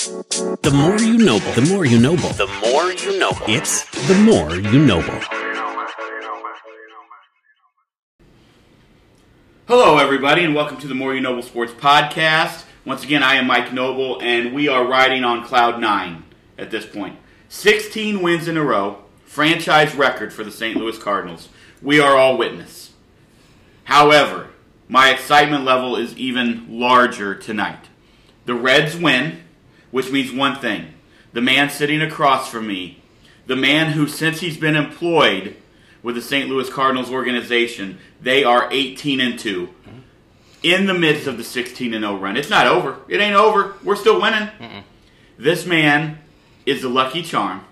The more you know, the more you know, the more you know. It's the more you know. Hello, everybody, and welcome to the More You Noble Sports Podcast. Once again, I am Mike Noble, and we are riding on cloud nine at this point. 16 wins in a row, franchise record for the St. Louis Cardinals. We are all witness. However, my excitement level is even larger tonight. The Reds win, which means one thing. The man sitting across from me, the man who, since he's been employed with the St. Louis Cardinals organization, they are 18 and 2 in the midst of the 16 and 0 run. It's not over. It ain't over. We're still winning. This man is the lucky charm.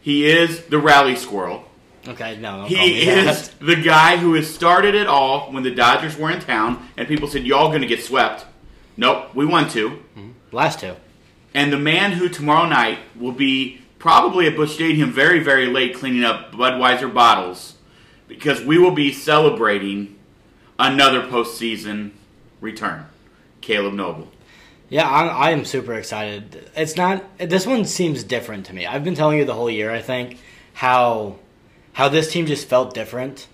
He is the rally squirrel. Okay, no, don't call me He is the guy who has started it all when the Dodgers were in town and people said, Y'all going to get swept. Nope, we won two. Mm-hmm. last two. And the man who tomorrow night will be probably at Busch Stadium very, very late cleaning up Budweiser bottles because we will be celebrating another postseason return. Caleb Noble. Yeah, I, I am super excited. It's not. This one seems different to me. I've been telling you the whole year. I think how how this team just felt different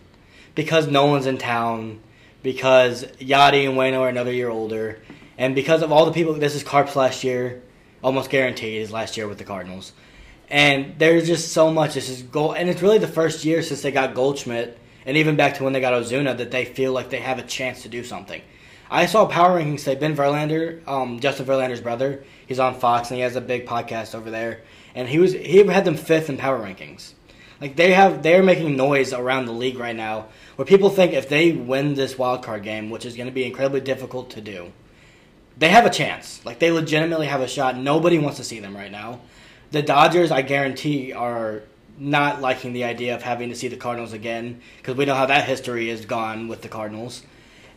because no one's in town, because Yadi and Waino are another year older, and because of all the people. This is Carp's last year, almost guaranteed his last year with the Cardinals, and there's just so much. This is goal, and it's really the first year since they got Goldschmidt, and even back to when they got Ozuna, that they feel like they have a chance to do something. I saw power rankings say Ben Verlander, um, Justin Verlander's brother. He's on Fox and he has a big podcast over there, and he was he had them fifth in power rankings. Like they have, they're making noise around the league right now, where people think if they win this wild card game, which is going to be incredibly difficult to do, they have a chance. Like they legitimately have a shot. Nobody wants to see them right now. The Dodgers, I guarantee, are not liking the idea of having to see the Cardinals again because we know how that history is gone with the Cardinals.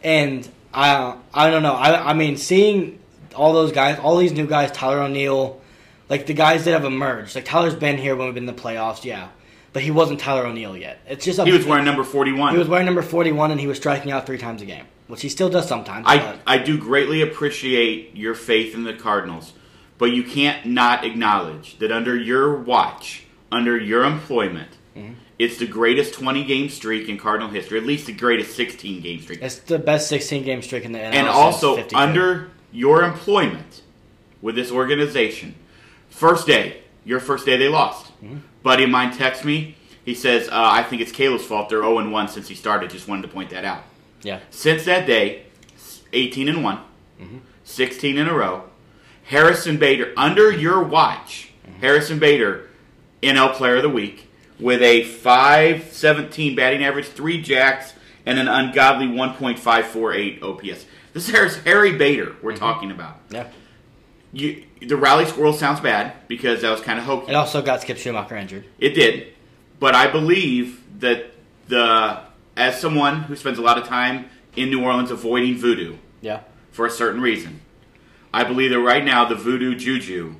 And I, I don't know. I, I mean, seeing all those guys, all these new guys, Tyler O'Neill, like the guys that have emerged. Like Tyler's been here when we've been in the playoffs, yeah, but he wasn't Tyler O'Neill yet. It's just a, He was wearing number 41. he was wearing number forty one, and he was striking out three times a game, which he still does sometimes. I, but- I do greatly appreciate your faith in the Cardinals, but you can't not acknowledge that under your watch, under your employment, Mm-hmm. it's the greatest 20 game streak in Cardinal history, at least the greatest 16 game streak. It's the best 16 game streak in the NL. and also 52. under your employment with this organization, first day, your first day they lost. Mm-hmm. Buddy of mine texts me. He says, uh, "I think it's Caleb's fault. They're 0 1 since he started. Just wanted to point that out." yeah, Since that day, 18 and one, Mm-hmm. 16 in a row. Harrison Bader under your watch. Mm-hmm. Harrison Bader, NL Player of the Week with a 517 batting average, three jacks, and an ungodly 1.548 OPS. This is Harris, Harry Bader we're Mm-hmm. talking about. yeah. You, the rally squirrel sounds bad because that was kind of hokey. It also got Skip Schumaker injured. It did, but I believe that the as someone who spends a lot of time in New Orleans avoiding voodoo Yeah, for a certain reason, I believe that right now the voodoo juju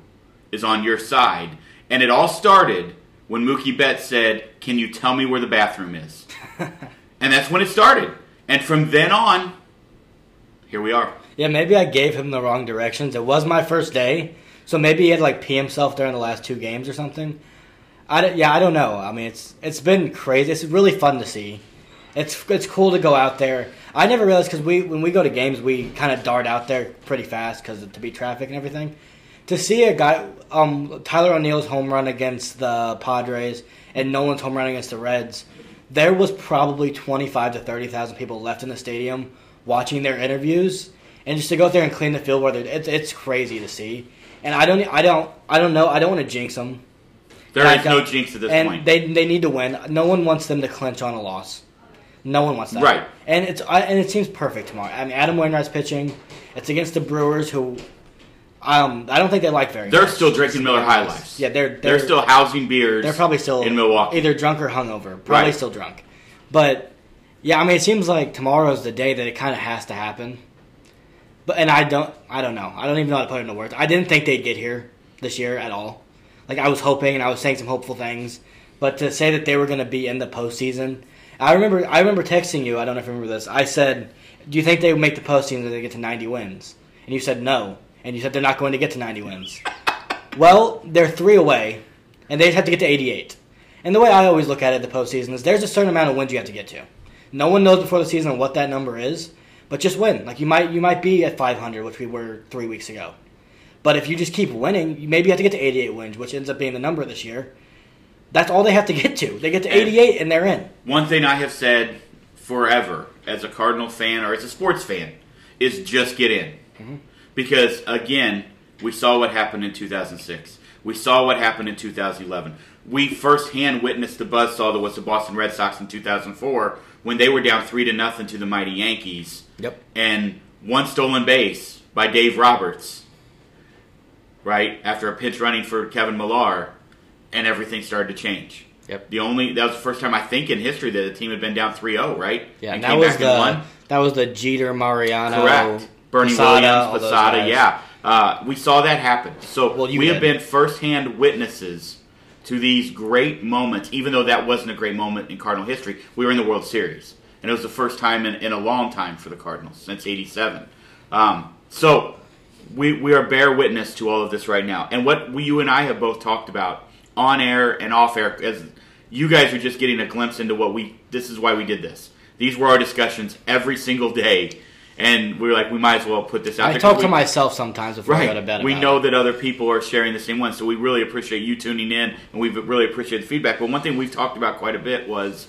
is on your side, and it all started when Mookie Betts said, "Can you tell me where the bathroom is?" and that's when it started, and from then on, here we are. Yeah. Maybe I gave him the wrong directions. It was my first day, so maybe he had like pee himself during the last two games or something. I yeah, I don't know. I mean, it's it's been crazy. It's really fun to see. It's it's cool to go out there. I never realized because we when we go to games we kind of dart out there pretty fast because to beat traffic and everything. To see a guy, um, Tyler O'Neill's home run against the Padres and Nolan's home run against the Reds, there was probably twenty five to thirty thousand people left in the stadium watching their interviews, and just to go out there and clean the field, where they're- it's it's crazy to see. And I don't I don't I don't know I don't want to jinx them. There And is no jinx at this and point. they they need to win. No one wants them to clinch on a loss. No one wants that. Right. And it's I, and it seems perfect tomorrow. I mean, Adam Wainwright's pitching. It's against the Brewers, who um I don't think they like very. They're much, still drinking Miller High. Lifes. Yeah, they're they're, They're still housing beers. they're probably still in Milwaukee. either drunk or hungover. Probably Right. still drunk. But yeah, I mean, it seems like tomorrow's the day that it kind of has to happen. But and I don't I don't know. I don't even know how to put it into words. I didn't think they'd get here this year at all. Like I was hoping and I was saying some hopeful things, but to say that they were going to be in the postseason, I remember I remember texting you. I don't know if you remember this. I said, "Do you think they would make the postseason if they get to 90 wins?" And you said no, and you said they're not going to get to 90 wins. Well, they're three away, and they have to get to 88. And the way I always look at it, the postseason is there's a certain amount of wins you have to get to. No one knows before the season what that number is, but just win. Like you might you might be at 500, which we were three weeks ago. But if you just keep winning, you maybe have to get to 88 wins, which ends up being the number this year. That's all they have to get to. They get to 88 and they're in. One thing I have said forever as a Cardinal fan or as a sports fan is just get in. Mm-hmm. Because, again, we saw what happened in 2006. We saw what happened in 2011. We firsthand witnessed the buzzsaw that was the Boston Red Sox in 2004 when they were down 3 to nothing to the mighty Yankees. Yep. And one stolen base by Dave Roberts, right, after a pinch running for Kevin Millar, and everything started to change. Yep. The only that was the first time I think in history that the team had been down 3-0, right? Yeah, and that came was back and won. the that was the Jeter Mariano Correct. Bernie Posada, Williams, Posada, yeah. Uh, we saw that happen. So Well, you we have did. been firsthand witnesses to these great moments, even though that wasn't a great moment in Cardinal history. We were in the World Series. And it was the first time in, in a long time for the Cardinals, since 87. Um, so we, we are bear witness to all of this right now. And what we, you and I have both talked about on air and off air, as you guys are just getting a glimpse into what we, this is why we did this. These were our discussions every single day. And we were like, we might as well put this out I there. talk 'cause to myself sometimes before I go to bed. we know it. that other people are sharing the same one, so we really appreciate you tuning in, and we really appreciate the feedback. But one thing we've talked about quite a bit was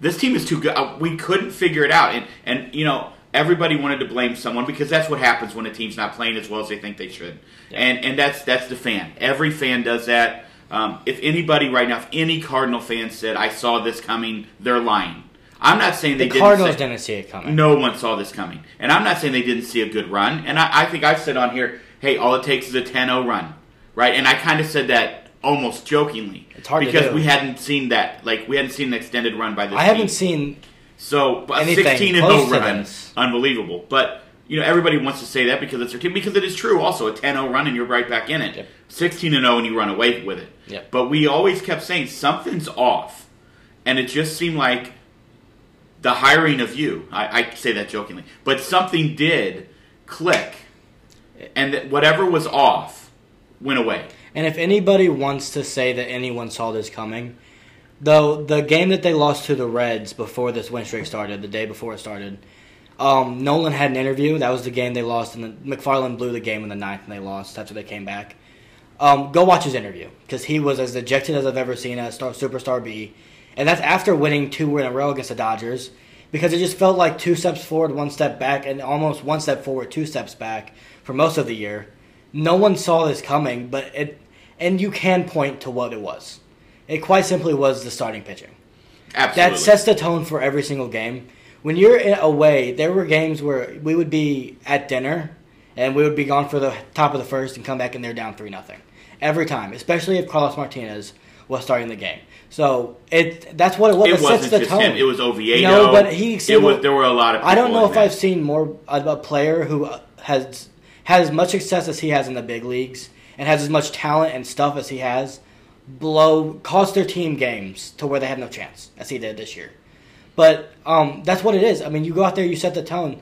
this team is too good. Uh, We couldn't figure it out, and and you know everybody wanted to blame someone because that's what happens when a team's not playing as well as they think they should, and and that's that's the fan. Every fan does that. Um, if anybody right now, if any Cardinal fan said I saw this coming, they're lying. I'm not saying they the didn't Cardinals say- didn't see it coming. no one saw this coming. And I'm not saying they didn't see a good run. And I, I think I've said on here, hey, all it takes is a 10 0 run. Right? And I kind of said that almost jokingly. It's hard to Because we hadn't seen that. Like, we hadn't seen an extended run by this I haven't team. seen So, a 16 and close 0 run, this. unbelievable. But, you know, everybody wants to say that because it's their team. Because it is true also. A 10 0 run and you're right back in it. Yep. 16 and 0 and you run away with it. Yep. But we always kept saying something's off. And it just seemed like the hiring of you, I, I say that jokingly, but something did click. And that whatever was off went away. And if anybody wants to say that anyone saw this coming, though the game that they lost to the Reds before this win streak started, the day before it started, um, Nolan had an interview. That was the game they lost, and the, McFarland blew the game in the ninth, and they lost after they came back. Um, go watch his interview because he was as dejected as I've ever seen a star, superstar be, and that's after winning two in a row against the Dodgers. Because it just felt like two steps forward, one step back, and almost one step forward, two steps back for most of the year. No one saw this coming, but it, and you can point to what it was. It quite simply was the starting pitching. Absolutely. That sets the tone for every single game. When you're in- away, there were games where we would be at dinner and we would be gone for the top of the first and come back and they're down three nothing every time. Especially if Carlos Martinez was starting the game. So it that's what it was. it It, wasn't the just tone. him. It was Oviedo. No, but he It was, there were a lot of. I don't know if that. I've seen more of a player who has had as much success as he has in the big leagues and has as much talent and stuff as he has blow cost their team games to where they have no chance as he did this year. But um, that's what it is. I mean, you go out there, you set the tone,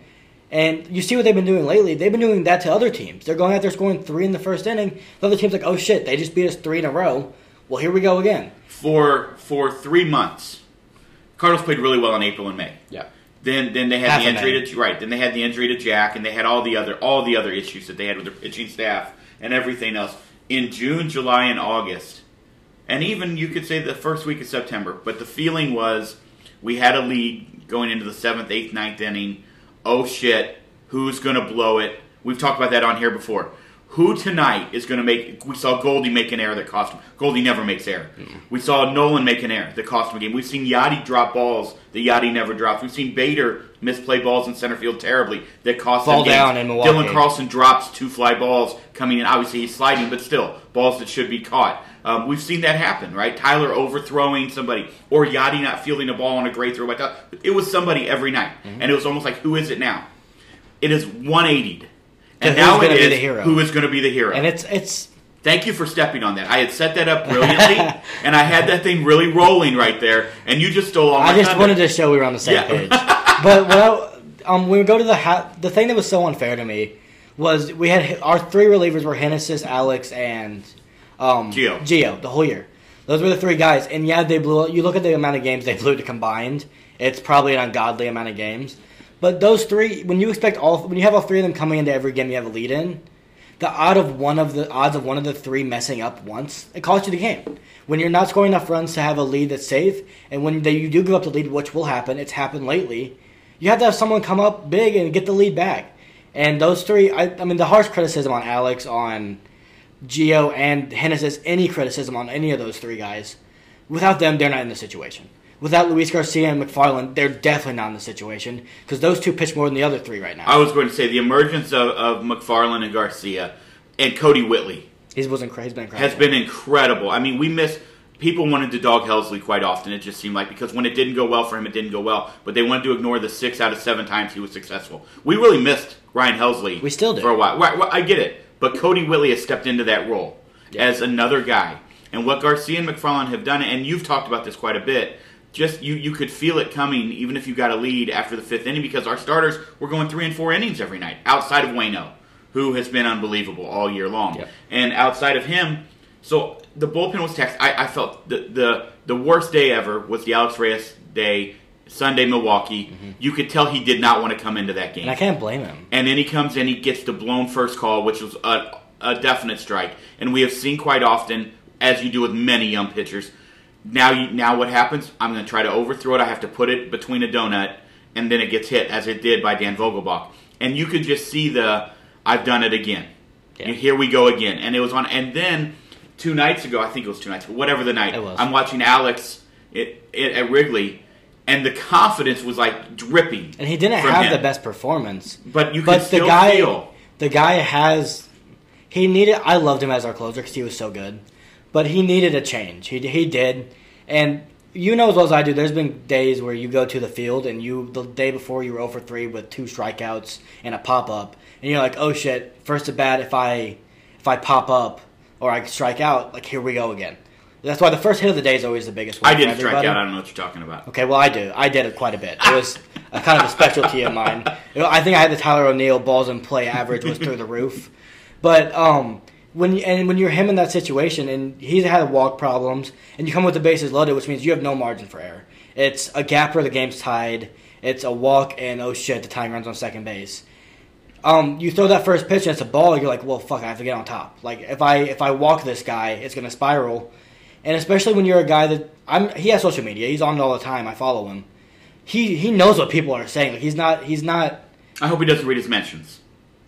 and you see what they've been doing lately. They've been doing that to other teams. They're going out there scoring three in the first inning. The other team's like, oh shit, they just beat us three in a row. Well, here we go again. for for three months. Cardinals played really well in April and May. Yeah. Then then they had Half the injury to right. Then they had the injury to Jack, and they had all the other all the other issues that they had with their pitching staff and everything else in June, July, and August, and even you could say the first week of September. But the feeling was we had a lead going into the seventh, eighth, ninth inning. Oh shit, who's going to blow it? We've talked about that on here before. Who tonight is going to make? We saw Goldie make an error that cost him. Goldie never makes error. Mm-hmm. We saw Nolan make an error that cost him a game. We've seen Yadi drop balls that Yadi never drops. We've seen Bader misplay balls in center field terribly that cost Fall games. down in Milwaukee. Dylan Carlson drops two fly balls coming in. Obviously, he's sliding, but still balls that should be caught. Um, we've seen that happen, right? Tyler overthrowing somebody, or Yadi not fielding a ball on a great throw by Tyler. It was somebody every night, Mm-hmm. and it was almost like, who is it now? It is 180'd. And now it is who is going to be the hero. And it's it's Thank you for stepping on that. I had set that up brilliantly, and I had that thing really rolling right there, and you just stole all my I just thunder. wanted to show we were on the same Yeah. page. but when, I, um, when we go to the ha- the thing that was so unfair to me was we had our three relievers were Genesis, Alex, and um, Gio. Gio, the whole year. Those were the three guys, and yeah, they blew. You look at the amount of games they blew to combined. It's probably an ungodly amount of games. But those three, when you expect all, when you have all three of them coming into every game you have a lead in, the odd of one of the odds of one of the three messing up once, it costs you the game. When you're not scoring enough runs to have a lead that's safe, and when they, you do give up the lead, which will happen, it's happened lately. You have to have someone come up big and get the lead back. And those three, I, I mean, the harsh criticism on Alex, on Gio, and Hennis is any criticism on any of those three guys. Without them, they're not in the situation. Without Luis Garcia and McFarland, they're definitely not in the situation because those two pitch more than the other three right now. I was going to say the emergence of, of McFarland and Garcia and Kodi Whitley. He's, wasn't, he's been incredible. has been incredible. I mean, we miss people wanted to dog Helsley quite often. It just seemed like because when it didn't go well for him, it didn't go well. But they wanted to ignore the six out of seven times he was successful. We really missed Ryan Helsley. We still do. for a while. Right, well, I get it, but Kodi Whitley has stepped into that role as another guy. And what Garcia and McFarland have done, and you've talked about this quite a bit. Just you, you could feel it coming, even if you got a lead after the fifth inning, because our starters were going three and four innings every night, outside of Waino, who has been unbelievable all year long. Yep. And outside of him, so the bullpen was taxed. I, I felt the, the the worst day ever was the Alex Reyes day, Sunday Milwaukee. Mm-hmm. You could tell he did not want to come into that game. and I can't blame him. And then he comes in, he gets the blown first call, which was a, a definite strike. And we have seen quite often, as you do with many young pitchers. Now, you, now what happens? I'm going to try to overthrow it. I have to put it between a donut, and then it gets hit, as it did by Dan Vogelbach. And you could just see the, I've done it again. Yeah. Here we go again. And it was on. And then two nights ago, I think it was two nights ago, whatever the night, It was. I'm watching Alex it, it, at Wrigley, and the confidence was like dripping. And he didn't have him. the best performance. But you But the guy, feel. the guy has, he needed. I loved him as our closer because he was so good, but he needed a change. He he did, and you know as well as I do. There's been days where you go to the field and you the day before you were 0 for three with two strikeouts and a pop up, and you're like, oh shit, first at bat if I if I pop up or I strike out, like here we go again. That's why the first hit of the day is always the biggest one. I didn't strike out. I don't know what you're talking about. Okay, well, I do. I did it quite a bit. It was a kind of a specialty of mine. You know, I think I had the Tyler O'Neill balls in play average was through the roof. But um, when you, and when you're him in that situation, and he's had walk problems, and you come with the bases loaded, which means you have no margin for error. It's a gap where the game's tied. It's a walk, and oh shit, the tying runs on second base. Um, you throw that first pitch and it's a ball. And you're like, well, fuck, I have to get on top. Like if I if I walk this guy, it's gonna spiral. And especially when you're a guy that I'm, he has social media. He's on it all the time. I follow him. He he knows what people are saying. Like he's not he's not. I hope he doesn't read his mentions.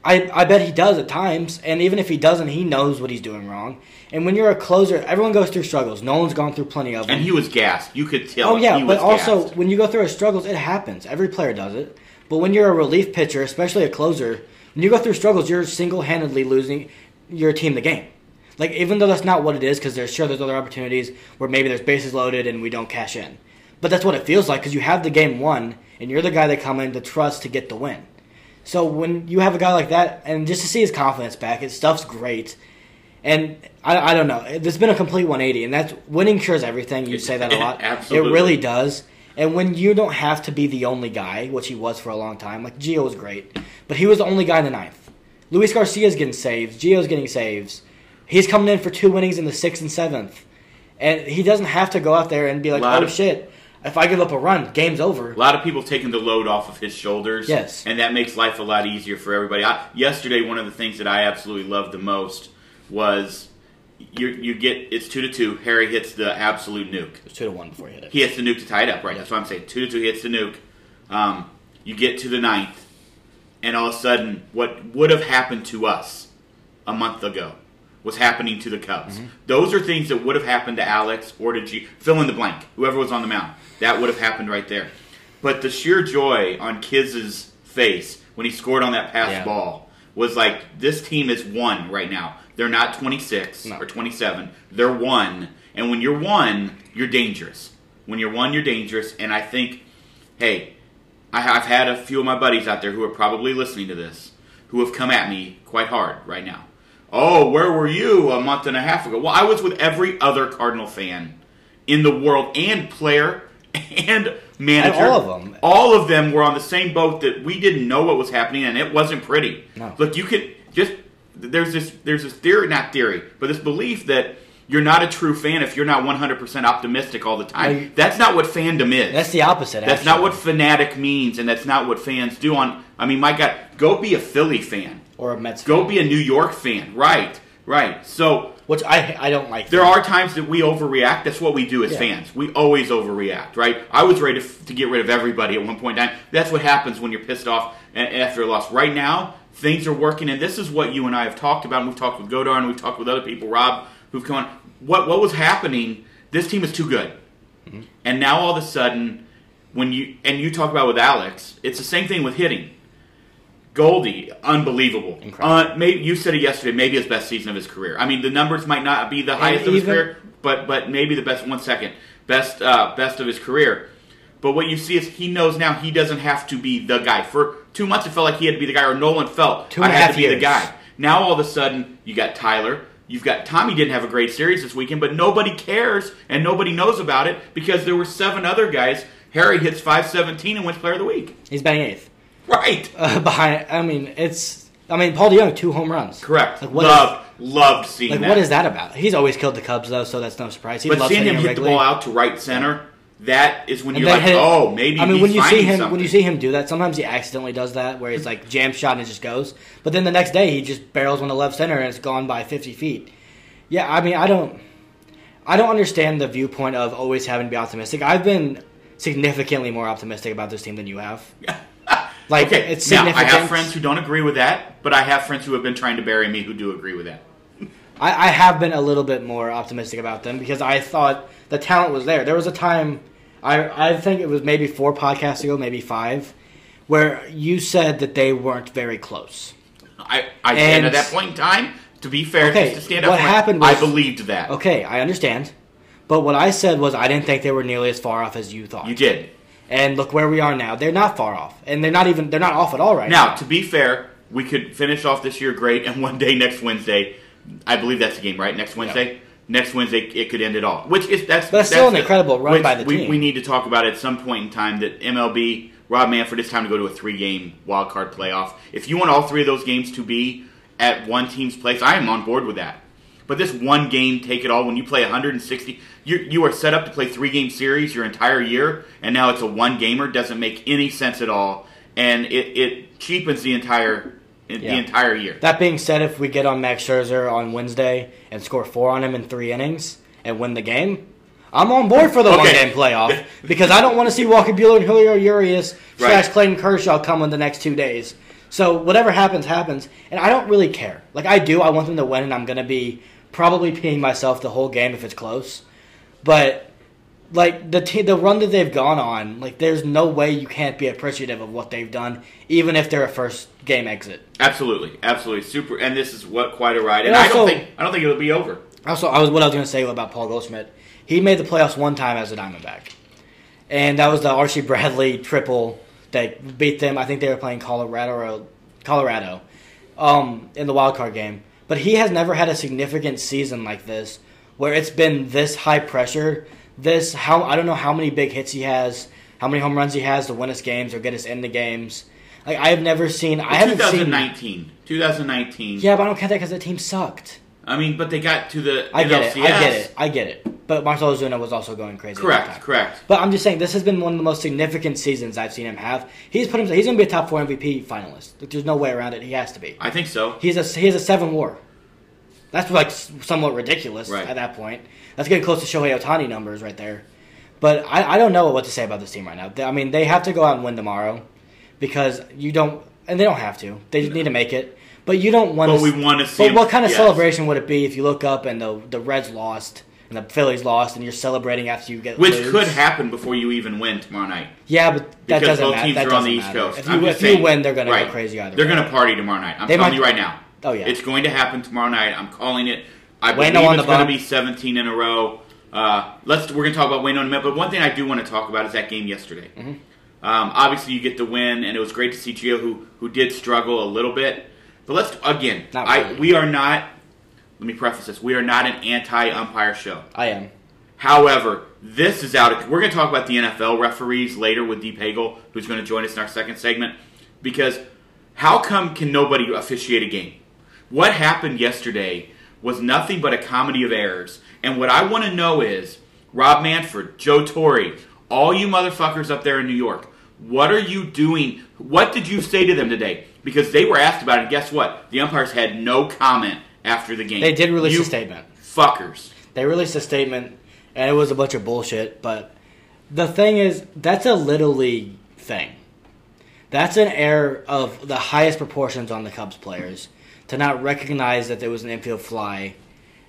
I I bet he does at times. And even if he doesn't, he knows what he's doing wrong. And when you're a closer, everyone goes through struggles. Nolan's gone through plenty of them. And he was gassed. You could tell. Oh yeah, but also gassed. when you go through a struggles, it happens. Every player does it. But when you're a relief pitcher, especially a closer, when you go through struggles, you're single-handedly losing your team the game. Like even though that's not what it is, because there's sure there's other opportunities where maybe there's bases loaded and we don't cash in. But that's what it feels like because you have the game won and you're the guy they come in to trust to get the win. So when you have a guy like that, and just to see his confidence back, his stuff's great. And I, I don't know. There's been a complete 180, and that's winning cures everything. You say that a lot. Absolutely. It really does. And when you don't have to be the only guy, which he was for a long time, like Gio was great, but he was the only guy in the ninth. Luis Garcia's getting saves. Gio's getting saves. He's coming in for two innings in the sixth and seventh, and he doesn't have to go out there and be like, "Oh of- shit, if I give up a run, game's over." A lot of people taking the load off of his shoulders. Yes. And that makes life a lot easier for everybody. I, yesterday, one of the things that I absolutely loved the most was you, you get it's two to two. Harry hits the absolute nuke. It was two to one before he hit it. He hits the nuke to tie it up, right? That's what I'm saying. Two to two, he hits the nuke. Um, you get to the ninth, and all of a sudden, what would have happened to us a month ago was happening to the Cubs. Those are things that would have happened to Alex or to G. Fill in the blank. Whoever was on the mound, that would have happened right there. But the sheer joy on Kiz's face when he scored on that pass Yeah. ball was like this team is one right now. They're not 26 No. or 27. They're one. And when you're one, you're dangerous. When you're one, you're dangerous. And I think, hey, I, I've had a few of my buddies out there who are probably listening to this who have come at me quite hard right now. Oh, where were you a month and a half ago? Well, I was with every other Cardinal fan in the world and player and manager. And all of them. All of them were on the same boat that we didn't know what was happening and it wasn't pretty. No. Look, you could just there's this there's this theory, not theory, but this belief that you're not a true fan if you're not 100% optimistic all the time. That's not what fandom is. That's the opposite. That's not what fanatic means, and that's not what fans do. On, I mean, my God, go be a Philly fan. or a Mets. Go fan. be a New York fan. Right, right. So which I I don't like. there that. are times that we overreact. That's what we do as Yeah. fans. We always overreact, right? I was ready to, to get rid of everybody at one point in time. That's what happens when you're pissed off after a loss. Right now, things are working, and this is what you and I have talked about. And we've talked with Godar, and we've talked with other people, Rob, who've come on. What what was happening? This team is too good, Mm-hmm. and now all of a sudden, when you and you talk about with Alex, it's the same thing with hitting. Goldie, unbelievable. Incredible. Uh, maybe you said it yesterday. Maybe his best season of his career. I mean, the numbers might not be the highest of his even- career, but but maybe the best. One second, best uh, best of his career. But what you see is he knows now he doesn't have to be the guy. For two months, it felt like he had to be the guy, or Nolan felt Two I had to be the guy. Now all of a sudden, you got Tyler. You've got Tommy. Didn't have a great series this weekend, but nobody cares and nobody knows about it because there were seven other guys. Harry hits five seventeen and wins Player of the Week. He's batting eighth. Right. Uh, behind. I mean, it's. I mean, Paul DeJong two home runs. Correct. Like, loved loved seeing Like that. what is that about? He's always killed the Cubs though, so that's no surprise. He But loves seeing him hit the ball out to right center, that is when And you're like, hit- oh, maybe. I mean, he's when you see him, something. when you see him do that, sometimes he accidentally does that, where he's like jam shot and it just goes. But then the next day, he just barrels one to left center and it's gone by fifty feet. Yeah, I mean, I don't, I don't understand the viewpoint of always having to be optimistic. I've been significantly more optimistic about this team than you have. Like okay, it's now I have friends who don't agree with that, but I have friends who have been trying to bury me who do agree with that. I, I have been a little bit more optimistic about them because I thought the talent was there. There was a time, I I think it was maybe four podcasts ago, maybe five, where you said that they weren't very close. I, I And- and at that point in time, to be fair, Okay, just to stand up, what for it, happened I was- believed that. Okay, I understand, but what I said was I didn't think they were nearly as far off as you thought. You did. and look where we are now. They're not far off, and they're not even they're not off at all right now. Now, to be fair, we could finish off this year great, and one day next Wednesday, I believe that's the game, right? Next Wednesday. Next Wednesday, it could end it all. Which is that's But it's still that's an incredible run by the we, team. We need to talk about at some point in time that MLB Rob Manfred it's time to go to a three game wild card playoff. If you want all three of those games to be at one team's place, I am on board with that. But this one game take it all when you play 160, you you are set up to play three game series your entire year, and now it's a one gamer doesn't make any sense at all, and it, it cheapens the entire Yeah. the entire year. That being said, if we get on Max Scherzer on Wednesday and score four on him in three innings and win the game, I'm on board for the Okay. one game playoff because I don't want to see Walker Buehler and Julio Urias slash Clayton Kershaw come in the next two days. So whatever happens, happens, and I don't really care. Like I do, I want them to win, and I'm gonna be probably peeing myself the whole game if it's close. But like the te- the run that they've gone on, like there's no way you can't be appreciative of what they've done, even if they're a first game exit. Absolutely, absolutely super. And this is what quite a ride. And And I don't also- think I don't think it'll be over. Also, I was what I was going to say about Paul Goldschmidt. He made the playoffs one time as a Diamondback, and that was the Archie Bradley triple that beat them. I think they were playing Colorado Colorado um, in the wild card game. But he has never had a significant season like this, where it's been this high pressure. This how I don't know how many big hits he has, how many home runs he has to win us games or get us in the games. Like I have never seen. I haven't seen. 2019, 2019. Yeah, but I don't count that because the team sucked. I mean, but they got to the I get it. I get it. I get it. But Marcell Ozuna was also going crazy. Correct, correct. But I'm just saying this has been one of the most significant seasons I've seen him have. He's put him. He's going to be a top four MVP finalist. There's no way around it. He has to be. I think so. He's a he has a seven WAR. That's like somewhat ridiculous Right. at that point. That's getting close to Shohei Ohtani numbers right there. But I, I don't know what to say about this team right now. They- I mean, they have to go out and win tomorrow because you don't, and they don't have to. They just need to make it. But you don't want. But we wanna see But them- what kind of yes. celebration would it be if you look up and the the Reds lost and the Phillies lost and you're celebrating after you get Which lose? could happen before you even win tomorrow night. Yeah, but that Because doesn't both matter. teams That are on the doesn't East matter. Coast. If you, if you saying- win, they're going to right. go crazy either. They're going to party tomorrow night. I'm They telling might- you right now. Oh, yeah. It's going to happen tomorrow night. I'm calling it. I Waino believe on it's the going to bump. be 17 in a row. Uh, let's we're going to talk about Wayne in a minute. But one thing I do want to talk about is that game yesterday. Mm-hmm. Um, obviously, you get the win, and it was great to see Gio, who who did struggle a little bit. But let's again, Not I really. we are not. Let me preface this: we are not an anti-umpire show. I am. However, this is out. Of, we're going to talk about the NFL referees later with Deep Hagel, who's going to join us in our second segment. Because how come can nobody officiate a game? What happened yesterday was nothing but a comedy of errors. And what I want to know is Rob Manfred, Joe Torre, all you motherfuckers up there in New York, what are you doing? What did you say to them today? Because they were asked about it. And guess what? The umpires had no comment after the game. They did release You a statement. Fuckers. They released a statement, and it was a bunch of bullshit. But the thing is, that's a little league thing. That's an error of the highest proportions on the Cubs players to not recognize that there was an infield fly.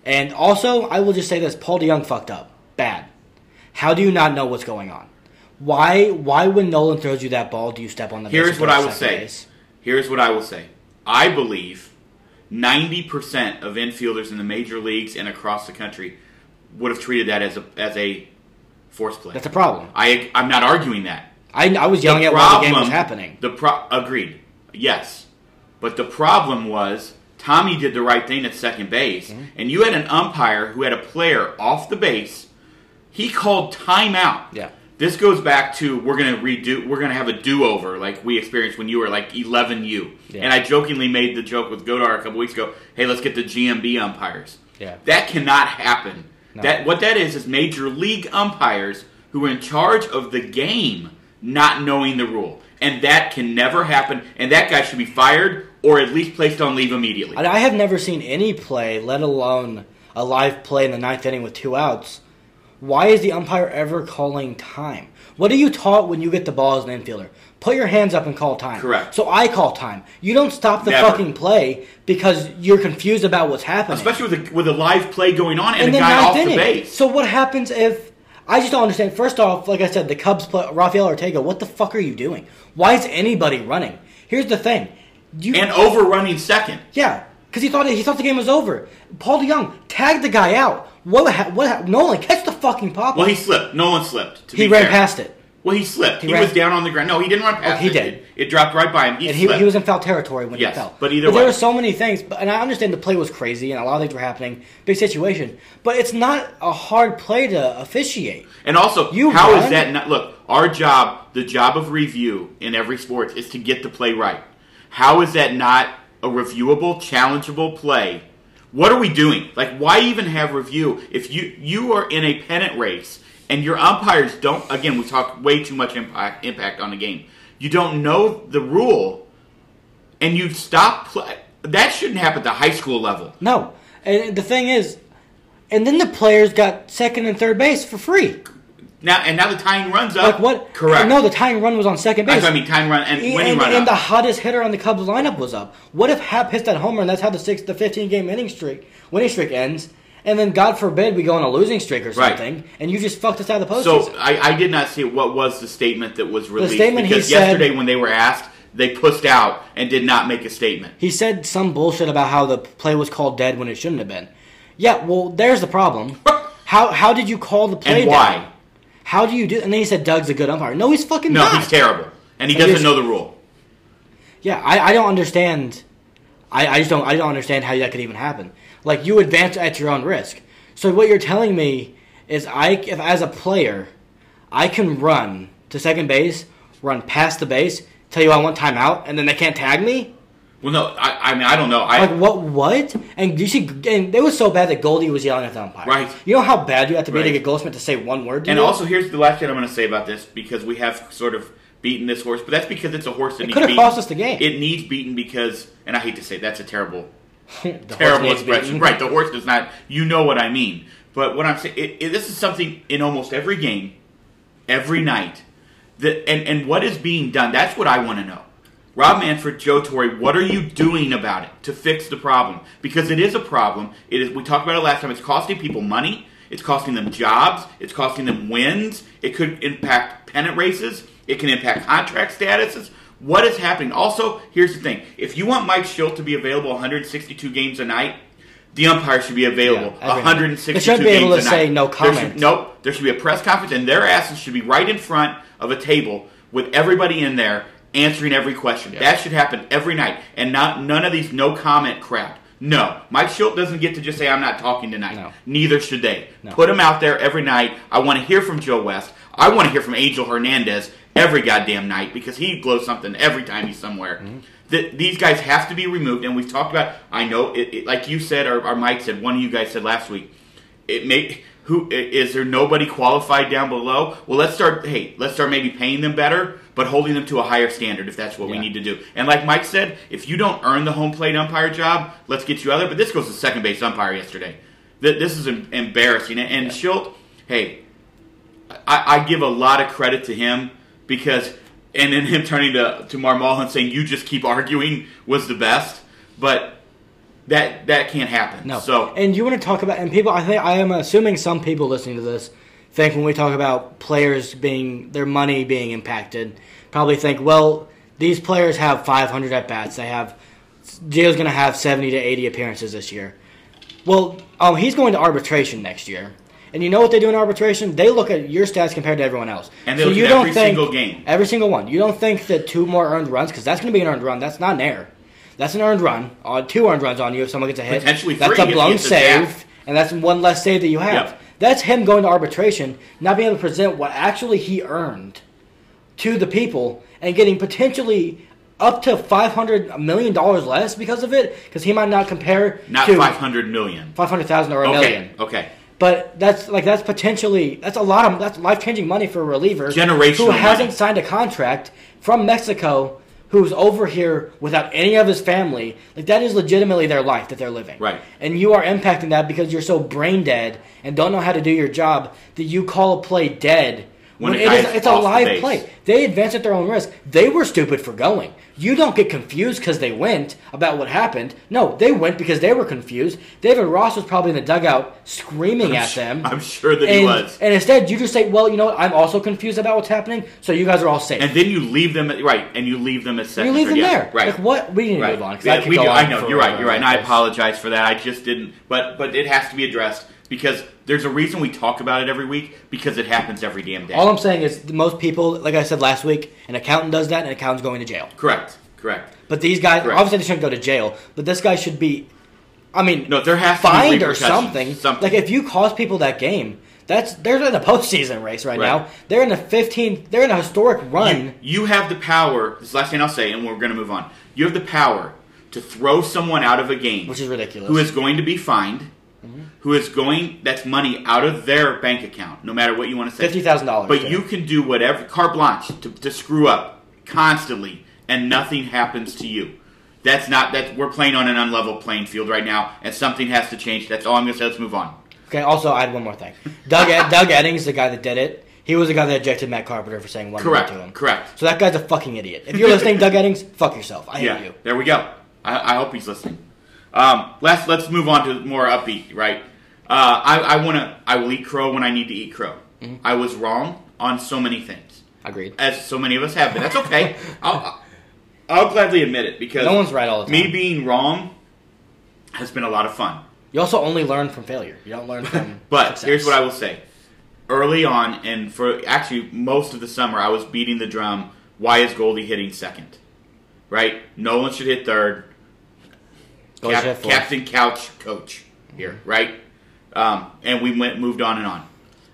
And also, I will just say this: Paul DeJong fucked up, bad. How do you not know what's going on? Why? Why when Nolan throws you that ball, do you step on the? Here's what I will say. base? Here's what I will say. I believe 90% of infielders in the major leagues and across the country would have treated that as a as a force play. That's a problem. I I'm not arguing that. I, I was yelling The at while the game was problem- happening. The pro- agreed. Yes. But the problem was Tommy did the right thing at second base Mm-hmm. and you had an umpire who had a player off the base. He called timeout. Yeah. This goes back to we're gonna redo we're gonna have a do over like we experienced when you were like eleven U. Yeah. And I jokingly made the joke with Godar a couple weeks ago, hey let's get the GMB umpires. Yeah. That cannot happen. No. That what that is is major league umpires who are in charge of the game not knowing the rule. And that can never happen and that guy should be fired or at least placed on leave immediately. I have never seen any play, let alone a live play in the ninth inning with two outs. Why is the umpire ever calling time? What are you taught when you get the ball as an infielder? Put your hands up and call time. Correct. So I call time. You don't stop the Never. fucking play because you're confused about what's happening. Especially with a, with a live play going on and, in a the guy off inning. the base. So what happens if I just don't understand? First off, like I said, the Cubs play Rafael Ortega. What the fuck are you doing? Why is anybody running? Here's the thing. You, and overrunning second. Yeah, because he thought he thought the game was over. Paul DeJong tagged the guy out. What? Ha- what? Ha- Nolan, catch the fucking pop. Well, he slipped. Nolan slipped. To he ran fair. past it, Well, he slipped. He, ran- was down on the ground. No, he didn't run past Oh, he it. did. It, it dropped right by him. He and he, he was in foul territory when Yes, he fell. but either there way. were so many things. But, and I understand the play was crazy and a lot of things were happening. Big situation, but it's not a hard play to officiate. And also, You how is run? that not? Look, our job, the job of review in every sport, is to get the play right. How is that not a reviewable, challengeable play? What are we doing? Like, why even have review if you you are in a pennant race and your umpires don't? Again, we talk way too much impact impact on the game. You don't know the rule, and you stop play. That shouldn't happen at the high school level. No, and the thing is, and then the players got second and third base for free. Now and now the tying runs up. Like what? Correct. No, the tying run was on second base. I mean. tying run and winning and, run and up. the hottest hitter on the Cubs lineup was up. What if Happ hits that homer and that's how the six, the fifteen game inning streak, winning streak ends, and then God forbid we go on a losing streak or Right. something, and you just fucked us out of the postseason? So I, I did not see what was the statement that was released The statement he because said- yesterday when they were asked, they pushed out and did not make a statement. he said some bullshit about how the play was called dead when it shouldn't have been. Yeah, well, there's the problem. How how did you call the play And why? How do you do? And then he said Doug's a good umpire. No, he's fucking No, not. he's terrible, and he So doesn't know the rule. Yeah, I, I don't understand. I, I just don't I don't understand how that could even happen. Like you advance at your own risk. So what you're telling me is I if as a player, I can run to second base, run past the base, tell you I want timeout, and then they can't tag me. Well, no, I, I mean I don't know. I Like what? What? And you see, and it was so bad that Goldie was yelling at the umpire. Right. You know how bad you have to be to Right. get Goldschmidt to say one word. To and you? also here's the last thing I'm going to say about this because we have sort of beaten this horse, but that's because it's a horse that It needs could have cost us the game. It needs beaten because, and I hate to say that's a terrible terrible expression. Right, the horse does not. You know what I mean. But what I'm saying, it, it, this is something in almost every game, every night, that and and what is being done. That's what I want to know. Rob Manfred, Joe Torre, what are you doing about it to fix the problem? Because it is a problem. It is. We talked about it last time. It's costing people money. It's costing them jobs. It's costing them wins. It could impact pennant races. It can impact contract statuses. What is happening? Also, here's the thing: if you want Mike Shildt to be available 162 games a night, the umpire should be available Yeah, every night. 162 They shouldn't be able games to a say night. no There comment. should- nope. There should be a press conference, and their asses should be right in front of a table with everybody in there answering every question. That should happen every night, and not none of these no comment crap. No, Mike Shildt doesn't get to just say I'm not talking tonight. No. Neither should they. No. Put him out there every night. I want to hear from Joe West. I want to hear from Angel Hernandez every goddamn night because he blows something every time he's somewhere. Mm-hmm. that these guys have to be removed, and we've talked about. I know, it, it, like you said, or, or Mike said, one of you guys said last week. It may who is there nobody qualified down below? Well, let's start. Hey, let's start maybe paying them better, but holding them to a higher standard if that's what we need to do. And like Mike said, if you don't earn the home plate umpire job, let's get you other. But this goes to second base umpire yesterday. Th- This is embarrassing. And Shildt, hey, I, I give a lot of credit to him because, and then him turning to to Marmol and saying, "You just keep arguing" was the best, but that that can't happen. No. So and you want to talk about and people. I think I am assuming some people listening to this think when we talk about players being their money being impacted, probably think, well, these players have 500 at bats. They have Gio's going to have 70 to 80 appearances this year. Well, um, he's going to arbitration next year. And you know what they do in arbitration? They look at your stats compared to everyone else. And they look you at don't every think, single game. Every single one. You don't think that two more earned runs, because that's going to be an earned run. That's not an error. That's an earned run. Uh, two earned runs on you if someone gets a hit. Potentially That's three a blown save, and that's one less save that you have. Yep. That's him going to arbitration, not being able to present what actually he earned to the people, and getting potentially up to five hundred million dollars less because of it, because he might not compare not to five hundred million. five hundred thousand or a Okay, million. okay. But that's like that's potentially that's a lot of that's life changing money for a reliever Generational who hasn't money. signed a contract from Mexico, who's over here without any of his family. Like that is legitimately their life that they're living. Right. And you are impacting that because you're so brain dead and don't know how to do your job that you call a play dead. When When, it is, it's a live play. They advance at their own risk. They were stupid for going. You don't get confused because they went about what happened. No, they went because they were confused. David Ross was probably in the dugout screaming I'm at them. I'm sure that and, he was. And instead, you just say, "Well, you know what? I'm also confused about what's happening. So you guys are all safe." And then you leave them at, right, and you leave them at second. you leave them there. right? Like what? We need to Right. move on. Yeah, I, we do. on I know you're right. You're right. And I apologize for that. I just didn't. But but it has to be addressed because there's a reason we talk about it every week because it happens every damn day. All I'm saying is, most people, like I said last week, an accountant does that, and an accountant's going to jail. correct. Correct. But these guys, Correct. obviously, they shouldn't go to jail. But this guy should be, I mean, No, there has fined or something. something. Like if you cost people that game, that's they're in a postseason race right, Right. now. They're in a 15. They're in a historic run. You, you have the power. This is the last thing I'll say, and we're going to move on. You have the power to throw someone out of a game, Which is ridiculous. who is going to be fined, Mm-hmm. who is going. That's money out of their bank account, no matter what you want to say. Fifty thousand dollars. But you can do whatever, carte blanche, to, to screw up constantly, and nothing happens to you. That's not that we're playing on an unlevel playing field right now, and something has to change. That's all I'm going to say. Let's move on. Okay. Also, I had one more thing. Doug Ed, Doug Eddings, the guy that did it, he was the guy that ejected Matt Carpenter for saying one word Correct. to him. Correct. So that guy's a fucking idiot. If you're listening, Doug Eddings, fuck yourself. I hate yeah. you. There we go. I, I hope he's listening. Um, let's let's move on to more upbeat. Right. Uh, I, I want to. I will eat crow when I need to eat crow. Mm-hmm. I was wrong on so many things, Agreed. as so many of us have been. That's okay. I'll, I'll gladly admit it because No one's right all the time. me being wrong has been a lot of fun. You also only learn from failure. You don't learn from. But success. here's what I will say. Early on, and for actually most of the summer, I was beating the drum. Why is Goldie hitting second? Right? Nolan should hit third. Cap- should hit fourth. Captain Couch coach here, right? Um, and we went moved on and on.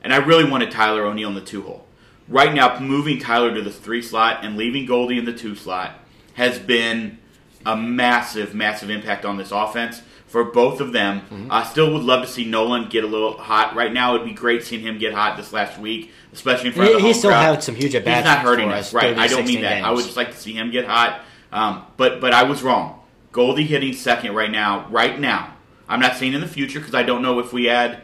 And I really wanted Tyler O'Neill in the two hole. Right now, moving Tyler to the three slot and leaving Goldie in the two slot has been a massive, massive impact on this offense for both of them. Mm-hmm. I still would love to see Nolan get a little hot. Right now, it'd be great seeing him get hot this last week, especially in front of He, the he still crowd. had some huge at bats. He's not hurting us, right? I don't mean 16 that. I would just like to see him get hot. Um, but but I was wrong. Goldie hitting second right now. Right now, I'm not saying in the future because I don't know if we add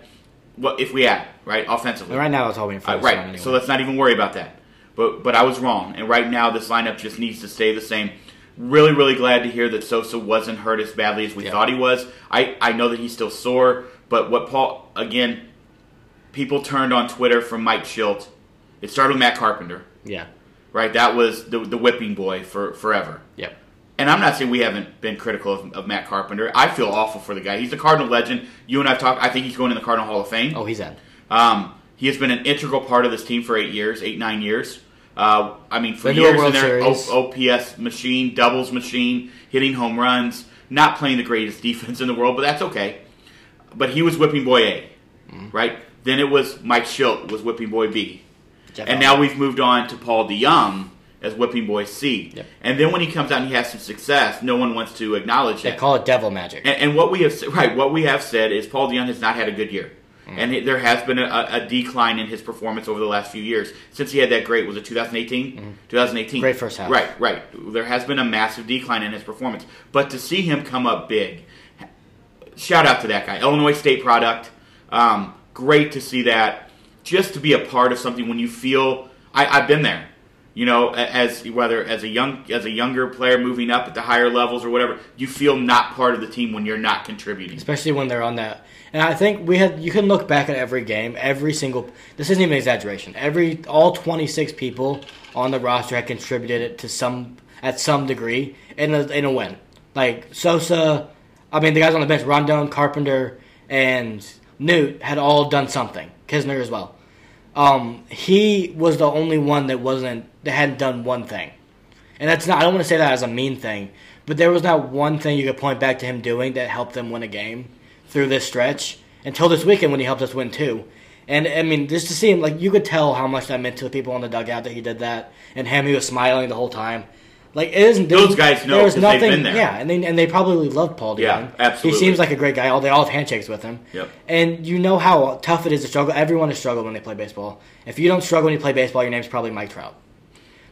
what if we add right offensively. Right now, it's all for Uh, right. anyway. So let's not even worry about that. But but I was wrong, and right now this lineup just needs to stay the same. Really, really glad to hear that Sosa wasn't hurt as badly as we Yeah. thought he was. I, I know that he's still sore, but what Paul again, people turned on Twitter from Mike Shildt. It started with Matt Carpenter, yeah. right? That was the the whipping boy for forever. And I'm not saying we haven't been critical of, of Matt Carpenter. I feel awful for the guy. He's a Cardinal legend. You and I've talked. I think he's going in the Cardinal Hall of Fame. Oh, he's in. Um, he has been an integral part of this team for eight years, eight nine years. Uh, I mean, for years in their O- OPS machine, doubles machine, hitting home runs, not playing the greatest defense in the world, but that's okay. But he was whipping boy A, Mm-hmm. right? Then it was Mike Shildt was whipping boy B, Jeff and Allen. now we've moved on to Paul DeJong as Whipping Boy C. Yep. And then when he comes out and he has some success, no one wants to acknowledge They that. call it devil magic. And, and what we have right, what we have said is Paul DeJong has not had a good year, and it, there has been a, a decline in his performance over the last few years since he had that great. Was it 2018? 2018. Great first half. Right, right. There has been a massive decline in his performance, but to see him come up big, shout out to that guy, Illinois State product. Um, great to see that. Just to be a part of something when you feel I, I've been there you know, as whether as a young as a younger player moving up at the higher levels or whatever, you feel not part of the team when you're not contributing. especially when they're on that. And I think we had you can look back at every game, every single. This isn't even exaggeration. Every all twenty six people on the roster had contributed to some at some degree in a in a win. Like Sosa, I mean the guys on the bench, Rondon, Carpenter, and Newt had all done something. Knizner as well. Um, he was the only one that wasn't that hadn't done one thing. And that's not I don't want to say that as a mean thing, but there was not one thing you could point back to him doing that helped them win a game through this stretch until this weekend when he helped us win two. And I mean, just to see him, like you could tell how much that meant to the people in the dugout that he did that, and him he was smiling the whole time. Like it isn't Those guys know there was 'cause they've nothing. been there. Yeah, and they and they probably love Paul DeJong. Yeah, absolutely. He seems like a great guy. All they all have handshakes with him. Yep. And you know how tough it is to struggle. Everyone has struggled when they play baseball. If you don't struggle when you play baseball, your name's probably Mike Trout.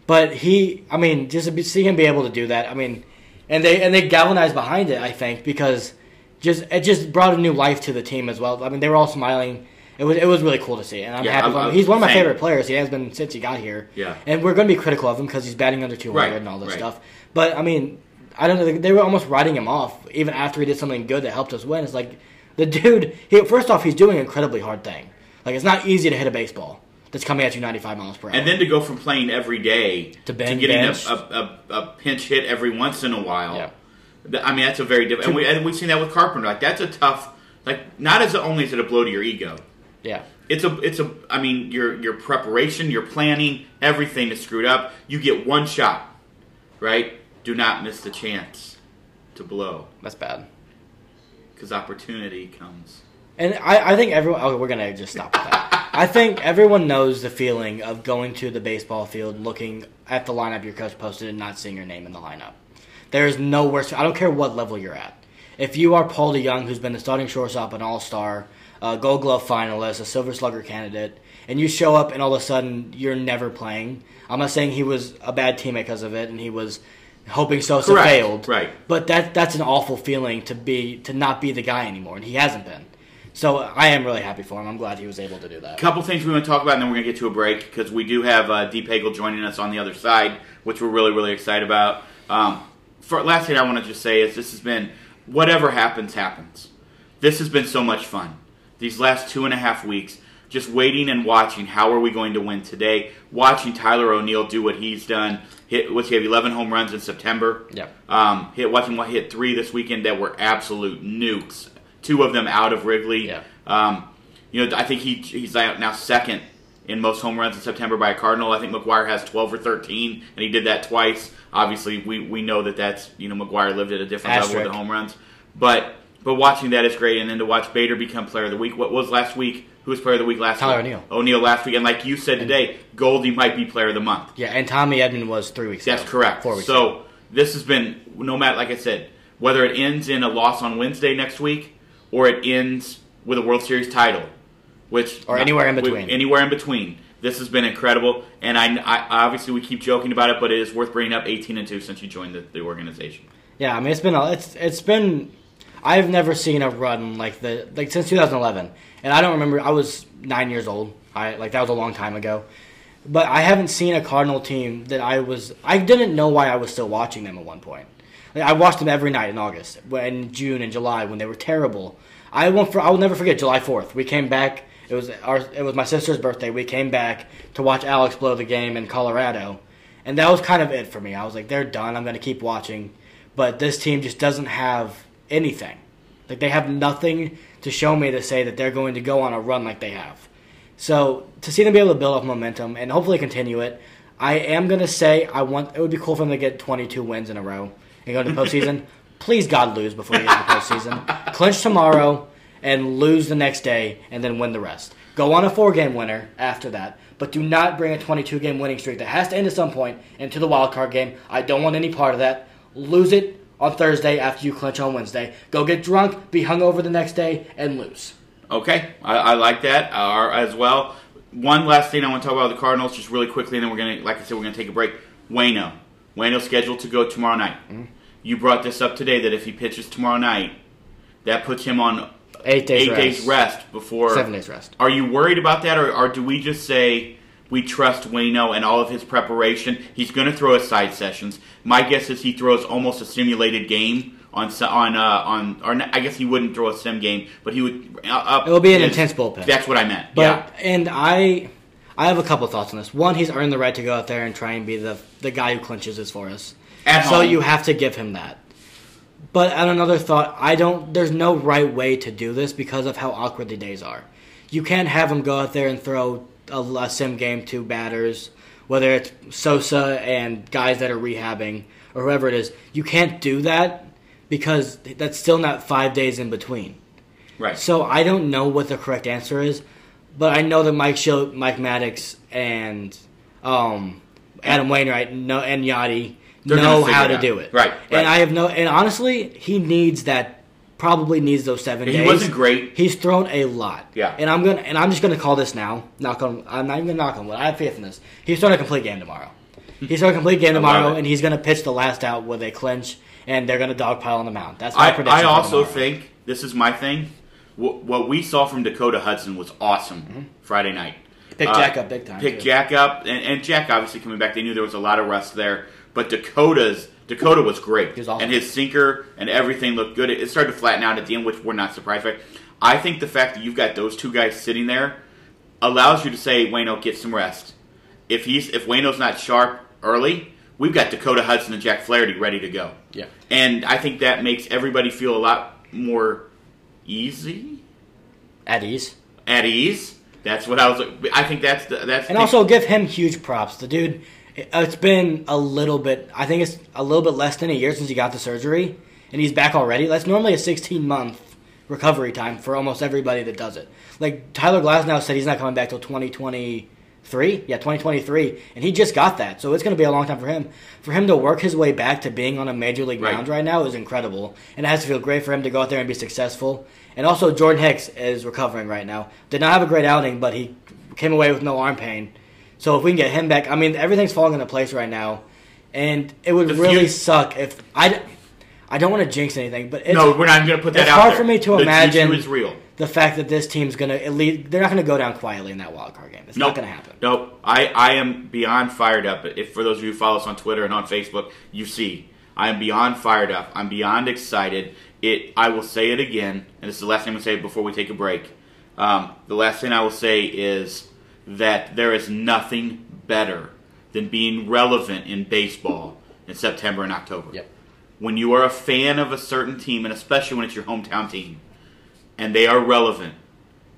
But he, I mean, just to see him be able to do that. I mean, and they and they galvanized behind it. I think because just it just brought a new life to the team as well. I mean, they were all smiling. It was it was really cool to see, and I'm Yeah, happy. I'm- for him. I'm he's one of my saying- favorite players. He has been since he got here. Yeah. And we're going to be critical of him because he's batting under 200 Right, and all this right. stuff. But I mean, I don't know. They were almost writing him off even after he did something good that helped us win. It's like the dude. He, first off, he's doing an incredibly hard thing. Like it's not easy to hit a baseball that's coming at you 95 miles per hour. And then to go from playing every day To bang getting a, a, a, a pinch hit every once in a while. Yeah. I mean, that's a very different. And, we, and we've seen that with Carpenter. Like that's a tough. Like not as only is it a blow to your ego. yeah. It's a, it's a. I mean, your your preparation, your planning, everything is screwed up. You get one shot, right? Do not miss the chance to blow, That's bad. because opportunity comes. And I, I think everyone. Oh, we're gonna just stop with that. I think everyone knows the feeling of going to the baseball field, looking at the lineup your coach posted, and not seeing your name in the lineup. There is no worse. I don't care what level you're at. If you are Paul DeJong, who's been the starting shortstop, an All Star, a Gold Glove finalist, a Silver Slugger candidate, and you show up and all of a sudden you're never playing. I'm not saying he was a bad teammate because of it, and he was hoping Sosa Correct, failed. right. But that that's an awful feeling to be to not be the guy anymore, and he hasn't been. So I am really happy for him. I'm glad he was able to do that. A couple things we want to talk about, and then we're going to get to a break because we do have uh, Deep Hagel joining us on the other side, which we're really, really excited about. Um, for last thing I want to just say is this has been whatever happens, happens. This has been so much fun. These last two and a half weeks, just waiting and watching. How are we going to win today? Watching Tyler O'Neill do what he's done. Hit what's he have? Eleven home runs in September. Yep. Um, hit watching what hit three this weekend that were absolute nukes. Two of them out of Wrigley. Yeah. Um, you know, I think he he's now second in most home runs in September by a Cardinal. I think McGwire has 12 or 13, and he did that twice. Obviously, we, we know that that's you know McGwire lived at a different level Asterisk. with the home runs, but but watching that is great, and then to watch Bader become Player of the Week. What was last week? Who was Player of the Week last Tyler week? O'Neill. O'Neill last week, and like you said today, Goldie might be Player of the Month. Yeah, and Tommy Edman was three weeks. That's ago. correct. Four weeks. ago. So this has been no matter like I said, whether it ends in a loss on Wednesday next week or it ends with a World Series title, which Or anywhere in we- between. anywhere in between. This has been incredible, and I, I obviously we keep joking about it, but it is worth bringing up 18 and two since you joined the, the organization. Yeah, I mean it's been a, it's it's been I've never seen a run like the like since 2011, and I don't remember. I was nine years old. I like that was a long time ago, but I haven't seen a Cardinal team that I was. I didn't know why I was still watching them at one point. I watched them every night in August, when June and July when they were terrible. I won't. For, I will never forget July 4th. We came back. It was our. It was my sister's birthday. We came back to watch Alex blow the game in Colorado, and that was kind of it for me. I was like, they're done. I'm going to keep watching, but this team just doesn't have anything. Like they have nothing to show me to say that they're going to go on a run like they have. So to see them be able to build up momentum and hopefully continue it, I am going to say I want. It would be cool for them to get 22 wins in a row and go to the postseason. Please God lose before you get to the postseason. Clinch tomorrow, and lose the next day and then win the rest. Go on a four game winner after that, but do not bring a 22 game winning streak that has to end at some point into the wild card game. I don't want any part of that. Lose it on Thursday after you clinch on Wednesday. Go get drunk, be hungover the next day, and lose. Okay, I, I like that uh, as well. One last thing I want to talk about the Cardinals, just really quickly, and then we're gonna, like I said, we're gonna take a break. Waino, Waino's scheduled to go tomorrow night. Mm-hmm. You brought this up today that if he pitches tomorrow night, that puts him on Eight days eight rest. days rest before Seven days rest. Are you worried about that, or, or do we just say we trust Waino and all of his preparation? He's going to throw his side sessions. My guess is he throws almost a simulated game on on uh, on. Or I guess he wouldn't throw a sim game, but he would. Uh, up It will be an his- intense bullpen. That's what I meant. But yeah. and I I have a couple thoughts on this. One, he's earned the right to go out there and try and be the the guy who clinches this for us. At so home. you have to give him that. But on another thought, I don't. There's no right way to do this because of how awkward the days are. You can't have him go out there and throw a, a sim game to batters, whether it's Sosa and guys that are rehabbing or whoever it is. You can't do that because that's still not five days in between. Right. So I don't know what the correct answer is, but I know that Mike Shildt, Mike Maddux, and um, Adam Wainwright know, and Yadi They're know how to do it. Right, right. And I have no. And honestly, he needs that. Probably needs those seven He days. wasn't great. He's thrown a lot. Yeah. And I'm gonna. And I'm just gonna call this now. Knock on. I'm not even gonna knock on wood. I have faith in this. He's throwing a complete game tomorrow. Hmm. He's throwing a complete game tomorrow, and he's gonna pitch the last out where they clinch, and they're gonna dogpile on the mound. That's my I, prediction. I also think this is my thing. What, what we saw from Dakota Hudson was awesome mm-hmm. Friday night. Mm-hmm. Picked Jack up big time, Picked too. Jack up, and, and Jack obviously coming back. They knew there was a lot of rust there, but Dakota's Dakota was great, was awesome. and his sinker and everything looked good. It, it started to flatten out at the end, which we're not surprised by. I think the fact that you've got those two guys sitting there allows you to say, Waino, get some rest. If he's if Waino's not sharp early, we've got Dakota Hudson and Jack Flaherty ready to go. Yeah. And I think that makes everybody feel a lot more easy, At ease. at ease. That's what I was. I think that's the, that's And the- also give him huge props. The dude, it's been a little bit. I think it's a little bit less than a year since he got the surgery, and he's back already. That's normally a 16 month recovery time for almost everybody that does it. Like Tyler Glasnow said, he's not coming back till 2023. Yeah, 2023, and he just got that, so it's going to be a long time for him. For him to work his way back to being on a major league Right. mound right now is incredible, and it has to feel great for him to go out there and be successful. And also, Jordan Hicks is recovering right now. Did not have a great outing, but he came away with no arm pain. So if we can get him back, I mean, everything's falling into place right now, and it would really suck if I. I don't want to jinx anything, but it's, no, we're not going to put that it's hard there. for me to the imagine is real. the fact that this team's gonna at least they're not gonna go down quietly in that wild card game. It's Nope. not gonna happen. Nope. I, I am beyond fired up. If for those of you who follow us on Twitter and on Facebook, you see I am beyond fired up. I'm beyond excited. It. I will say it again, and this is the last thing I'm going to say before we take a break. Um, the last thing I will say is that there is nothing better than being relevant in baseball in September and October. Yep. When you are a fan of a certain team, and especially when it's your hometown team, and they are relevant,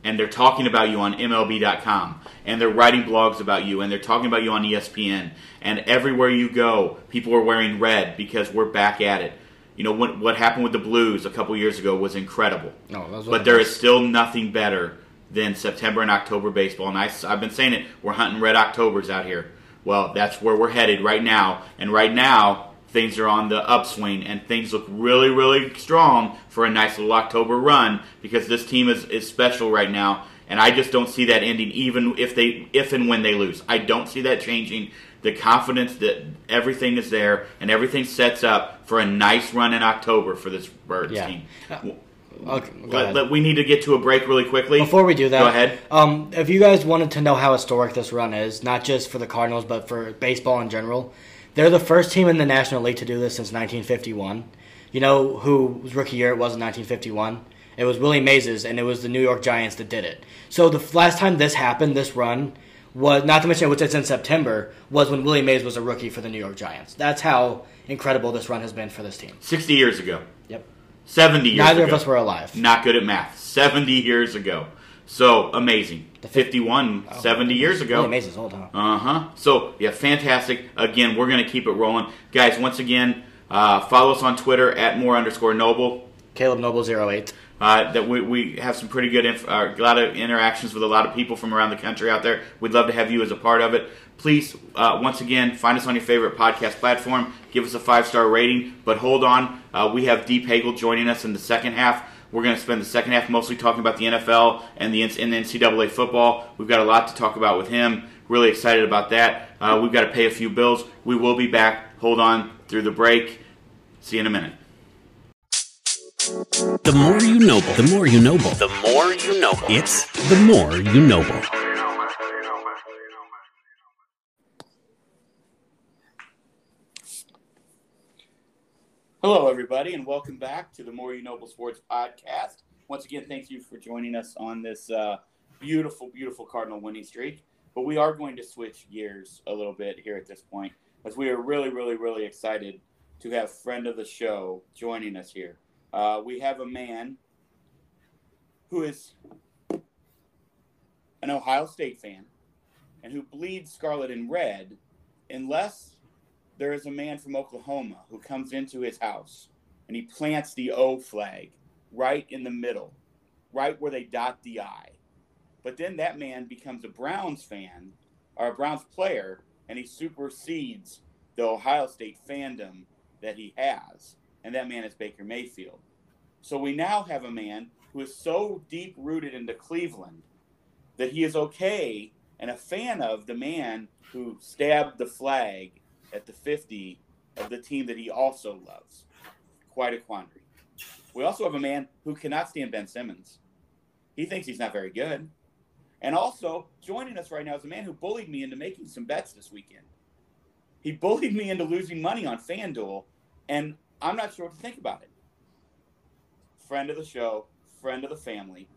and they're talking about you on MLB.com, and they're writing blogs about you, and they're talking about you on ESPN, and everywhere you go, people are wearing red because we're back at it. You know what? What happened with the Blues a couple years ago was incredible. No, that was but there is still nothing better than September and October baseball. And I, have been saying it. We're hunting red Octobers out here. Well, that's where we're headed right now. And right now, things are on the upswing, and things look really, really strong for a nice little October run because this team is, is special right now. And I just don't see that ending, even if they, if and when they lose. I don't see that changing. The confidence that everything is there and everything sets up for a nice run in October for this Birds Yeah. team. Okay, go Let- let- we need to get to a break really quickly. Before we do that, go ahead. Um, if you guys wanted to know how historic this run is, not just for the Cardinals but for baseball in general, they're the first team in the National League to do this since 1951. You know whose rookie year it was in 1951? It was Willie Mays', and it was the New York Giants that did it. So the last time this happened, this run was not to mention which it's in September, was when Willie Mays was a rookie for the New York Giants. That's how incredible this run has been for this team. 60 years ago. Yep. 70 years Neither ago. of us were alive. Not good at math. 70 years ago. So amazing. The 51, Oh, 70 years ago. Willie Mays is old, huh? Uh huh. So yeah, fantastic. Again, we're gonna keep it rolling, guys. Once again, uh, follow us on Twitter at more underscore noble. Caleb Noble 08. Uh, that we, we have some pretty good, inf- uh, a lot of interactions with a lot of people from around the country out there. We'd love to have you as a part of it. Please, uh, once again, find us on your favorite podcast platform. Give us a five star rating. But hold on, uh, we have Deep Hagel joining us in the second half. We're going to spend the second half mostly talking about the NFL and the, and the NCAA football. We've got a lot to talk about with him. Really excited about that. Uh, we've got to pay a few bills. We will be back. Hold on through the break. See you in a minute. The more you know, the more you know, the more you know. It's the more you know. Hello, everybody, and welcome back to the More You Noble Sports podcast. Once again, thank you for joining us on this uh, beautiful, beautiful Cardinal winning streak. But we are going to switch gears a little bit here at this point, as we are really, really, really excited to have friend of the show joining us here. Uh, we have a man who is an Ohio State fan and who bleeds scarlet and red unless there is a man from Oklahoma who comes into his house and he plants the O flag right in the middle, right where they dot the I. But then that man becomes a Browns fan or a Browns player and he supersedes the Ohio State fandom that he has. And that man is Baker Mayfield. So we now have a man who is so deep rooted into Cleveland that he is okay and a fan of the man who stabbed the flag at the 50 of the team that he also loves. Quite a quandary. We also have a man who cannot stand Ben Simmons. He thinks he's not very good. And also, joining us right now is a man who bullied me into making some bets this weekend. He bullied me into losing money on FanDuel, and I'm not sure what to think about it. Friend of the show, friend of the family,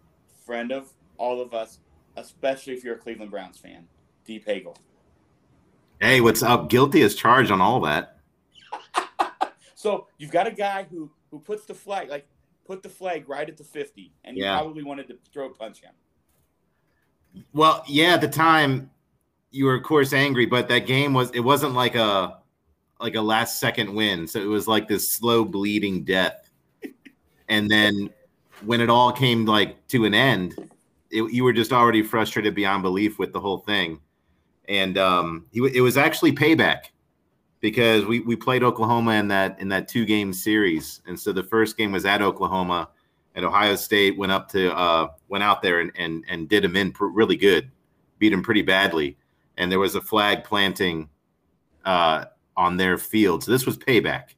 friend of all of us, especially if you're a Cleveland Browns fan, Deep Hagel. Hey, what's up? Guilty as charged on all that. so you've got a guy who who puts the flag like put the flag right at the 50 and you probably wanted to throw a punch him. Well, yeah, at the time you were of course angry, but that game was it wasn't like a like a last second win. So it was like this slow bleeding death. and then when it all came like to an end, it, you were just already frustrated beyond belief with the whole thing. And um, he, it was actually payback because we, we played Oklahoma in that in that two game series, and so the first game was at Oklahoma, and Ohio State went up to uh, went out there and and, and did him in pr- really good, beat him pretty badly, and there was a flag planting uh, on their field, so this was payback.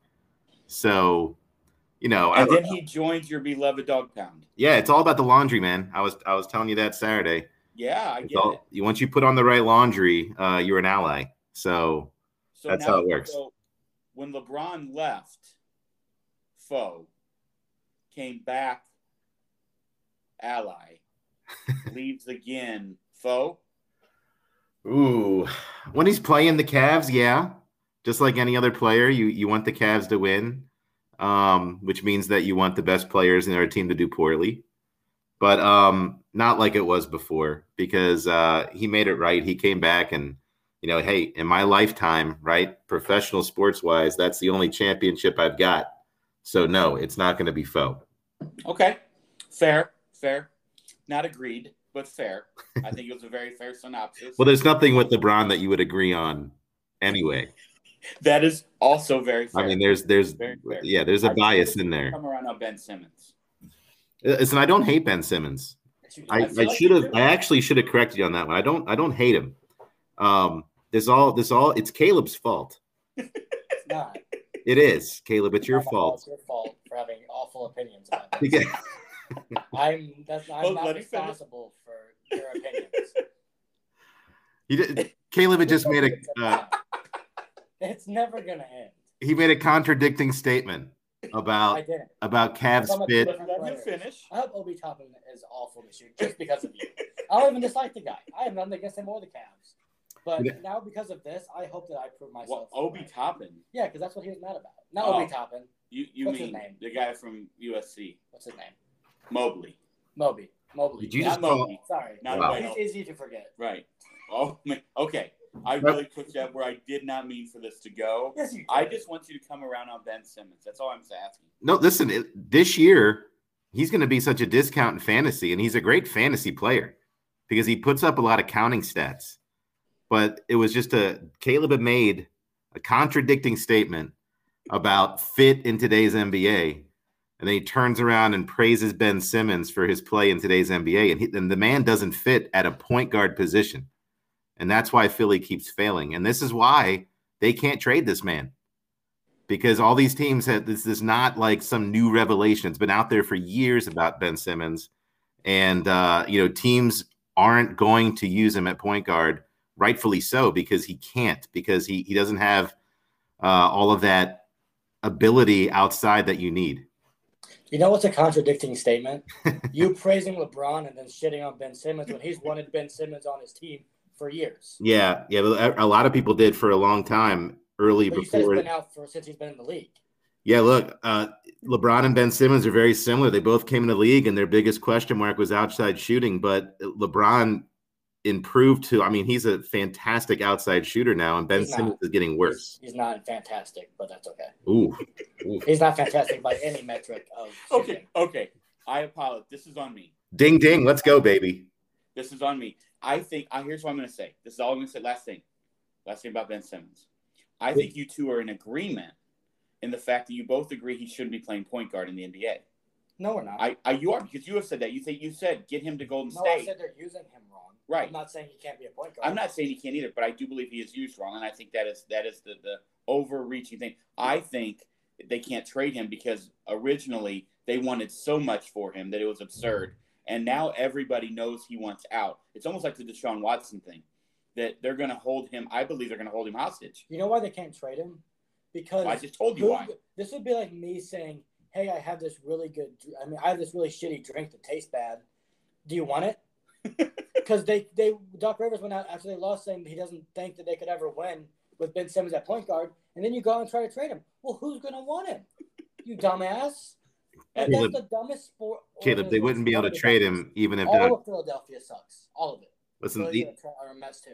So, you know, I- And then he joins your beloved dog pound. yeah, it's all about the laundry, man. I was I was telling you that Saturday. Yeah, I It's get all- it. you once you put on the right laundry, uh, you're an ally. So So That's now- how it works. So when LeBron left, foe came back, ally leaves again, foe. Ooh, when he's playing the Cavs, yeah, just like any other player, you you want the Cavs to win, um, which means that you want the best players in their team to do poorly, but um, not like it was before because uh, he made it right. He came back and you know, hey, in my lifetime, right, professional sports wise, that's the only championship I've got. So no, it's not going to be foe. Okay, fair, fair. Not agreed, but fair. I think it was a very fair synopsis. Well, there's nothing with LeBron that you would agree on, anyway. That is also very fair. I mean, there's there's Very yeah, there's a I- bias in there. come around on Ben Simmons. Listen, I don't hate Ben Simmons. I, I I should have. do. I actually should have corrected you on that one. I don't. I don't hate him. Um, this all. This all. It's Caleb's fault. It's not. It is Caleb. It's your Not fault. It's your fault for having awful opinions about this. Because- I'm that's I'm Well, not let me finish. responsible for your opinions. he did, Caleb had just made a. Uh, It's never gonna end. he made a contradicting statement I about didn't. about Cavs I'm fit. different Let him player. finish. I hope Obi Toppin is awful this year just because of you. I don't even dislike the guy. I have nothing against him or the Cavs. But Yeah. now because of this, I hope that I prove myself. Well, Obi right. Toppin. Yeah, because that's what he was mad about. Not Oh. Obi Toppin. You you What's his mean name? the guy from USC, What's his name? Mobley? Moby. Mobley. Did you Yeah, just Not call? Mobley. Sorry. Not Wow. He's easy to forget. Right. Oh, man. okay. I really took that where I did not mean for this to go. Yes, you. I just want you to come around on Ben Simmons. That's all I'm asking. No, listen. It, this year, he's going to be such a discount in fantasy, and he's a great fantasy player because he puts up a lot of counting stats. But it was just a Caleb had made a contradicting statement about fit in today's NBA. And then he turns around and praises Ben Simmons for his play in today's NBA. And, he, and the man doesn't fit at a point guard position. And that's why Philly keeps failing. And this is why they can't trade this man because all these teams have this is not like some new revelation. It's been out there for years about Ben Simmons. And, uh, you know, teams aren't going to use him at point guard, rightfully so, because he can't, because he, he doesn't have uh, all of that ability outside that you need. You know what's a contradicting statement? you praising LeBron and then shitting on Ben Simmons when he's wanted Ben Simmons on his team for years. Yeah, yeah, but a lot of people did for a long time early But before. he's been out for since he's been in the league. Yeah, look, uh, LeBron and Ben Simmons are very similar. They both came in the league, and their biggest question mark was outside shooting. But LeBron improved to, I mean, he's a fantastic outside shooter now, and Ben He's not. Simmons is getting worse. He's, he's not fantastic, but that's okay. Ooh, ooh. He's not fantastic by any metric of Okay, okay. I apologize. This is on me. ding, ding, let's go, baby. This is on me. I think. Uh, here's what I'm going to say. This is all I'm going to say. Last thing. Last thing about Ben Simmons. I think you two are in agreement in the fact that you both agree he shouldn't be playing point guard in the NBA. No, we're not. I, I you are because you have said that. You think you said get him to Golden State. no, I said they're using him wrong. Right. I'm not saying he can't be a point guard. I'm not saying he can't either, but I do believe he is used wrong, and I think that is that is the the overreaching thing. I think they can't trade him because originally they wanted so much for him that it was absurd, and now everybody knows he wants out. It's almost like the Deshaun Watson thing that they're going to hold him. I believe they're going to hold him hostage. You know why they can't trade him? Because I just told you who- why. This would be like me saying, "Hey, I have this really good. I mean, I have this really shitty drink that tastes bad. Do you want it?" Because they they Doc Rivers went out after they lost, saying he doesn't think that they could ever win with Ben Simmons at point guard, and then you go out and try to trade him. Well, who's gonna want him? You dumbass. Like, Caleb- that's the dumbest sport. Caleb, they wouldn't be able to trade him even if All Doc. of Philadelphia sucks. All of it. Listen, the, Philadelphia are Mets too.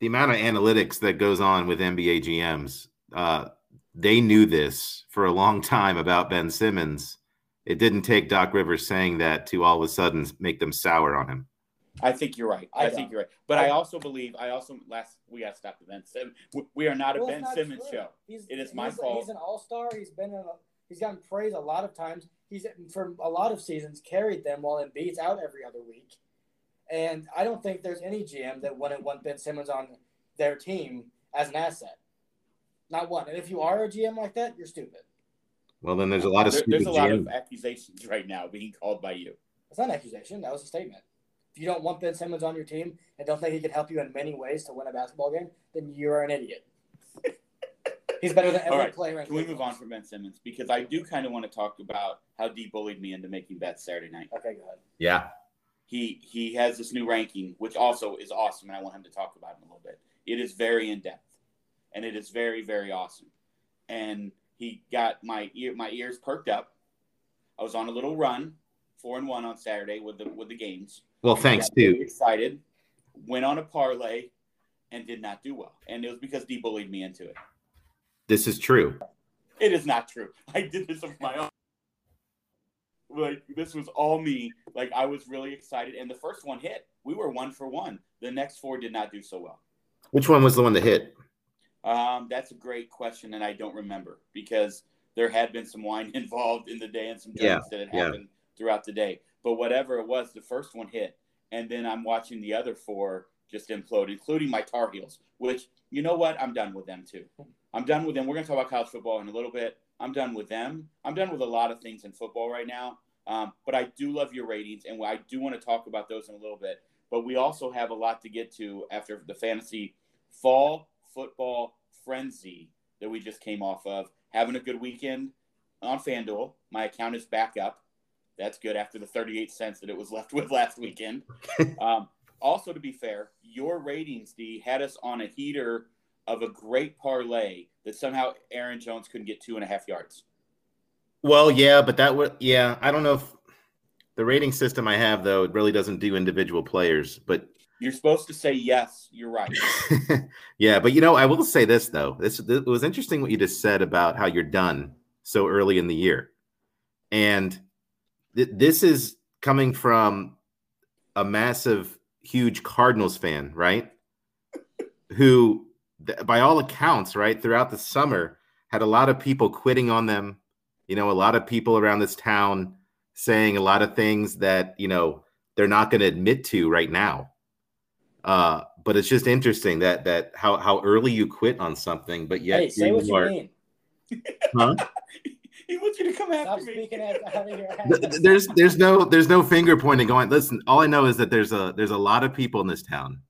the amount of analytics that goes on with NBA GMs, uh, they knew this for a long time about Ben Simmons. It didn't take Doc Rivers saying that to all of a sudden make them sour on him. I think you're right. I, I think you're right. But I, I- also believe. I also last we got to stop the Ben Simmons. We- We are not a Well, it's Ben not Simmons true. show. He's, It is my he's, fault. He's an all star. He's been in a, he's gotten praise a lot of times. He's for a lot of seasons carried them while Embiid's out every other week. And I don't think there's any GM that wouldn't want Ben Simmons on their team as an asset. Not one. And if you are a GM like that, you're stupid. Well, then there's a lot of There- stupid there's a lot GMs. of accusations right now being called by you. That's not an accusation. That was a statement. If you don't want Ben Simmons on your team and don't think he can help you in many ways to win a basketball game, then you're an idiot. He's better than every All right, player. Can we move on from Ben Simmons because I do kind of want to talk about how D bullied me into making bets Saturday night. Okay, go ahead. Yeah. He he has this new ranking, which also is awesome, and I want him to talk about it in a little bit. It is very in depth, and it is very very awesome. And he got my ear my ears perked up. I was on a little run, four and one on Saturday with the with the games. Well, thanks got very too. Excited, went on a parlay, and did not do well. And it was because D bullied me into it. This is true. It is not true. I did this of my own. Like this was all me. Like I was really excited, and the first one hit. We were one for one. The next four did not do so well. Which one was the one that hit? Um, that's a great question, and I don't remember because there had been some wine involved in the day and some drinks Yeah, that had yeah. happened throughout the day. But whatever it was, the first one hit, and then I'm watching the other four just implode, including my Tar Heels. Which you know what? I'm done with them too. I'm done with them. We're gonna talk about college football in a little bit. I'm done with them. I'm done with a lot of things in football right now. Um, but I do love your ratings, and I do want to talk about those in a little bit. But we also have a lot to get to after the fantasy fall football frenzy that we just came off of. Having a good weekend on FanDuel. My account is back up. That's good after the 38 cents that it was left with last weekend. um, also, to be fair, your ratings, D, had us on a heater of a great parlay that somehow Aaron Jones couldn't get two and a half yards. Well, yeah, but that would yeah. I don't know if the rating system I have though it really doesn't do individual players, but You're supposed to say yes. You're right. yeah, but you know, I will say this though. This, this it was interesting what you just said about how you're done so early in the year. And th- this is coming from a massive, huge Cardinals fan, right? Who, by all accounts, right, throughout the summer, had a lot of people quitting on them. You know, a lot of people around this town saying a lot of things that, you know, they're not going to admit to right now. Uh, but it's just interesting that that how how early you quit on something, but yet hey, say what you you are- mean. Huh? he wants you to come Stop after me. speaking out out of your Th- there's there's no there's no finger pointing going listen all i know is that there's a there's a lot of people in this town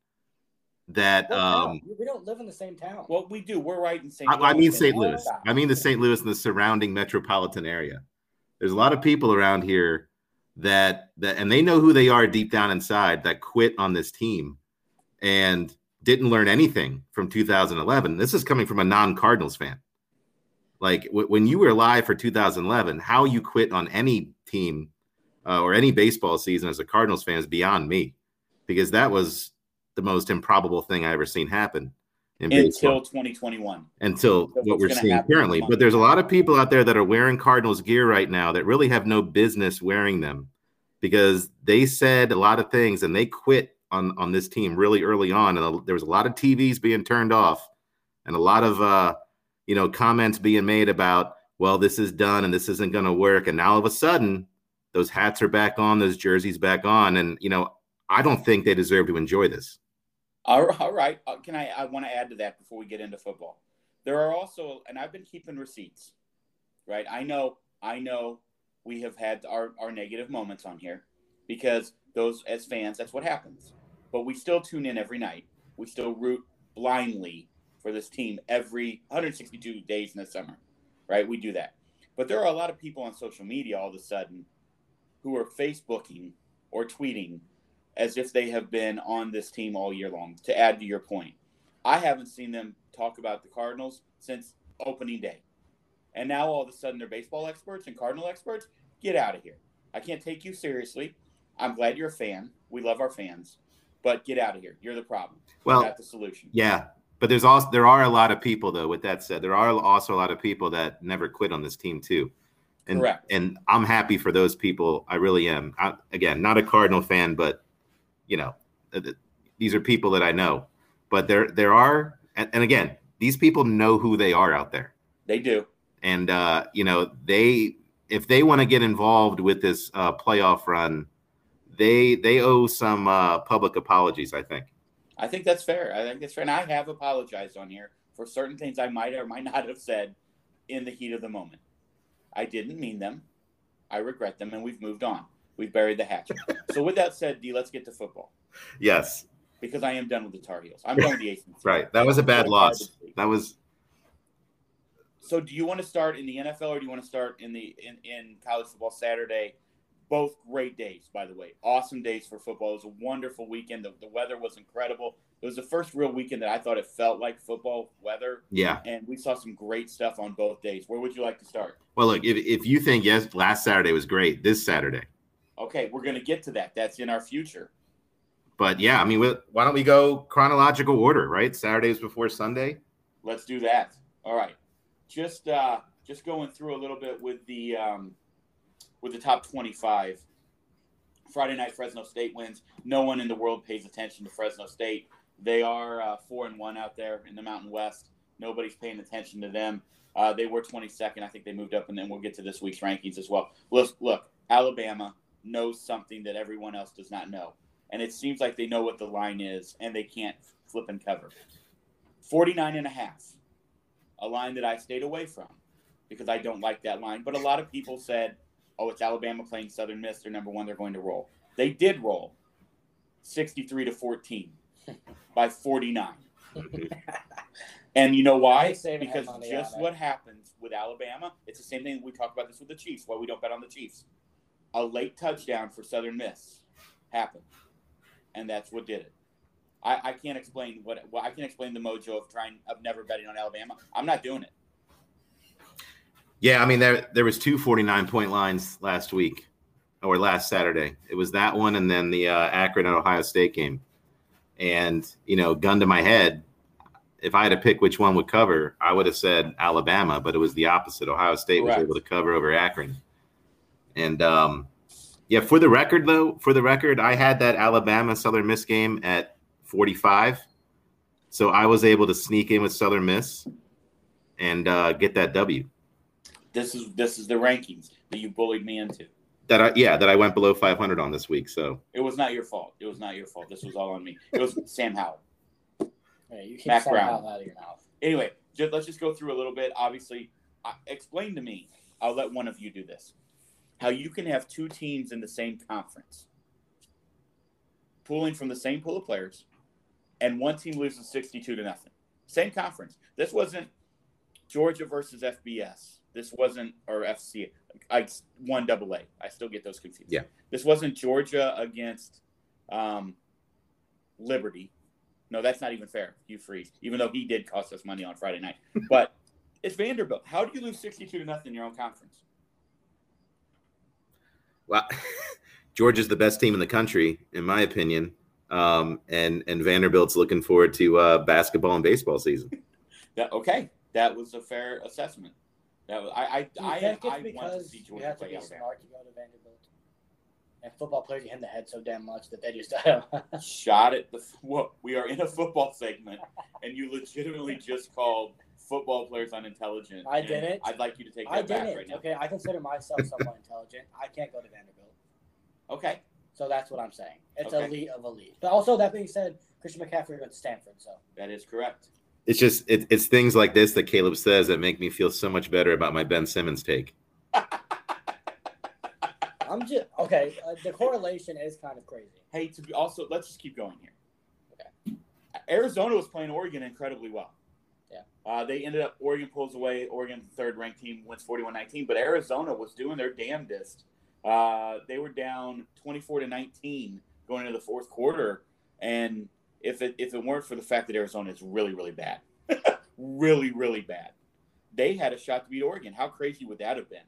that What um town? we don't live in the same town. Well, we do. We're right in St. I, I mean st louis i mean the st louis and the surrounding metropolitan area there's a lot of people around here that that and they know who they are deep down inside that quit on this team and didn't learn anything from 2011 this is coming from a non-cardinals fan like w- when you were live for 2011 how you quit on any team uh, or any baseball season as a cardinals fan is beyond me because that was the most improbable thing i ever seen happen in baseball until 2021. until That's what we're seeing currently. in a month. But there's a lot of people out there that are wearing Cardinals gear right now that really have no business wearing them because they said a lot of things and they quit on on this team really early on, and there was a lot of TVs being turned off and a lot of uh, you know comments being made about well this is done and this isn't going to work, and now all of a sudden those hats are back on, those jerseys back on, and you know I don't think they deserve to enjoy this. All right. Uh, Can I? I want to add to that before we get into football. There are also, and I've been keeping receipts. Right. I know. I know. We have had our our negative moments on here because those as fans, that's what happens. But we still tune in every night. We still root blindly for this team every 162 days in the summer. Right. We do that. But there are a lot of people on social media all of a sudden who are Facebooking or tweeting as if they have been on this team all year long. To add to your point, I haven't seen them talk about the Cardinals since opening day. And now all of a sudden they're baseball experts and Cardinal experts. Get out of here. I can't take you seriously. I'm glad you're a fan. We love our fans. But get out of here. You're the problem. Well, not the solution. Yeah, but there's also there are a lot of people though. With that said, there are also a lot of people that never quit on this team too. And, Correct. And I'm happy for those people. I really am. I, again, not a Cardinal fan, but you know, th- th- these are people that I know. But there there are, and, and again, these people know who they are out there, They do. and uh, you know they if they want to get involved with this uh, playoff run, they they owe some uh, public apologies. I think. I think that's fair. I think that's fair. And I have apologized on here for certain things I might or might not have said in the heat of the moment. I didn't mean them. I regret them, and we've moved on. We've buried the hatchet. so, with that said, D, let's get to football Yes, because I am done with the Tar Heels. I'm done with the ACC. right. That was a bad loss. That was So, do you want to start in the NFL or do you want to start in the in, in college football Saturday? Both great days, by the way. Awesome days for football. It was a wonderful weekend. The, the weather was incredible. It was the first real weekend that I thought it felt like football weather. yeah. and we saw some great stuff on both days. Where would you like to start? Well, look, if, if you think yes, last Saturday was great, this Saturday. Okay, we're going to get to that. That's in our future. But yeah, I mean, why don't we go chronological order, right? Saturdays before Sunday. Let's do that. All right. Just uh, just going through a little bit with the um, with the top 25. Friday night Fresno State wins. No one in the world pays attention to Fresno State. They are uh, four and one out there in the Mountain West. Nobody's paying attention to them. Uh, they were 22nd. I think they moved up, and then we'll get to this week's rankings as well. Look, look, Alabama knows something that everyone else does not know, and it seems like they know what the line is, and they can't flip and cover. 49 and a half, a line that I stayed away from because I don't like that line. But a lot of people said, oh, it's Alabama playing Southern Miss. They're number one. They're going to roll. They did roll 63 to 14 by 49. And you know why? Because just what happens with Alabama, it's the same thing we talked about this with the Chiefs, why we don't bet on the Chiefs. A late touchdown for Southern Miss happened. And that's what did it. I, I can't explain what well, I can explain the mojo of trying of never betting on Alabama. I'm not doing it. Yeah, I mean, there there was two 49 point lines last week or last Saturday. It was that one and then the uh, Akron and Ohio State game. And you know, gun to my head, if I had to pick which one would cover, I would have said Alabama, but it was the opposite. Ohio State Correct. was able to cover over Akron. And um, Yeah, for the record though, for the record, I had that Alabama Southern Miss game at 45. So I was able to sneak in with Southern Miss and uh, get that W. This is this is the rankings that you bullied me into. That I yeah, that I went below 500 on this week. So It was not your fault. It was not your fault. This was all on me. It was Sam Howell. Hey, you keep Mack saying Brown. out out of your mouth. Anyway, just, let's just go through a little bit. Obviously, uh, explain to me. I'll let one of you do this. How you can have two teams in the same conference, pooling from the same pool of players, and one team loses sixty-two to nothing. Same conference. This wasn't Georgia versus FBS. This wasn't or FC. I one double A. I still get those confused. Yeah. This wasn't Georgia against um, Liberty. No, that's not even fair. Hugh Freeze, even though he did cost us money on Friday night. But it's Vanderbilt. How do you lose sixty-two to nothing in your own conference? well, Georgia's the best team in the country, in my opinion. Um, and and Vanderbilt's looking forward to uh, basketball and baseball season. That okay? That was a fair assessment. That was, I Do you I I, think I it's want to because see you Georgia have to play be Alabama. smart to go to Vanderbilt? And football players get hit in the head so damn much that they just Shot at the what? We are in a football segment, and you legitimately just called football players unintelligent. I and didn't. I'd like you to take that I back didn't. right now. okay, I consider myself somewhat intelligent. I can't go to Vanderbilt. Okay. So that's what I'm saying. It's Okay. elite of elite. But also, that being said, Christian McCaffrey went to Stanford, so That is correct. It's just it, it's things like this that Caleb says that make me feel so much better about my Ben Simmons take. I'm just okay. Uh, the correlation is kind of crazy. Hey, to be also, let's just keep going here. Okay. Arizona was playing Oregon incredibly well. Yeah. Uh, they ended up, Oregon pulls away. Oregon, third ranked team, wins 41 19. But Arizona was doing their damnedest. Uh, they were down 24 to 19 going into the fourth quarter. And if it, if it weren't for the fact that Arizona is really, really bad, really, really bad, they had a shot to beat Oregon. How crazy would that have been?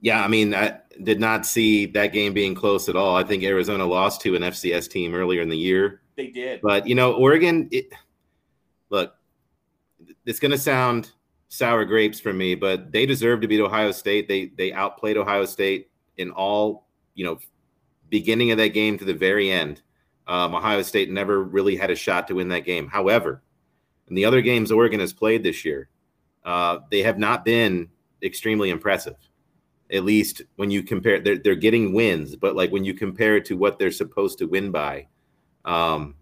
Yeah, I mean, I did not see that game being close at all. I think Arizona lost to an FCS team earlier in the year. They did. But you know, Oregon. It, look, it's going to sound sour grapes for me, but they deserve to beat Ohio State. They they outplayed Ohio State in all you know, beginning of that game to the very end. Um, Ohio State never really had a shot to win that game. However, in the other games Oregon has played this year, uh, they have not been extremely impressive. At least when you compare, they're, they're getting wins, but like when you compare it to what they're supposed to win by, um,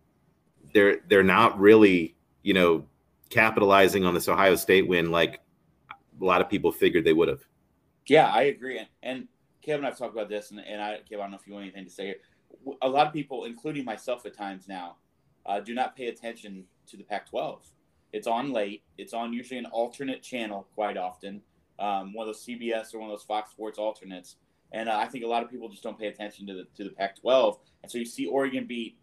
they're they're not really you know capitalizing on this Ohio State win like a lot of people figured they would have. Yeah, I agree. And, and Kevin I've talked about this, and, and I, Kevin, I don't know if you want anything to say. here. A lot of people, including myself at times now, uh, do not pay attention to the Pac 12. It's on late, it's on usually an alternate channel quite often, um, one of those CBS or one of those Fox Sports alternates. And uh, I think a lot of people just don't pay attention to the, to the Pac 12. And so you see Oregon beat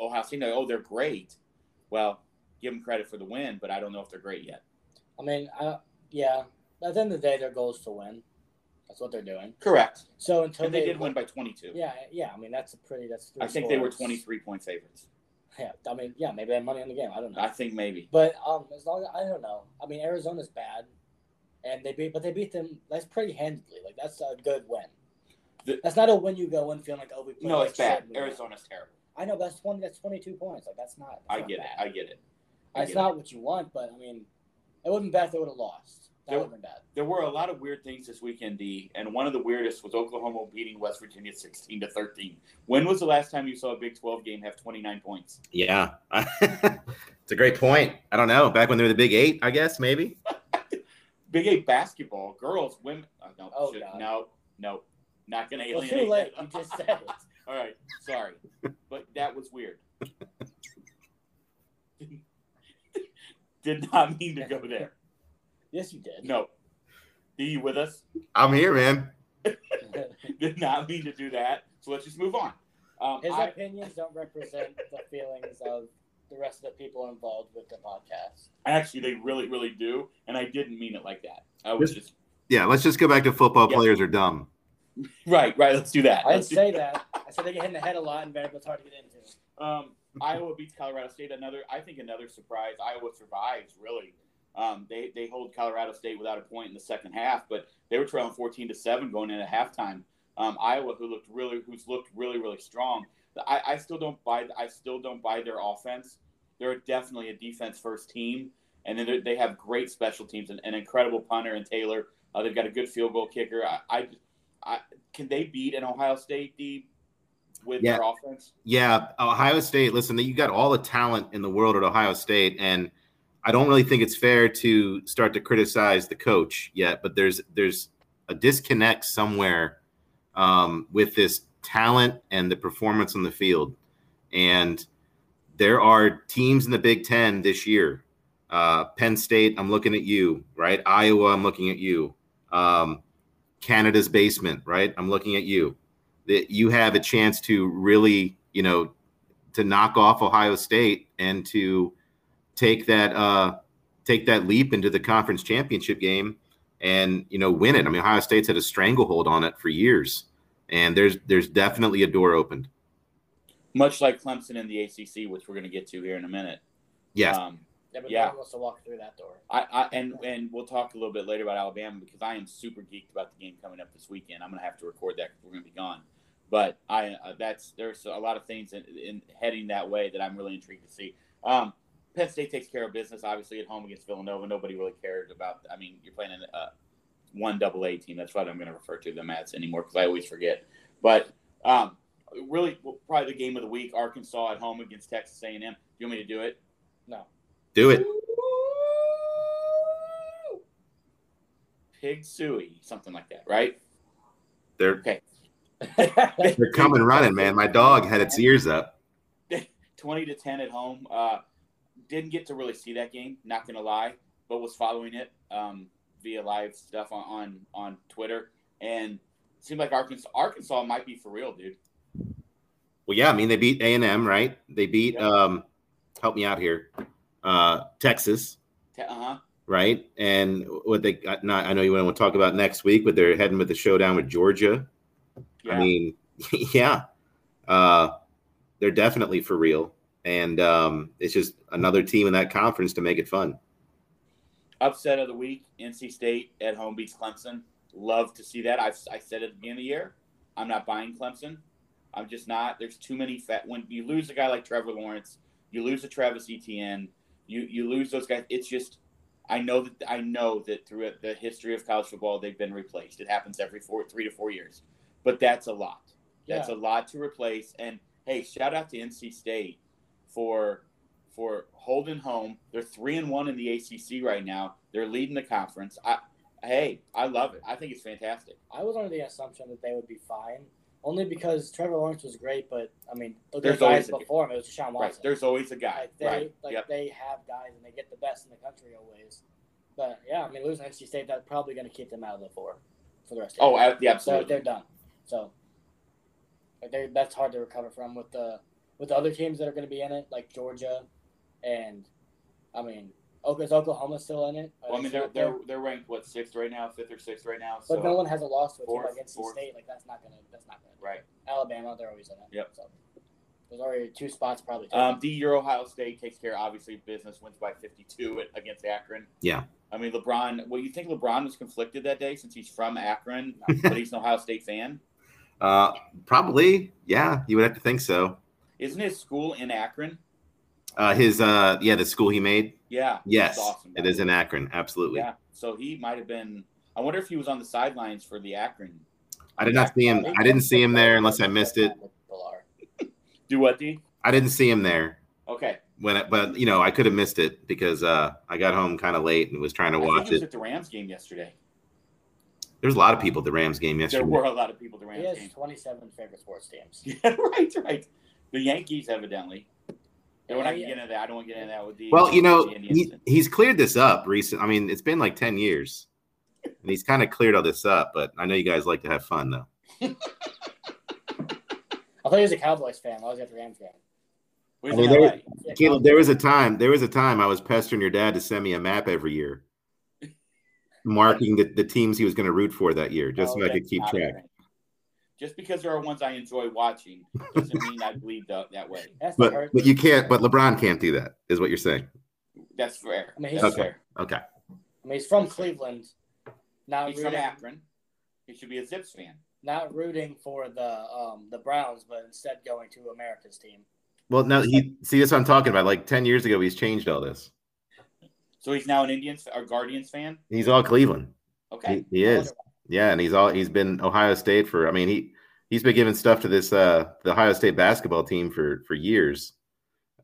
Ohio State, they're, oh, they're great. Well, give them credit for the win, but I don't know if they're great yet. I mean, I, yeah. At the end of the day, their goal is to win. That's what they're doing. Correct. So until And they did win by 22. Yeah, yeah. I mean, that's a pretty. That's. Three I think they were 23 point favorites. Yeah, I mean, yeah. Maybe they had money on the game. I don't know. I think maybe. But um, as long as I don't know. I mean, Arizona's bad, and they beat, but they beat them. That's pretty handily. Like that's a good win. The- that's not a win you go in feeling like oh we. played No, like it's bad. shit, we won. Arizona's terrible. I know, but that's twenty. That's twenty two points. Like that's not. That's I not get it. I get it. It's not what you want, but I mean, it wouldn't be bad if they would have lost. That There- would have been bad. There were a lot of weird things this weekend, D, and one of the weirdest was Oklahoma beating West Virginia 16 to 13. When was the last time you saw a Big 12 game have 29 points? Yeah, it's a great point. I don't know. Back when they were the Big Eight, I guess maybe. Big 8 basketball, girls, women. Uh, no, Oh, shit, God. no, no. Not going to Well, alienate. too late. that. You just said it. All right, sorry. But that was weird. Did not mean to go there. Yes, you did. No. Are you with us? I'm here, man. Did not mean to do that. So let's just move on. Um, His I, opinions don't represent the feelings of the rest of the people involved with the podcast. actually, they really, really do, and I didn't mean it like that. I was just Yeah, let's just go back to football Yeah. players are dumb. right, right. Let's do that. I didn't say that. I said they get hit in the head a lot, and Vanderbilt's hard to get into. Um, Iowa beats Colorado State. Another, I think, another surprise. Iowa survives. Really, um, they they hold Colorado State without a point in the second half, but they were trailing fourteen to seven going into halftime. Um, Iowa, who looked really, who's looked really, really strong. I, I still don't buy. I still don't buy their offense. They're definitely a defense first team, and then they have great special teams and an incredible punter and Taylor. Uh, they've got a good field goal kicker. I, I, I can they beat an Ohio State deep with Yeah. their offense? Yeah, Ohio State. Listen, you got all the talent in the world at Ohio State, and I don't really think it's fair to start to criticize the coach yet. But there's there's a disconnect somewhere um, with this talent and the performance on the field, and there are teams in the Big Ten this year. Uh, Penn State, I'm looking at you, right? Iowa, I'm looking at you. Um, Canada's basement, right? I'm looking at you. That you have a chance to really, you know, to knock off Ohio State and to take that uh, take that leap into the conference championship game and you know win it. I mean, Ohio State's had a stranglehold on it for years, and there's there's definitely a door opened. Much like Clemson in the ACC, which we're going to get to here in a minute. Yes, Um, Yeah, but Yeah. no one wants to walk through that door. I, I and and we'll talk a little bit later about Alabama because I am super geeked about the game coming up this weekend. I'm gonna have to record that because we're gonna be gone. But I uh, that's there's a lot of things in, in heading that way that I'm really intrigued to see. Um, Penn State takes care of business obviously at home against Villanova. Nobody really cared about. I mean, you're playing a uh, one double A team. That's what I'm going to refer to them as anymore because I always forget. But um, really, well, probably the game of the week: Arkansas at home against Texas A&M. Do you want me to do it? No. do it. Pig suey, something like that, right? They're Okay. they're coming running, man. My dog had its ears up. 20 to 10 at home. Uh, didn't get to really see that game, not going to lie, but was following it um, via live stuff on, on, on Twitter. And seemed like Arkansas, Arkansas might be for real, dude. Well, yeah, I mean they beat A and M, right? They beat Yeah. um, help me out here, uh, Texas. Uh huh. right? And what they got, not, I know you want to talk about next week, but they're heading with the showdown with Georgia. Yeah. I mean, yeah, uh, they're definitely for real. And um, it's just another team in that conference to make it fun. Upset of the week: NC State at home beats Clemson. Love to see that. I've, I said at the beginning of the year, I'm not buying Clemson. I'm just not. There's too many fat. When you lose a guy like Trevor Lawrence, you lose a Travis Etienne, you you lose those guys. It's just. I know that I know that through the history of college football, they've been replaced. It happens every four, three to four years, but that's a lot. That's Yeah. a lot to replace. And hey, shout out to NC State for for holding home. They're three and one in the ACC right now. They're leading the conference. I, hey, I love it. I think it's fantastic. I was under the assumption that they would be fine, only because Trevor Lawrence was great, but I mean, look There's at the guys always a- before him. It was Deshaun Right. Watson. There's always a guy. like they, right. like yep. they have guys and they get the best in the country always. But yeah, I mean, losing NC State that's probably going to keep them out of the four for the rest. of Oh, the yeah, so they're done. So like they that's hard to recover from with the with the other teams that are going to be in it, like Georgia, and I mean, Oka- is Oklahoma still in it? Well, I mean, they're they're they're ranked what sixth right now, fifth or sixth right now. So But no one has a loss to a team Fourth, like NC fourth. State. Like that's not gonna. That's not gonna. right. Alabama, they're always in it. Yep. So there's already two spots probably. taken. Um, the year Ohio State takes care, obviously, business wins by 52 at, against Akron. Yeah. I mean, LeBron. Well, you think LeBron was conflicted that day since he's from Akron, but he's an Ohio State fan? Uh, probably, yeah, you would have to think so. Isn't his school in Akron? Uh, his, uh, yeah, the school he made. Yeah. Yes, awesome. it is in Akron. Absolutely. Yeah. So he might have been. I wonder if he was on the sidelines for the Akron. I did not see him. I didn't see him there unless I missed it. People. Do what, D? I didn't see him there Okay. when, it, but you know, I could have missed it because uh, I got home kind of late and was trying to I think watch he was it. at the Rams game yesterday. There's a lot of people at the Rams game yesterday. There were a lot of people at the He Rams has game. 27 favorite sports teams. Yeah, right, right. The Yankees, evidently. And we're not Yeah, get into that. I don't want to get into that with the. Well, you know, he, he's cleared this up recent. I mean, it's been like 10 years and he's kind of cleared all this up, but I know you guys like to have fun though. I thought he was a Cowboys fan. I was at the Rams game. Where's I mean, there- Yeah, Caleb, there was a time, there was a time I was pestering your dad to send me a map every year, marking the, the teams he was going to root for that year, just Oh, so I could keep track. right. Just because there are ones I enjoy watching doesn't mean I believe the, that way. That's But hurt. but you can't. But LeBron can't do that, is what you're saying. That's fair. I mean, he's- Okay. fair. Okay. I mean, he's from Cleveland. Now He's from rooting- Akron. He should be a Zips fan. not rooting for the um, the Browns, but instead going to America's team. Well, no, he see that's what I'm talking about. Like ten years ago, he's changed all this. So he's now an Indians or Guardians fan. He's all Cleveland. Okay, He, he is. Yeah, and he's all he's been Ohio State for. I mean, he he's been giving stuff to this uh the Ohio State basketball team for for years.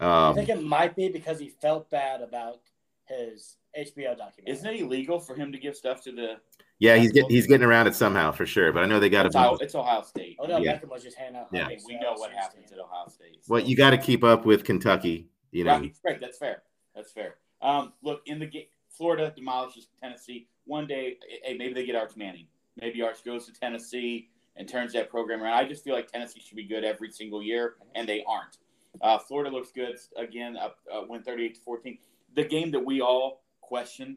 I Um, think it might be because he felt bad about his HBO documentary. isn't it illegal for him to give stuff to the? yeah, he's get, he's getting around it somehow for sure. But I know they got It's Ohio, to. it's Ohio State. Odell Yeah. Beckham was just handing out. Yeah. I mean, we know what happens at Ohio State. Well, you got to keep up with Kentucky. You know, Right, right. That's fair. That's fair. Um, look in the game, Florida demolishes Tennessee. One day, hey, maybe they get Arch Manning. Maybe Arch goes to Tennessee and turns that program around. I just feel like Tennessee should be good every single year, and they aren't. Uh, Florida looks good again. Up uh, win thirty eight to fourteen. The game that we all questioned,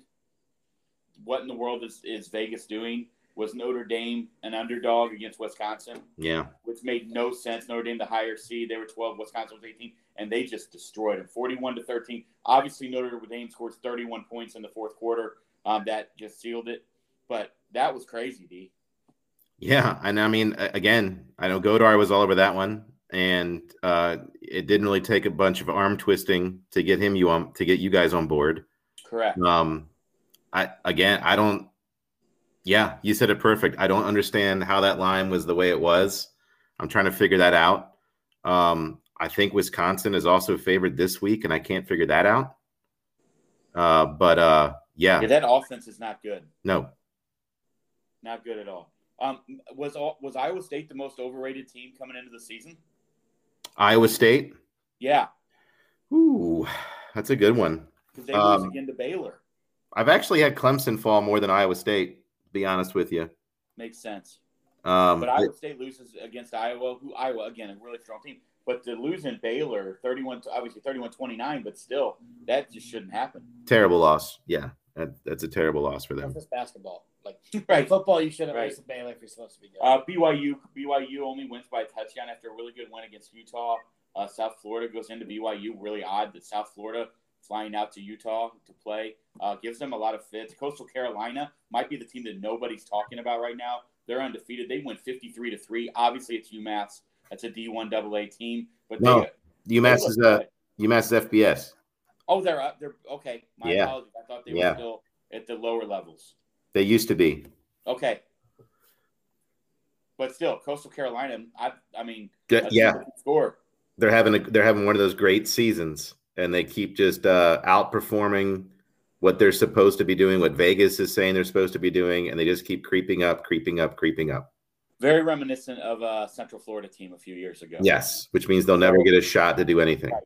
what in the world is, is Vegas doing? Was Notre Dame an underdog against Wisconsin? yeah, which made no sense. Notre Dame, the higher seed, they were 12, Wisconsin was 18, and they just destroyed them 41 to 13. Obviously, Notre Dame scores 31 points in the fourth quarter. Um, that just sealed it. But that was crazy, D. yeah. And I mean, again, I know Godard was all over that one, and uh, it didn't really take a bunch of arm twisting to get him you on to get you guys on board. Correct. Um, I again, I don't. Yeah, you said it perfect. I don't understand how that line was the way it was. I'm trying to figure that out. Um, I think Wisconsin is also favored this week, and I can't figure that out. Uh, but uh, yeah, Yeah, that offense is not good. no, Not good at all. Um, was all, was Iowa State the most overrated team coming into the season? Iowa State. Yeah, Ooh, that's a good one. because they Um, lose again to Baylor. I've actually had Clemson fall more than Iowa State. To be honest with you. Makes sense. Um, But Iowa State loses against Iowa, who Iowa again a really strong team. But to lose in Baylor, thirty-one, obviously 31-29, but still, that just shouldn't happen. terrible loss. Yeah, that, that's a terrible loss for them. That's just basketball. Like Right. football, you shouldn't Right. race a Baylor if you're supposed to be good. Uh, BYU, BYU only wins by a touchdown after a really good win against Utah. Uh, South Florida goes into BYU. Really odd that South Florida flying out to Utah to play uh, gives them a lot of fits. Coastal Carolina might be the team that nobody's talking about right now. They're undefeated. They win fifty-three to three. Obviously, it's UMass. That's a D one AA team, but No, they UMass look is uh, good. UMass is FBS. Oh, they're up. They're okay. My Yeah. apologies. I thought they Yeah. were still at the lower levels. They used to be. Okay, but still, Coastal Carolina. I, I mean, Good- yeah, score. they're having a, they're having one of those great seasons, and they keep just uh, outperforming what they're supposed to be doing, what Vegas is saying they're supposed to be doing, and they just keep creeping up, creeping up, creeping up. Very reminiscent of a Central Florida team a few years ago. Yes, which means they'll never get a shot to do anything. Right.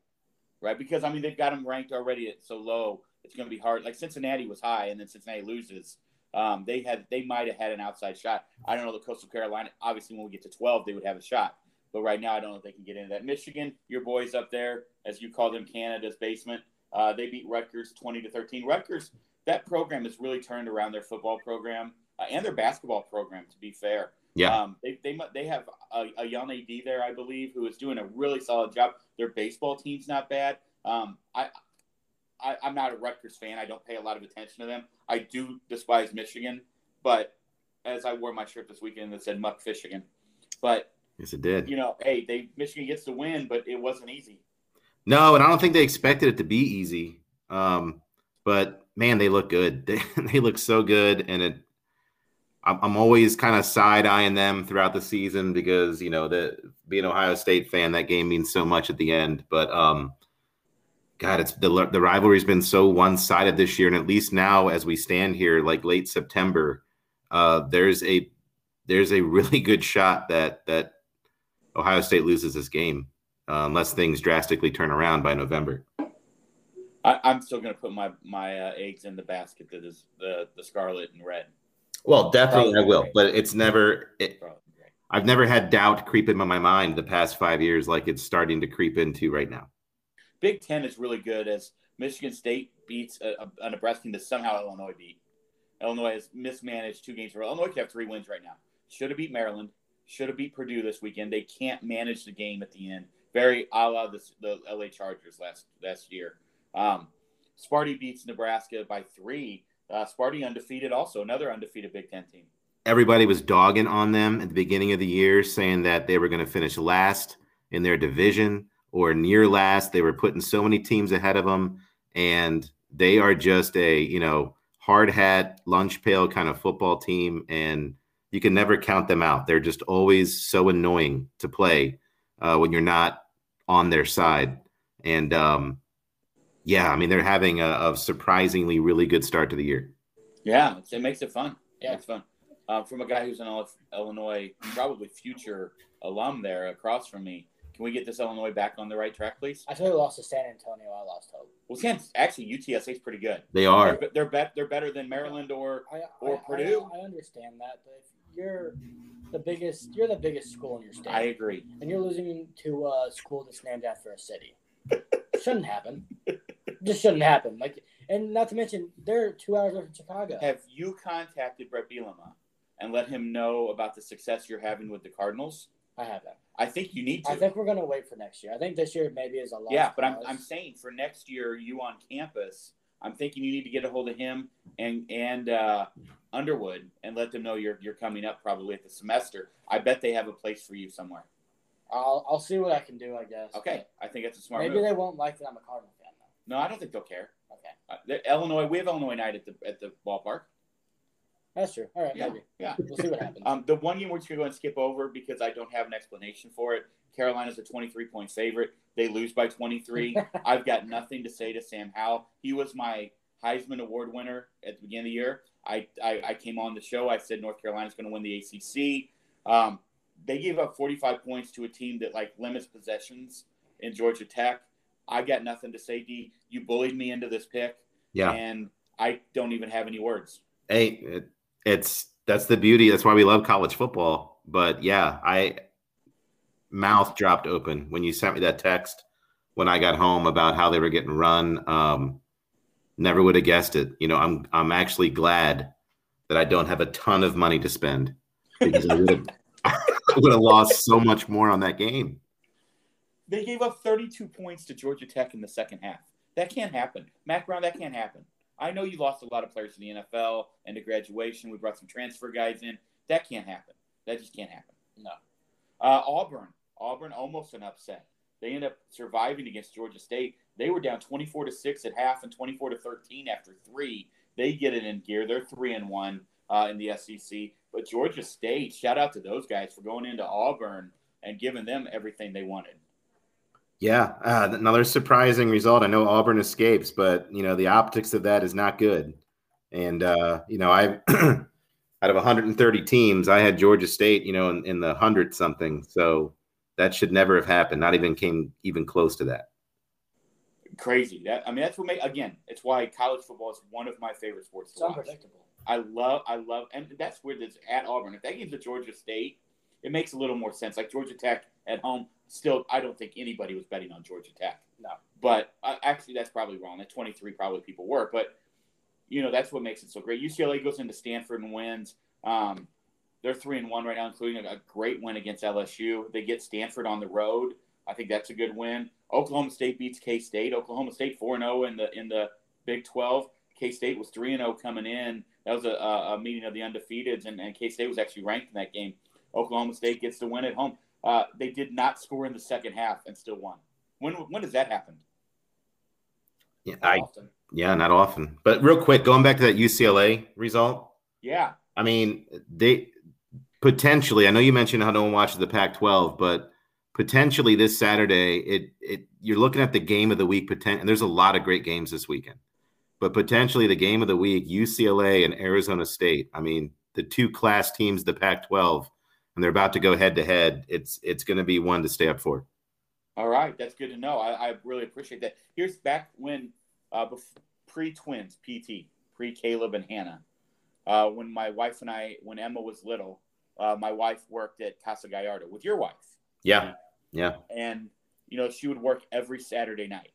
Because I mean they've got them ranked already at so low. It's going to be hard. Like Cincinnati was high, and then Cincinnati loses. Um, they had they might have had an outside shot. I don't know the Coastal Carolina. Obviously, when we get to twelve, they would have a shot. But right now, I don't know if they can get into that. Michigan, your boys up there, as you call them, Canada's basement. Uh, they beat Rutgers twenty to thirteen. Rutgers, that program has really turned around their football program uh, and their basketball program. To be fair, Yeah. um, they they they have a, a young AD there, I believe, who is doing a really solid job. Their baseball team's not bad. Um, I, I I'm not a Rutgers fan. I don't pay a lot of attention to them. I do despise Michigan, but as I wore my shirt this weekend that said "Muck Fishigan," but Yes, it did. you know, hey, they Michigan gets the win, but it wasn't easy. No, and I don't think they expected it to be easy. Um, but man, they look good. They, they look so good, and it. I'm, I'm always kind of side eyeing them throughout the season because you know the being an Ohio State fan, that game means so much at the end. But um, God, it's the the rivalry's been so one sided this year, and at least now, as we stand here, like late September, uh, there's a there's a really good shot that that Ohio State loses this game uh, unless things drastically turn around by November. I, I'm still going to put my my uh, eggs in the basket that is the the scarlet and red. Well, definitely I will, right. but it's never. It. I've never had doubt creep into my mind the past five years, like it's starting to creep into right now. Big Ten is really good as Michigan State beats a, a, a Nebraska team that somehow Illinois beat. Illinois has mismanaged two games row. Illinois could have three wins right now. Should have beat Maryland. Should have beat Purdue this weekend. They can't manage the game at the end. Very a la the, the LA Chargers last last year. Um, Sparty beats Nebraska by three. Uh, Sparty undefeated, also another undefeated Big Ten team. everybody was dogging on them at the beginning of the year, saying that they were going to finish last in their division or near last. They were putting so many teams ahead of them, and they are just a you know hard hat lunch pail kind of football team, and you can never count them out. They're just always so annoying to play uh, when you're not on their side, and um, yeah, I mean they're having a, a surprisingly really good start to the year. Yeah, it makes it fun. Yeah, it's fun. Uh, from a guy who's an Illinois, probably future alum there across from me. Can we get this Illinois back on the right track, please? I totally lost to San Antonio. I lost hope. Well, San, actually, UTSA is pretty good. They are. They're they're, be- they're better than Maryland or I, or I, Purdue. I, I understand that, but if you're the biggest, you're the biggest school in your state, I agree. and you're losing to a school that's named after a city. shouldn't happen. Just shouldn't happen. Like, and not to mention, they're two hours away from Chicago. Have you contacted Bret Bielema and let him know about the success you're having with the Cardinals? I haven't. I think you need to. I think we're gonna wait for next year. I think this year maybe is a lot. yeah, but I'm, I'm saying for next year, you on campus, I'm thinking you need to get a hold of him and and uh, Underwood and let them know you're you're coming up probably at the semester. I bet they have a place for you somewhere. I'll I'll see what I can do. I guess. Okay, I think that's a smart Maybe move. they won't like that I'm a Cardinal. No, I don't think they'll care. Okay, Uh, the- Illinois, we have Illinois night at the at the ballpark. that's true. All right, Yeah, maybe yeah. we'll see what happens. Um, the one game we're just gonna go and skip over because I don't have an explanation for it. Carolina's a 23 point favorite. They lose by 23. I've got nothing to say to Sam Howell. He was my Heisman Award winner at the beginning of the year. I, I, I came on the show. I said North Carolina's going to win the ACC. Um, they gave up 45 points to a team that like limits possessions in Georgia Tech. I got nothing to say, D. You bullied me into this pick, Yeah. and I don't even have any words. Hey, it, it's that's the beauty. That's why we love college football. But yeah, I mouth dropped open when you sent me that text when I got home about how they were getting run. Um, never would have guessed it. You know, I'm I'm actually glad that I don't have a ton of money to spend because I would have I would have lost so much more on that game. They gave up 32 points to Georgia Tech in the second half. That can't happen. Mack Brown, that can't happen. I know you lost a lot of players to the NFL and to graduation. We brought some transfer guys in. That can't happen. That just can't happen. No. Uh, Auburn. Auburn almost an upset. They end up surviving against Georgia State. They were down 24 to 6 at half and 24 to 13 after three. They get it in gear. They're 3 and 1 uh, in the SEC. But Georgia State, shout out to those guys for going into Auburn and giving them everything they wanted. Yeah, uh, another surprising result. I know Auburn escapes, but you know the optics of that is not good. And uh, you know, I out of 130 teams, I had Georgia State, you know, in, in the hundred something. So that should never have happened. Not even came even close to that. crazy. That I mean, that's what make again. It's why college football is one of my favorite sports It's to watch. unpredictable. I love, I love, and that's where it's at Auburn. If that game's at Georgia State, it makes a little more sense. Like Georgia Tech at home, still, I don't think anybody was betting on Georgia Tech. No. But uh, actually, that's probably wrong. At 23, probably people were. But, you know, that's what makes it so great. UCLA goes into Stanford and wins. Um, they're 3 and 1 right now, including a, a great win against LSU. They get Stanford on the road. I think that's a good win. Oklahoma State beats K State. Oklahoma State 4 and 0 in the in the Big 12. K State was 3 and 0 coming in. That was a, a, a meeting of the undefeateds, and, and K State was actually ranked in that game. Oklahoma State gets the win at home. Uh, they did not score in the second half and still won. When when does that happen? Yeah, Not I often. yeah, not often. But real quick, going back to that UCLA result, Yeah, I mean, they potentially. I know you mentioned how no one watches the Pac-12, but potentially this Saturday, it it you're looking at the game of the week. Potent, and there's a lot of great games this weekend, but potentially the game of the week, UCLA and Arizona State. I mean, the two class teams, the Pac-12, and they're about to go head to head. It's it's going to be one to stay up for. All right, that's good to know. I, I really appreciate that. Here's back when uh, pre twins, PT, pre Caleb and Hannah. Uh, when my wife and I, when Emma was little, uh, my wife worked at Casa Gallardo with your wife, Yeah, yeah, and you know she would work every Saturday night.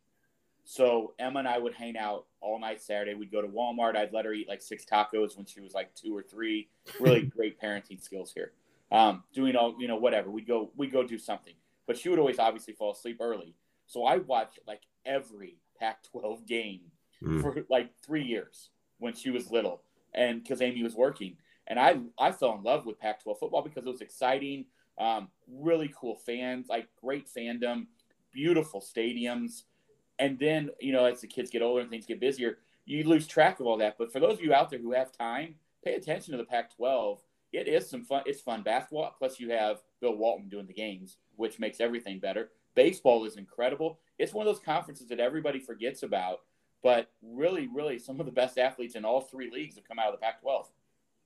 So Emma and I would hang out all night Saturday. We'd go to Walmart. I'd let her eat like six tacos when she was like two or three. Really great parenting skills here. Um, doing all you know, whatever. We go we go do something. But she would always obviously fall asleep early. So I watched like every Pac-12 game Mm. for like three years when she was little, and because Amy was working. And I I fell in love with Pac-12 football because it was exciting, um, really cool fans, like great fandom, beautiful stadiums, and then you know as the kids get older and things get busier, you lose track of all that. But for those of you out there who have time, pay attention to the Pac-12. It is some fun. It's fun basketball. Plus, you have Bill Walton doing the games, which makes everything better. Baseball is incredible. It's one of those conferences that everybody forgets about, but really, really, some of the best athletes in all three leagues have come out of the Pac-12.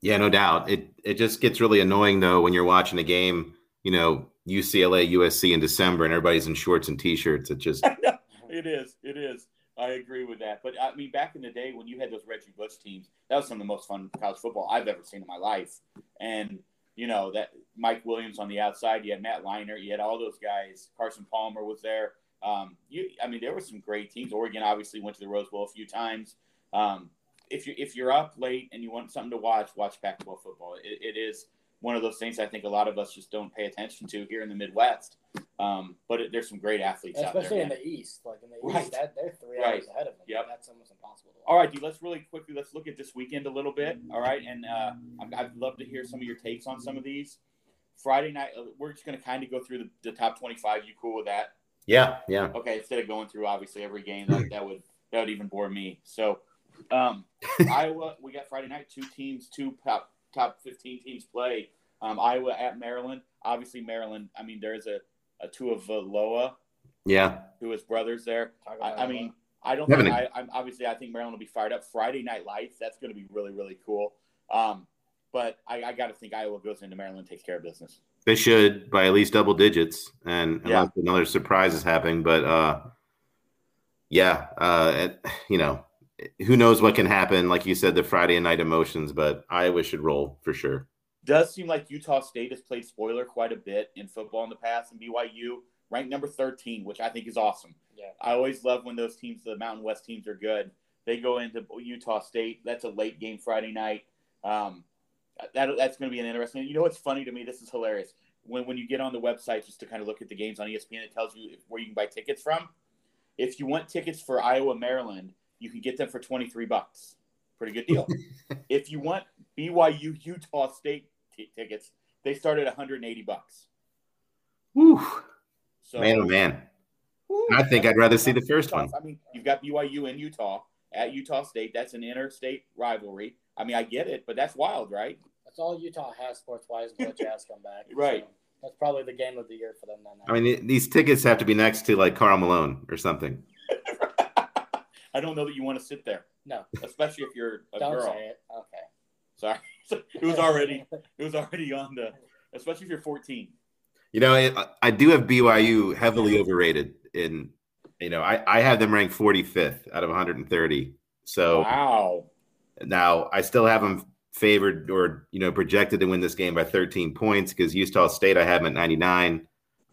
Yeah, no doubt. It it just gets really annoying though when you're watching a game, you know, UCLA, USC in December, and everybody's in shorts and t-shirts. It just it is. It is. I agree with that. But I mean, back in the day when you had those Reggie Bush teams, that was some of the most fun college football I've ever seen in my life. And you know that Mike Williams on the outside, you had Matt Leinart, you had all those guys. Carson Palmer was there. Um, you, I mean, there were some great teams. Oregon obviously went to the Rose Bowl a few times. Um, if you if you're up late and you want something to watch, watch Pac-12 football. It, it is one of those things I think a lot of us just don't pay attention to here in the Midwest. Um, but it, there's some great athletes especially out there. in the East. Like in the Right. East, that, they're three Right. hours ahead of them. Yep. That's almost impossible. To watch. All right, dude. Let's really quickly let's look at this weekend a little bit. All right, and uh, I'm- I'd love to hear some of your takes on some of these. Friday night, uh, we're just going to kind of go through the, the top 25. You cool with that? yeah, yeah. Okay, instead of going through obviously every game, that, that would that would even bore me. So, um, Iowa, we got Friday night. Two teams, two top top 15 teams play. Um, Iowa at Maryland. Obviously, Maryland. I mean, there's a a Tagovailoa Yeah. who is brothers there. I, I mean, I don't Having think a- I, I'm obviously I think Maryland will be fired up. Friday Night Lights, that's going to be really really cool. Um, but I, I got to think Iowa goes into Maryland takes care of business. They should by at least double digits, and Yeah. another surprise is happening. But uh, yeah, uh, it- you know, who knows what can happen? Like you said, the Friday night emotions, but Iowa should roll for sure. Does seem like Utah State has played spoiler quite a bit in football in the past, and BYU ranked number 13, which I think is awesome. Yeah. I always love when those teams, the Mountain West teams, are good. They go into Utah State. That's a late game Friday night. Um, that, that's going to be an interesting. You know what's funny to me? This is hilarious. When when you get on the website just to kind of look at the games on ESPN, it tells you where you can buy tickets from. If you want tickets for Iowa, Maryland, you can get them for twenty three bucks. Pretty good deal. if you want BYU, Utah State t- tickets, they start at one hundred and eighty bucks. Whew. So Man, oh man, Woo. I think I'd rather see the first one. I mean, you've got BYU in Utah at Utah State. That's an interstate rivalry. I mean, I get it, but that's wild, right? That's all Utah has sports wise until the Jazz come back. Right. So that's probably the game of the year for them then. I mean, these tickets have to be next to like Karl Malone or something. I don't know that you want to sit there, no, especially if you're a don't girl. say it. Okay. Sorry, it was already it was already on the, especially if you're 14. You know, I, I do have BYU heavily overrated. In you know, I, I have them ranked 45th out of 130. So Wow. now I still have them favored or you know projected to win this game by 13 points because Utah State I have them at 99.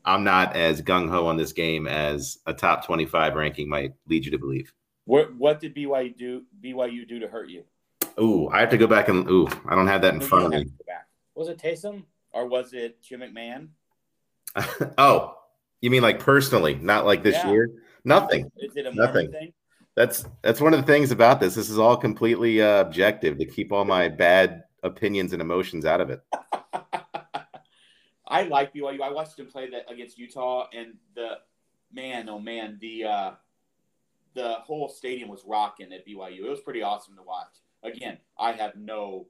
I'm not as gung ho on this game as a top 25 ranking might lead you to believe. What what did BYU do? BYU do to hurt you? Ooh, I have to go back and ooh, I don't have that in No, front of me. have to go back. Was it Taysom? Or was it Jim McMahon? oh, you mean like personally, not like this Yeah. year? Nothing. Is it a Nothing. Thing? That's that's one of the things about this. This is all completely uh, objective to keep all my bad opinions and emotions out of it. I like BYU. I watched them play that against Utah, and the man, oh man, the uh, the whole stadium was rocking at BYU. It was pretty awesome to watch. Again, I have no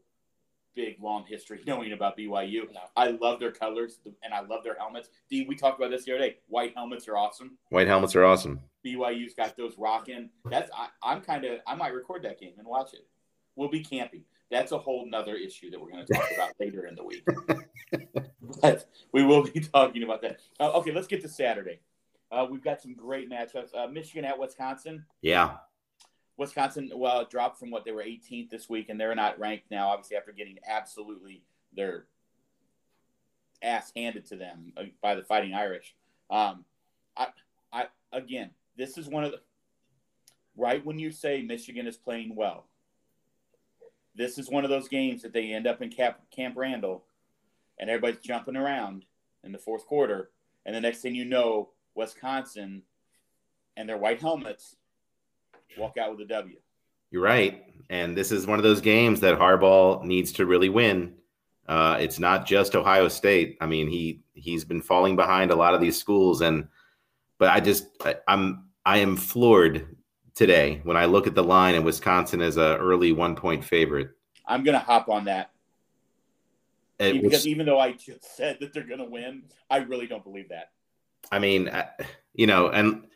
big long history knowing about BYU. No. I love their colors and I love their helmets. D, we talked about this the other day. White helmets are awesome. White helmets are awesome. BYU's got those rocking. That's I, I'm kind of I might record that game and watch it. We'll be camping. That's a whole nother issue that we're going to talk about later in the week. but we will be talking about that. Uh, okay, let's get to Saturday. Uh, we've got some great matchups. Uh, Michigan at Wisconsin. Yeah. Wisconsin, well, dropped from what they were 18th this week, and they're not ranked now. Obviously, after getting absolutely their ass handed to them uh, by the Fighting Irish. Um, I, I again, this is one of the right when you say Michigan is playing well. This is one of those games that they end up in Camp, Camp Randall, and everybody's jumping around in the fourth quarter, and the next thing you know, Wisconsin and their white helmets walk out with a W. You're right. And this is one of those games that Harbaugh needs to really win. Uh, it's not just Ohio State. I mean, he he's been falling behind a lot of these schools, and but I just I, I'm I am floored today when I look at the line and Wisconsin as a early one point favorite. I'm gonna hop on that It because was- even though I just said that they're gonna win, I really don't believe that. I mean, I- you know, and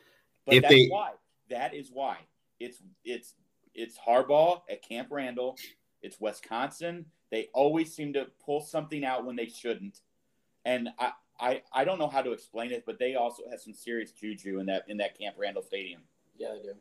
But If that's they- why. That is why. It's it's it's Harbaugh at Camp Randall. It's Wisconsin. They always seem to pull something out when they shouldn't. And I, I I don't know how to explain it, but they also have some serious juju in that in that Camp Randall stadium. Yeah, they do.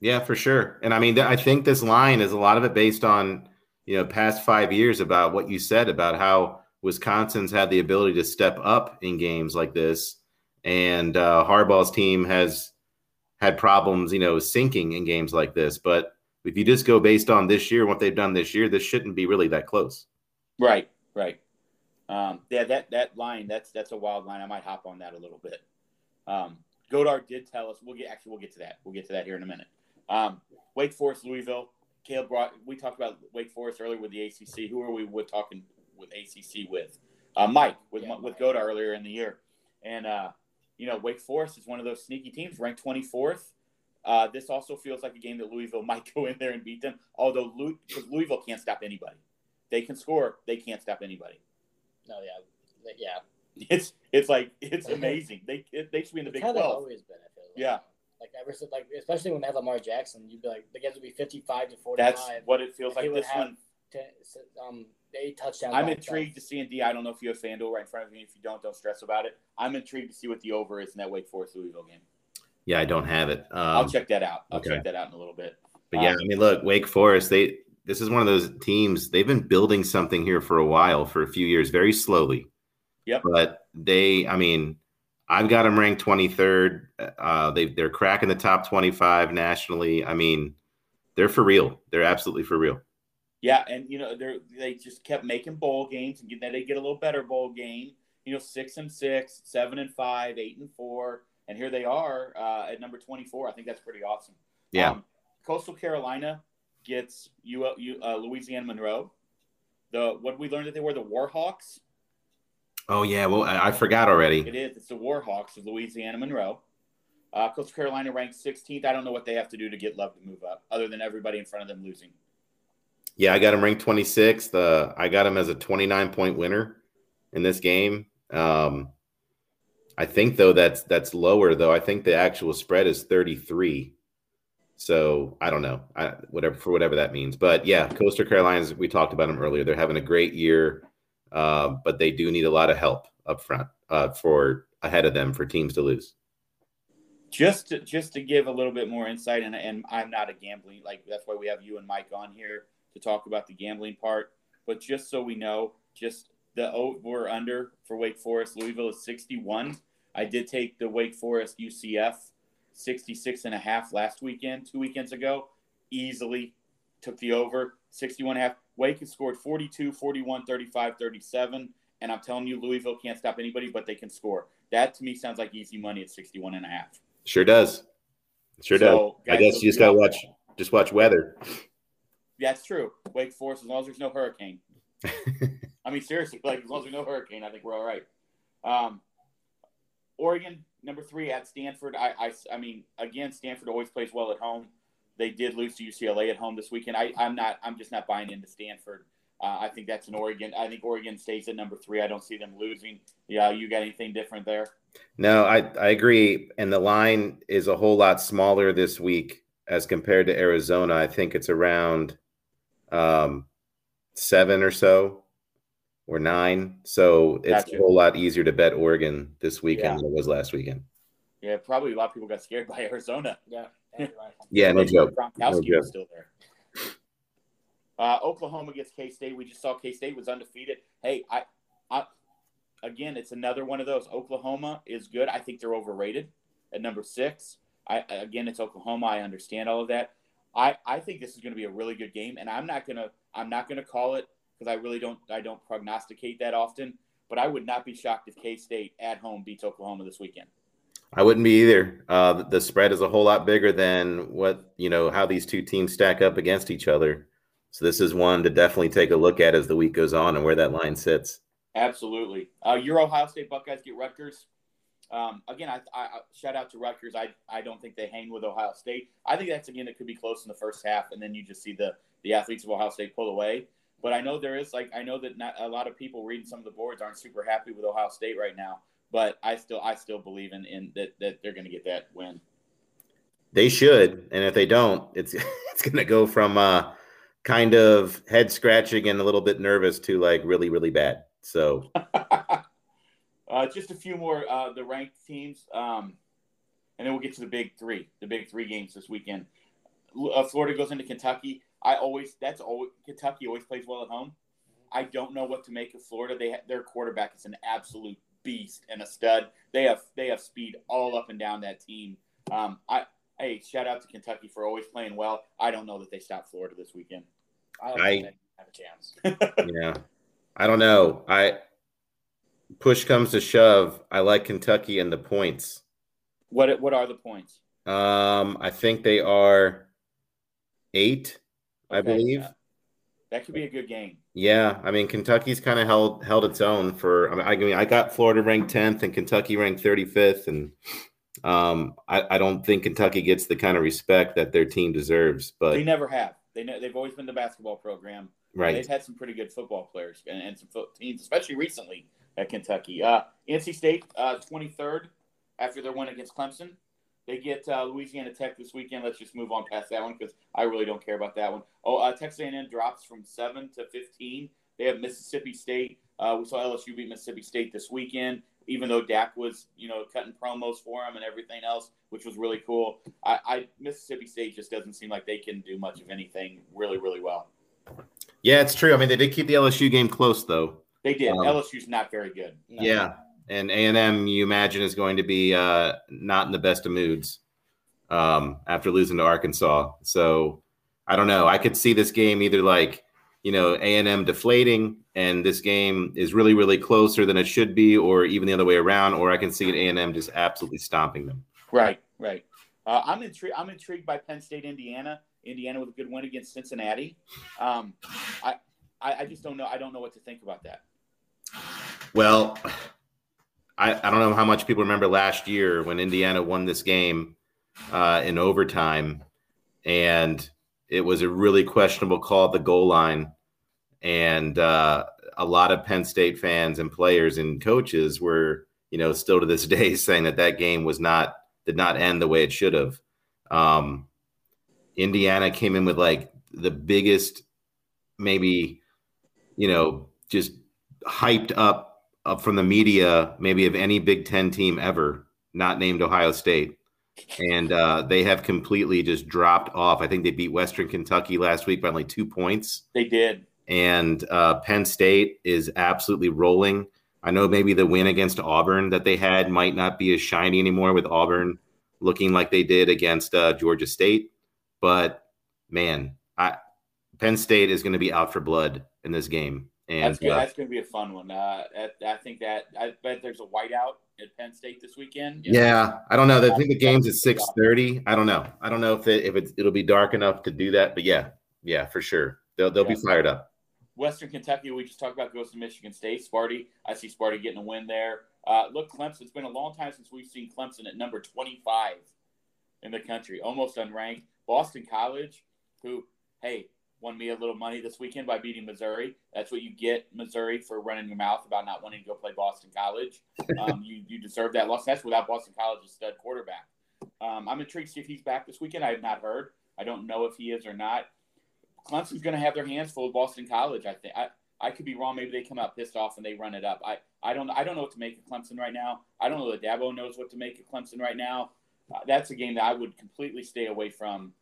Yeah, for sure. And I mean, I think this line is a lot of it based on, you know, past five years about what you said about how Wisconsin's had the ability to step up in games like this. And uh, Harbaugh's team has had problems, you know, sinking in games like this. But if you just go based on this year, what they've done this year, this shouldn't be really that close. Right, right. Um, yeah, that that line that's that's a wild line. I might hop on that a little bit. Um, Godard did tell us. We'll get actually we'll get to that. We'll get to that here in a minute. Um, Wake Forest, Louisville. Caleb brought. We talked about Wake Forest earlier with the ACC. Who are we with talking with ACC with? Uh, Mike with Yeah, with Mike. Godard earlier in the year, and uh, you know Wake Forest is one of those sneaky teams, ranked twenty fourth. Uh, this also feels like a game that Louisville might go in there and beat them. Although Lou, because Louisville can't stop anybody, they can score. They can't stop anybody. No, yeah, yeah. It's it's like it's amazing. They it, they should be in the It's Big Twelve. always been. I feel like. Yeah. Like ever since, like especially when they had Lamar Jackson, you'd be like, the games would be fifty-five to forty-five. That's what it feels like. This have one, um, eight touchdowns. I'm by intrigued to see. And D, I don't know if you have FanDuel right in front of you. If you don't, don't stress about it. I'm intrigued to see what the over is in that Wake Forest Louisville game. Yeah, I don't have it. Um, I'll check that out. I'll okay. check that out in a little bit. But yeah, Um, I mean, look, Wake Forest, they this is one of those teams, they've been building something here for a while, for a few years, very slowly. Yep. But they, I mean, I've got them ranked 23rd. Uh, they they're cracking the top 25 nationally. I mean, they're for real. They're absolutely for real. Yeah, and you know they they just kept making bowl games, and then they get a little better bowl game. You know, six and six, seven and five, eight and four, and here they are uh, at number twenty four. I think that's pretty awesome. Yeah. Um, Coastal Carolina gets you uh, Louisiana Monroe. The what we learned that they were the Warhawks. Oh yeah, well, I, I forgot already. It is. It's the Warhawks of Louisiana Monroe. Uh, Coastal Carolina ranked 16th. I don't know what they have to do to get Love to move up, other than everybody in front of them losing. Yeah, I got him ranked 26th. Uh, I got him as a 29 point winner in this game. Um, I think though that's that's lower though. I think the actual spread is 33. So I don't know, I, whatever for whatever that means. But yeah, Coastal Carolinas. We talked about them earlier. They're having a great year, uh, but they do need a lot of help up front uh, for ahead of them for teams to lose. just to, just to give a little bit more insight and, and i'm not a gambling like that's why we have you and mike on here to talk about the gambling part. But just so we know just the over under for wake forest. Louisville is 61 i did take the wake forest ucf 66 and a half last weekend two weekends ago. Easily took the over 61 and a half. Wake has scored 42 41 35 37 and i'm telling you louisville can't stop anybody but they can score. That to me sounds like easy money at 61 and a half. Sure does. Sure So, does. I guess you just gotta watch just watch weather. That's true. Wake Forest, as long as there's no hurricane. I mean, seriously, like as long as there's no hurricane, I think we're all right. Um, Oregon, number three at Stanford. I, I, I mean, again, Stanford always plays well at home. They did lose to UCLA at home this weekend. I, I'm not. I'm just not buying into Stanford. Uh, I think that's an Oregon. I think Oregon stays at number three. I don't see them losing. Yeah, you got anything different there? No, I, I agree. And the line is a whole lot smaller this week as compared to Arizona. I think it's around um, seven or so or nine. So it's Gotcha. a whole lot easier to bet Oregon this weekend Yeah. than it was last weekend. Yeah, probably a lot of people got scared by Arizona. Yeah. Andrew Yeah, no joke. Gronkowski No was still there. Uh, Oklahoma gets K State. We just saw K State was undefeated. Hey, I, I, again, it's another one of those. Oklahoma is good. I think they're overrated at number six. I again, it's Oklahoma. I understand all of that. I, I think this is going to be a really good game, and I'm not gonna I'm not gonna call it because I really don't I don't prognosticate that often. But I would not be shocked if K State at home beats Oklahoma this weekend. I wouldn't be either. Uh, the spread is a whole lot bigger than what you know how these two teams stack up against each other. So this is one to definitely take a look at as the week goes on and where that line sits. Absolutely. Uh, your Ohio State Buckeyes get Rutgers. Um, again, I, I, shout out to Rutgers. I, I don't think they hang with Ohio State. I think that's again it could be close in the first half, and then you just see the the athletes of Ohio State pull away. But I know there is like I know that not a lot of people reading some of the boards aren't super happy with Ohio State right now. But I still I still believe in, in that that they're going to get that win. They should, and if they don't, it's it's going to go from uh, kind of head scratching and a little bit nervous to like really really bad. So, uh, just a few more uh, the ranked teams, um, and then we'll get to the big three, the big three games this weekend. Uh, Florida goes into Kentucky. I always that's always Kentucky always plays well at home. I don't know what to make of Florida. They their quarterback is an absolute beast and a stud. They have they have speed all up and down that team. Um, I hey, shout out to Kentucky for always playing well. I don't know that they stop Florida this weekend. I don't think have a chance. yeah, I don't know. I push comes to shove. I like Kentucky and the points. What what are the points? Um, I think they are eight. Okay, I believe. Yeah. That could be a good game. Yeah, I mean Kentucky's kind of held held its own for. I mean, I got Florida ranked tenth and Kentucky ranked thirty fifth, and um, I, I don't think Kentucky gets the kind of respect that their team deserves. But they never have. They ne- they've always been the basketball program. Right. They've had some pretty good football players and, and some teams, especially recently at Kentucky. Uh, NC State uh, third after their win against Clemson. They get uh, Louisiana Tech this weekend. Let's just move on past that one because I really don't care about that one. Oh, uh, Texas A&M drops from seven to fifteen. They have Mississippi State. Uh, we saw LSU beat Mississippi State this weekend, even though Dak was, you know, cutting promos for them and everything else, which was really cool. I, I Mississippi State just doesn't seem like they can do much of anything really, really well. Yeah, it's true. I mean, they did keep the LSU game close, though. They did. Um, LSU's not very good. No. Yeah, and A and M, you imagine, is going to be uh, not in the best of moods um, after losing to Arkansas. So I don't know. I could see this game either like you know A and M deflating, and this game is really really closer than it should be, or even the other way around, or I can see it A and M just absolutely stomping them. Right, right. Uh, I'm intrigued. I'm intrigued by Penn State, Indiana. Indiana with a good win against Cincinnati. Um, I, I, I just don't know. I don't know what to think about that. Well, I, I don't know how much people remember last year when Indiana won this game uh, in overtime, and it was a really questionable call at the goal line, and uh, a lot of Penn State fans and players and coaches were, you know, still to this day saying that that game was not did not end the way it should have. Um, Indiana came in with like the biggest, maybe, you know, just hyped up up from the media, maybe of any Big Ten team ever, not named Ohio State. And uh, they have completely just dropped off. I think they beat Western Kentucky last week by only two points. They did. And uh, Penn State is absolutely rolling. I know maybe the win against Auburn that they had might not be as shiny anymore with Auburn looking like they did against uh, Georgia State. But man, I, Penn State is going to be out for blood in this game. And that's, good. Uh, that's going to be a fun one. Uh, I, I, think that I bet there's a whiteout at Penn State this weekend. Yeah, I don't know. I think the game's at six thirty. I don't know. I don't know if it, if it, it'll be dark enough to do that, but yeah, yeah, for sure. They'll they'll yeah. be fired up. Western Kentucky, we just talked about, goes to Michigan State. Sparty, I see Sparty getting a win there. Uh, look, Clemson. It's been a long time since we've seen Clemson at number twenty-five in the country, almost unranked. Boston College, who, hey, won me a little money this weekend by beating Missouri. That's what you get, Missouri, for running your mouth about not wanting to go play Boston College. Um, you you deserve that loss. That's without Boston College's stud quarterback. Um, I'm intrigued to see if he's back this weekend. I have not heard. I don't know if he is or not. Clemson's going to have their hands full of Boston College. I think I, I could be wrong. Maybe they come out pissed off and they run it up. I, I don't I don't know what to make of Clemson right now. I don't know that Dabo knows what to make of Clemson right now. Uh, that's a game that I would completely stay away from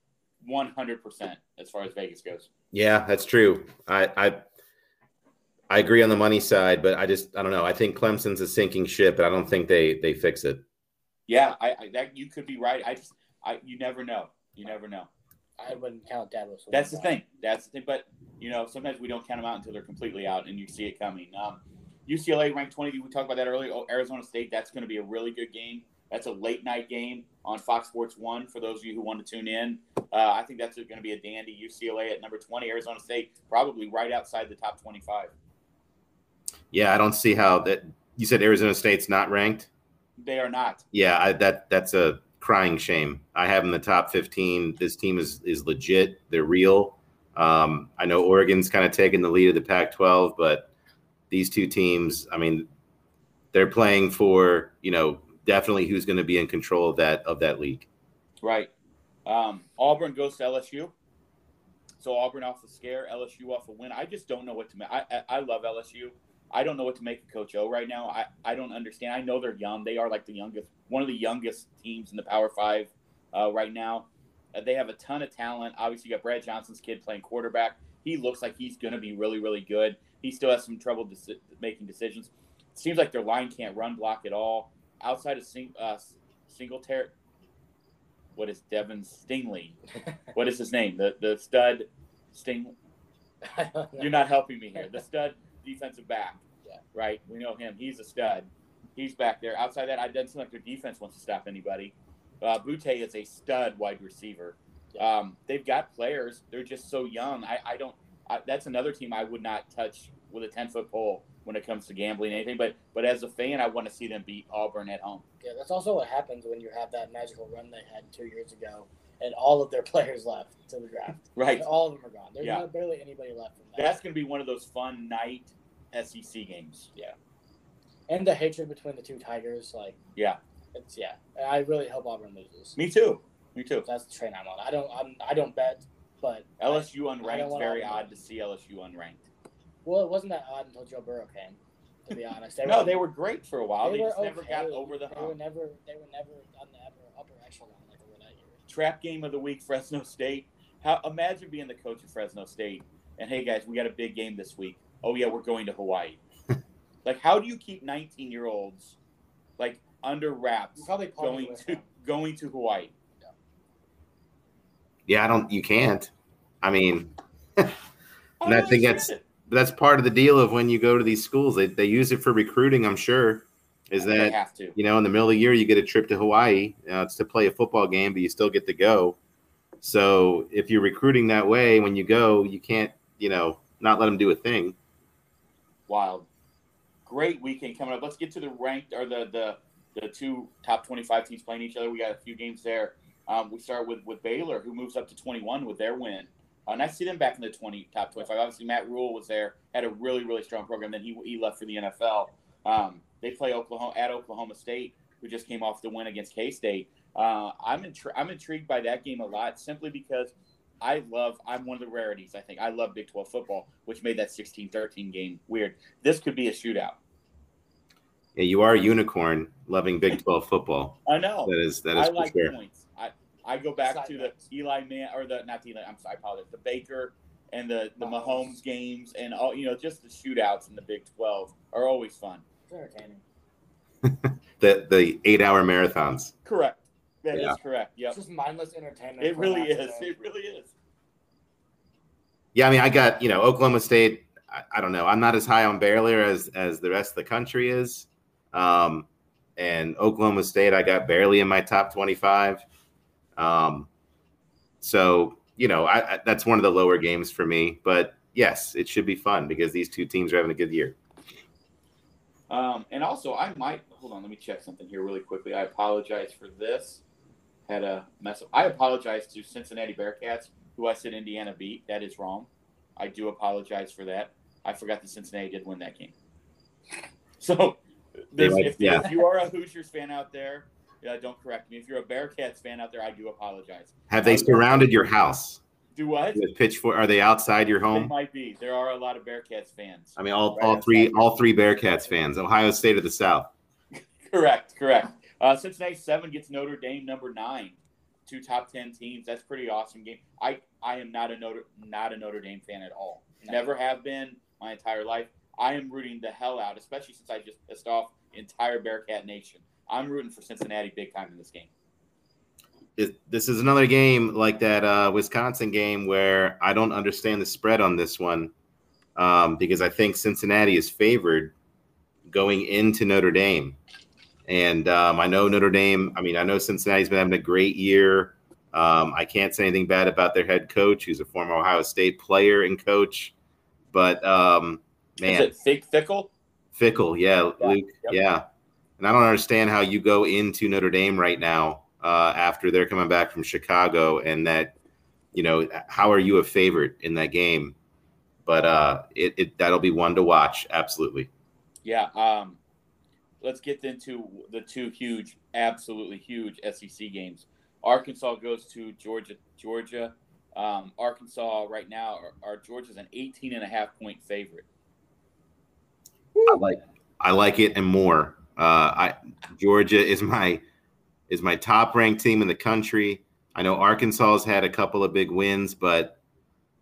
100% as far as Vegas goes. Yeah, that's true. I, I I agree on the money side, but I just I don't know. I think Clemson's a sinking ship, and I don't think they they fix it. Yeah, I, I that you could be right. I just I you never know. You never know. I wouldn't count that. That's the thing. That's the thing. But you know, sometimes we don't count them out until they're completely out, and you see it coming. Um, UCLA ranked 20. We talked about that earlier. Oh, Arizona State. That's going to be a really good game. That's a late night game on Fox Sports One for those of you who want to tune in. Uh, I think that's going to be a dandy. UCLA at number 20, Arizona State probably right outside the top 25. Yeah, I don't see how that. You said Arizona State's not ranked. They are not. Yeah, I, that that's a crying shame. I have in the top 15. This team is is legit. They're real. Um, I know Oregon's kind of taking the lead of the Pac-12, but these two teams, I mean, they're playing for you know definitely who's going to be in control of that of that league. Right. Um, Auburn goes to LSU. So Auburn off the scare, LSU off a win. I just don't know what to make. I, I, I love LSU. I don't know what to make of Coach O right now. I, I don't understand. I know they're young. They are like the youngest, one of the youngest teams in the Power Five uh, right now. Uh, they have a ton of talent. Obviously, you got Brad Johnson's kid playing quarterback. He looks like he's going to be really, really good. He still has some trouble deci- making decisions. seems like their line can't run block at all. Outside of sing, uh, Singletary, what is Devin Stingley? what is his name? The the stud Sting. You're not helping me here. The stud defensive back. Yeah. Right. We know him. He's a stud. He's back there. Outside that, I doesn't seem like their defense wants to stop anybody. Uh, Boutte is a stud wide receiver. Yeah. Um, they've got players. They're just so young. I, I don't. I, that's another team I would not touch with a ten foot pole when it comes to gambling anything. But but as a fan, I want to see them beat Auburn at home. Yeah, that's also what happens when you have that magical run they had two years ago, and all of their players left to the draft. Right. And all of them are gone. There's Yeah. not barely anybody left from that. That's going to be one of those fun night SEC games. Yeah, and the hatred between the two Tigers, like Yeah. it's yeah. I really hope Auburn loses. Me too. Me too. That's the train I'm on. I don't I'm, I don't bet, but LSU unranked. Very odd to see LSU unranked. Well, it wasn't that odd until Joe Burrow came. To be honest, they no, were, they were great for a while. They, were just never got over the They were never they were never on the upper, upper echelon like they were that year. Trap game of the week, Fresno State. How imagine being the coach of Fresno State and hey guys, we got a big game this week. Oh yeah, we're going to Hawaii. like, how do you keep 19 year olds like under wraps You probably going to them. going to Hawaii? Yeah, I don't. You can't. I mean, And I don't think that's. it. That's part of the deal of when you go to these schools. They they use it for recruiting. I'm sure. Is they that have to. you know in the middle of the year you get a trip to Hawaii? Uh, it's to play a football game, but you still get to go. So if you're recruiting that way, when you go, you can't you know not let them do a thing. Wild. Great weekend coming up. Let's get to the ranked or the the the two top 25 teams playing each other. We got a few games there. Um, we start with with Baylor, who moves up to 21 with their win. Uh, nice to see them back in the 20 top 25. Obviously, Matt Rhule was there, had a really really strong program. Then he he left for the NFL. Um, they play Oklahoma at Oklahoma State, who just came off the win against K State. Uh, I'm intri- I'm intrigued by that game a lot, simply because I love. I'm one of the rarities. I think I love Big 12 football, which made that 16-13 game weird. This could be a shootout. Yeah, you are a unicorn loving Big 12 football. I know. that is that is I like sure. points. I I go back Side to the. Eli Man or the not the Eli. I'm sorry, I apologize. The Baker and the the Mahomes. Mahomes games and all you know, just the shootouts in the Big 12 are always fun. It's entertaining. The the eight hour marathons. Correct. That is Yeah. correct. Yep. It's just mindless entertainment. It really is. afternoon. It really is. Yeah, I mean, I got you know Oklahoma State. I, I don't know. I'm not as high on Baylor as as the rest of the country is. Um, and Oklahoma State, I got barely in my top 25. Um, so you know, I, I that's one of the lower games for me. But yes, it should be fun because these two teams are having a good year. Um, and also, I might hold on. Let me check something here really quickly. I apologize for this. Had a mess up. I apologize to Cincinnati Bearcats, who I said Indiana beat. That is wrong. I do apologize for that. I forgot that Cincinnati did win that game. So, might- if, yeah. if you are a Hoosiers fan out there, yeah, don't correct me. If you're a Bearcats fan out there, I do apologize. Have they surrounded your house Do what? with pitchfork? Are they outside your They home? might be. There are a lot of Bearcats fans. I mean, all, Right all three all three Bearcats fans. Ohio State of the South. Correct, correct. Uh, Cincinnati seven gets Notre Dame number nine, two top ten teams. That's pretty awesome game. I I am not a Notre not a Notre Dame fan at all. Never have been my entire life. I am rooting the hell out, especially since I just pissed off entire Bearcat Nation. I'm rooting for Cincinnati big time in this game. it, this is another game like that uh, Wisconsin game where I don't understand the spread on this one um, because I think Cincinnati is favored going into Notre Dame, And um, I know Notre Dame. I mean, I know Cincinnati's been having a great year. Um, I can't say anything bad about their head coach, who's a former Ohio State player and coach. But um, man, Is it Fick Fickell? Fickell, yeah, Yeah, Luke, yep. yeah. And I don't understand how you go into Notre Dame right now uh, after they're coming back from Chicago, and that you know how are you a favorite in that game? But uh, it, it that'll be one to watch, absolutely. Yeah. Um, let's get into the two huge, absolutely huge SEC games. Arkansas goes to Georgia. Georgia. Um, Arkansas right now are, are Georgia's an 18 and a half point favorite. I like I like it and more. Uh, I Georgia is my is my top ranked team in the country. I know Arkansas has had a couple of big wins, but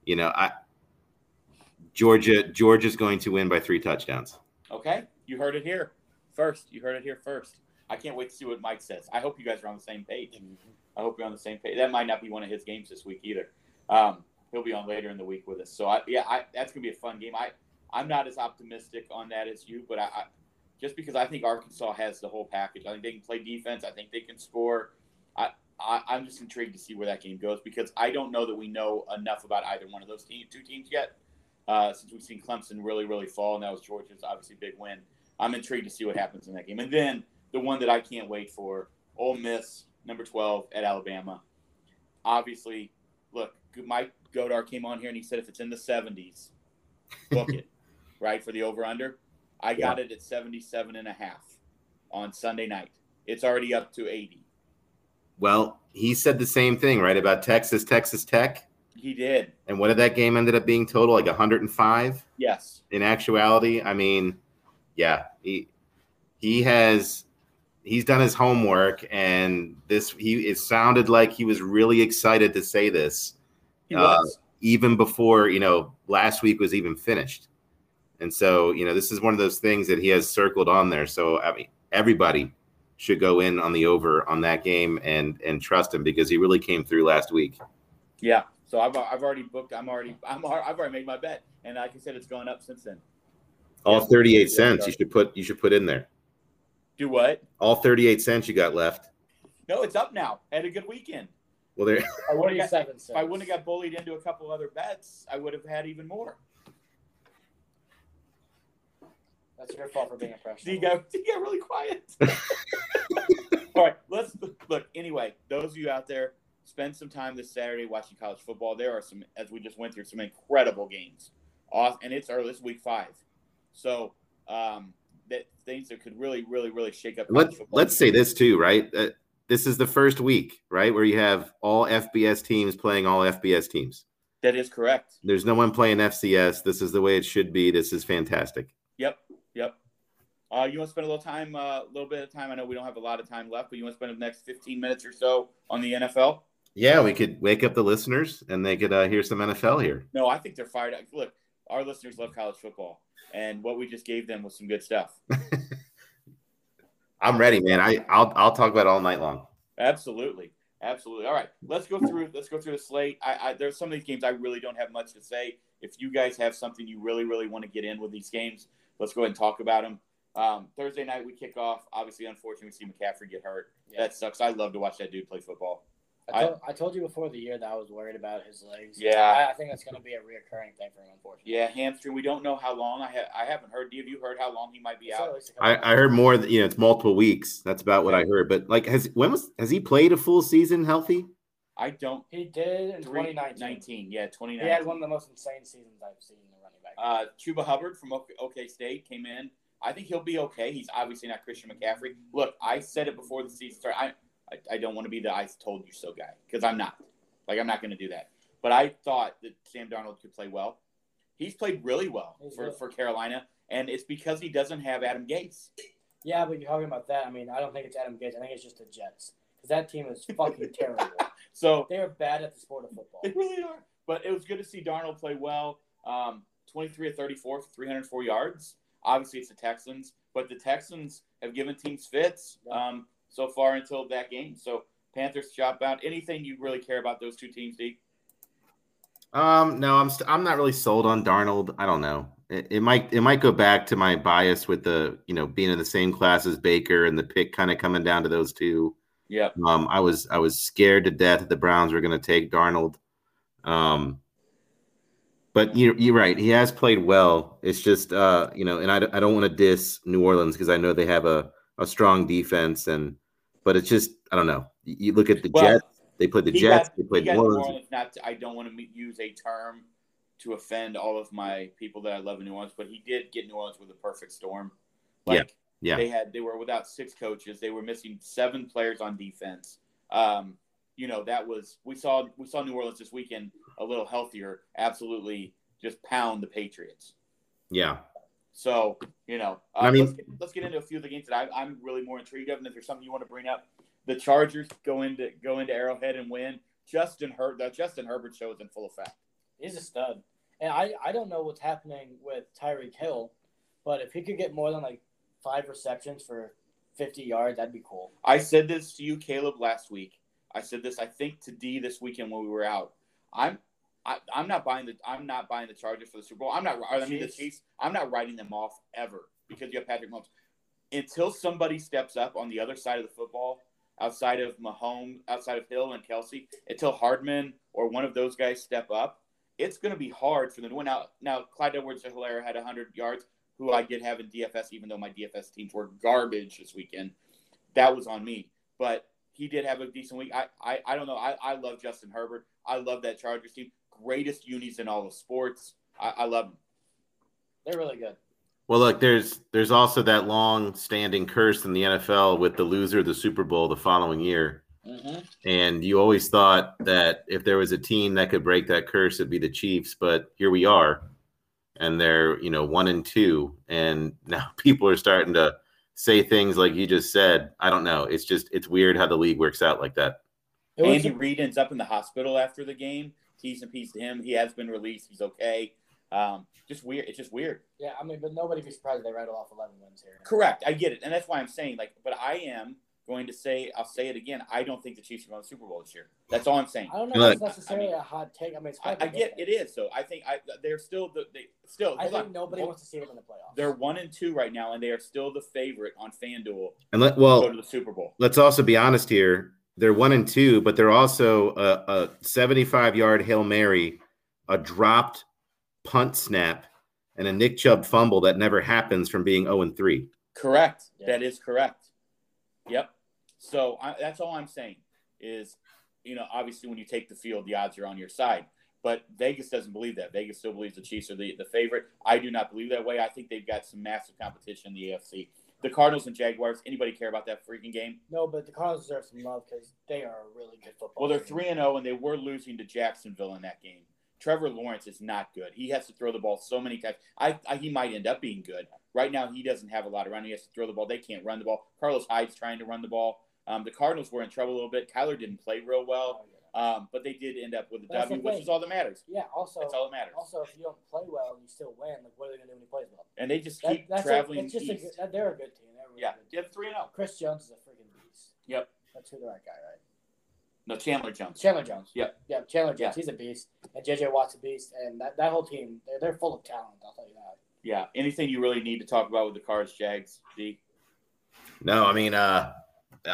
you know I Georgia Georgia's going to win by three touchdowns. Okay, you heard it here first. You heard it here first. I can't wait to see what Mike says. I hope you guys are on the same page. I hope you're on the same page. That might not be one of his games this week either. Um, he'll be on later in the week with us. So I, yeah, I, that's gonna be a fun game. I I'm not as optimistic on that as you, but I, I just because I think Arkansas has the whole package. I think they can play defense. I think they can score. I, I I'm just intrigued to see where that game goes because I don't know that we know enough about either one of those team, two teams yet. Uh, since we've seen Clemson really, really fall, and that was Georgia's obviously big win. I'm intrigued to see what happens in that game. And then the one that I can't wait for, Ole Miss, number 12 at Alabama. Obviously, look, Mike Godard came on here and he said if it's in the 70s, book it, right, for the over-under. I got it at 77 and a half on Sunday night. It's already up to 80. Well, he said the same thing, right, about Texas, Texas Tech. He did. And what did that game ended up being total? Like 105 Yes. in actuality. I mean, yeah, he he has he's done his homework and this he it sounded like he was really excited to say this He Uh, even before, you know, last week was even finished. And so, you know, this is one of those things that he has circled on there. So, I mean, everybody should go in on the over on that game and and trust him because he really came through last week. Yeah. So I've, I've already booked. I'm already I'm I've already made my bet, and like I said, it's gone up since then. All Yeah. 38 cents you should put you should put in there. Do what? All 38 cents you got left. No, it's up now. Had a good weekend. Well, there I wouldn't have got, Forty-seven if I wouldn't have got bullied into a couple other bets, I would have had even more. That's your fault for being a professional. He got he got really quiet. All right, let's look. Anyway, those of you out there, spend some time this Saturday watching college football. There are some, as we just went through, some incredible games. Aw- And it's early. It's week five, so um, that things that could really, really, really shake up. Let, let's say this too, right? Uh, this is the first week, right, where you have all FBS teams playing all FBS teams. that is correct. There's no one playing FCS. This is the way it should be. This is fantastic. Yep, yep. Uh, you want to spend a little time, a little bit of time. I know we don't have a lot of time left, but you want to spend the next 15 minutes or so on the NFL? Yeah, we could wake up the listeners and they could uh, hear some NFL here. No, I think they're fired up. Look, our listeners love college football, and what we just gave them was some good stuff. I'm ready, man. I I'll I'll talk about it all night long. Absolutely, absolutely. All right, let's go through. Let's go through the slate. I, I there's some of these games I really don't have much to say. If you guys have something you really, really want to get in with these games, let's go ahead and talk about him. Um, Thursday night we kick off. Obviously, unfortunately, we see McCaffrey get hurt. Yeah. That sucks. I love to watch that dude play football. I told, I told you before the year that I was worried about his legs. Yeah. I, I think that's going to be a reoccurring thing for him, unfortunately. Yeah, hamstring. We don't know how long. I ha- I haven't heard. Have you heard how long he might be It's out? least a couple I, I heard more. That, you know, it's multiple weeks. That's about what I heard. But like, has when was has he played a full season healthy? I don't. He did in 2019. 19, yeah, 2019. He had one of the most insane seasons I've seen in the running back. Uh, Chuba Hubbard from OK, OK State came in. I think he'll be okay. He's obviously not Christian McCaffrey. Look, I said it before the season started. I, I, I don't want to be the I told you so guy because I'm not. Like, I'm not going to do that. But I thought that Sam Darnold could play well. He's played really well He's for, good. for Carolina, and it's because he doesn't have Adam Gase. yeah, but you're talking about that. I mean, I don't think it's Adam Gase. I think it's just the Jets. Because that team is fucking terrible. So They are bad at the sport of football. They really are. But it was good to see Darnold play well. Um, 23 of 34 for 304 yards. Obviously, it's the Texans, but the Texans have given teams fits um, so far until that game. So Panthers chop out. Anything you really care about those two teams, D? Um, no, I'm st- I'm not really sold on Darnold. I don't know. It, it might it might go back to my bias with the you know being in the same class as Baker and the pick kind of coming down to those two. Yeah. Um, I was I was scared to death that the Browns were going to take Darnold. Um, but you, you're right. He has played well. It's just uh, you know, and I, I don't want to diss New Orleans because I know they have a, a strong defense and but it's just I don't know. You, you look at the Well, Jets. They played the Jets. got- they he played New New Orleans. Not, to- I don't want to use a term to offend all of my people that I love in New Orleans, but he did get New Orleans with a perfect storm. Like Yeah. they had, they were without six coaches. They were missing seven players on defense. Um, you know that was we saw we saw New Orleans this weekend a little healthier. Absolutely, just pound the Patriots. Yeah. So you know, uh, I mean- let's, get, let's get into a few of the games that I, I'm really more intrigued of. And if there's something you want to bring up, the Chargers go into go into Arrowhead and win. Justin Her the Justin Herbert show is in full effect. He's a stud. And I, I don't know what's happening with Tyreek Hill, but if he could get more than like five receptions for 50 yards, that'd be cool. I said this to you, Caleb, last week. I said this, I think, to D this weekend when we were out. I'm, I, I'm not buying the, I'm not buying the Chargers for the Super Bowl. I'm not. I mean, the Chiefs? I'm not writing them off ever because you have Patrick Mahomes. Until somebody steps up on the other side of the football, outside of Mahomes, outside of Hill and Kelsey, until Hardman or one of those guys step up, it's going to be hard for them to win. Now, now Clyde Edwards-Helaire had 100 yards, who I did have in DFS, even though my DFS teams were garbage this weekend. That was on me, but he did have a decent week. I, I, I don't know. I, I love Justin Herbert. I love that Chargers team. Greatest unis in all of sports. I, I love them. They're really good. Well, look, there's there's also that long-standing curse in the NFL with the loser of the Super Bowl the following year, Mm-hmm. and you always thought that if there was a team that could break that curse, it'd be the Chiefs. But here we are, and they're you know one and two, and now people are starting to say things like you just said. I don't know. It's just it's weird how the league works out like that. Andy Reid ends up in the hospital after the game. T's and P's to him. He has been released. He's okay. Um, just weird. It's just weird. yeah, I mean, but nobody be surprised if they rattle off 11 wins here. Correct. I get it, and that's why I'm saying like. But I am going to say. I'll say it again. I don't think the Chiefs are going to the Super Bowl this year. That's all I'm saying. I don't know Look, if it's necessarily I mean- a hot take. I mean, it's I, I get it is. So I think I they're still the they still. I think on. nobody Well, wants to see them in the playoffs. They're one and two right now, and they are still the favorite on FanDuel And let to well, go to the Super Bowl. let's also be honest here. They're one and two, but they're also a, a 75 yard Hail Mary, a dropped punt snap, and a Nick Chubb fumble that never happens from being 0 and 3. Correct. Yeah. That is correct. Yep. So I, that's all I'm saying is, you know, obviously when you take the field, the odds are on your side. But Vegas doesn't believe that. Vegas still believes the Chiefs are the, the favorite. I do not believe that way. I think they've got some massive competition in the AFC. The Cardinals and Jaguars. Anybody care about that freaking game? no, but the Cardinals deserve some love because they are a really good football. Well, they're three and zero, and they were losing to Jacksonville in that game. Trevor Lawrence is not good. He has to throw the ball so many times. I, I he might end up being good. Right now, he doesn't have a lot around. Him he has to throw the ball. They can't run the ball. Carlos Hyde's trying to run the ball. Um, the Cardinals were in trouble a little bit. Kyler didn't play real well, Oh, um, but they did end up with a That's the W, which is all that matters. Yeah. Also, That's all that matters. also, if you don't play well and you still win, like what are they gonna do when he plays well? And they just That, keep that's traveling A, it's just a, east. good- they're a good team. They're a really yeah, good they have three and zero. Chris Jones is a freaking beast. Yep. That's who the right guy, right? No, Chandler Jones. Chandler Jones. Yep. Yeah, Chandler Jones. Yeah. He's a beast. And JJ Watt's a beast. And that, that whole team, they're, they're full of talent. I'll tell you that. Yeah. Anything you really need to talk about with the Cards, Jags, D? No, I mean, uh,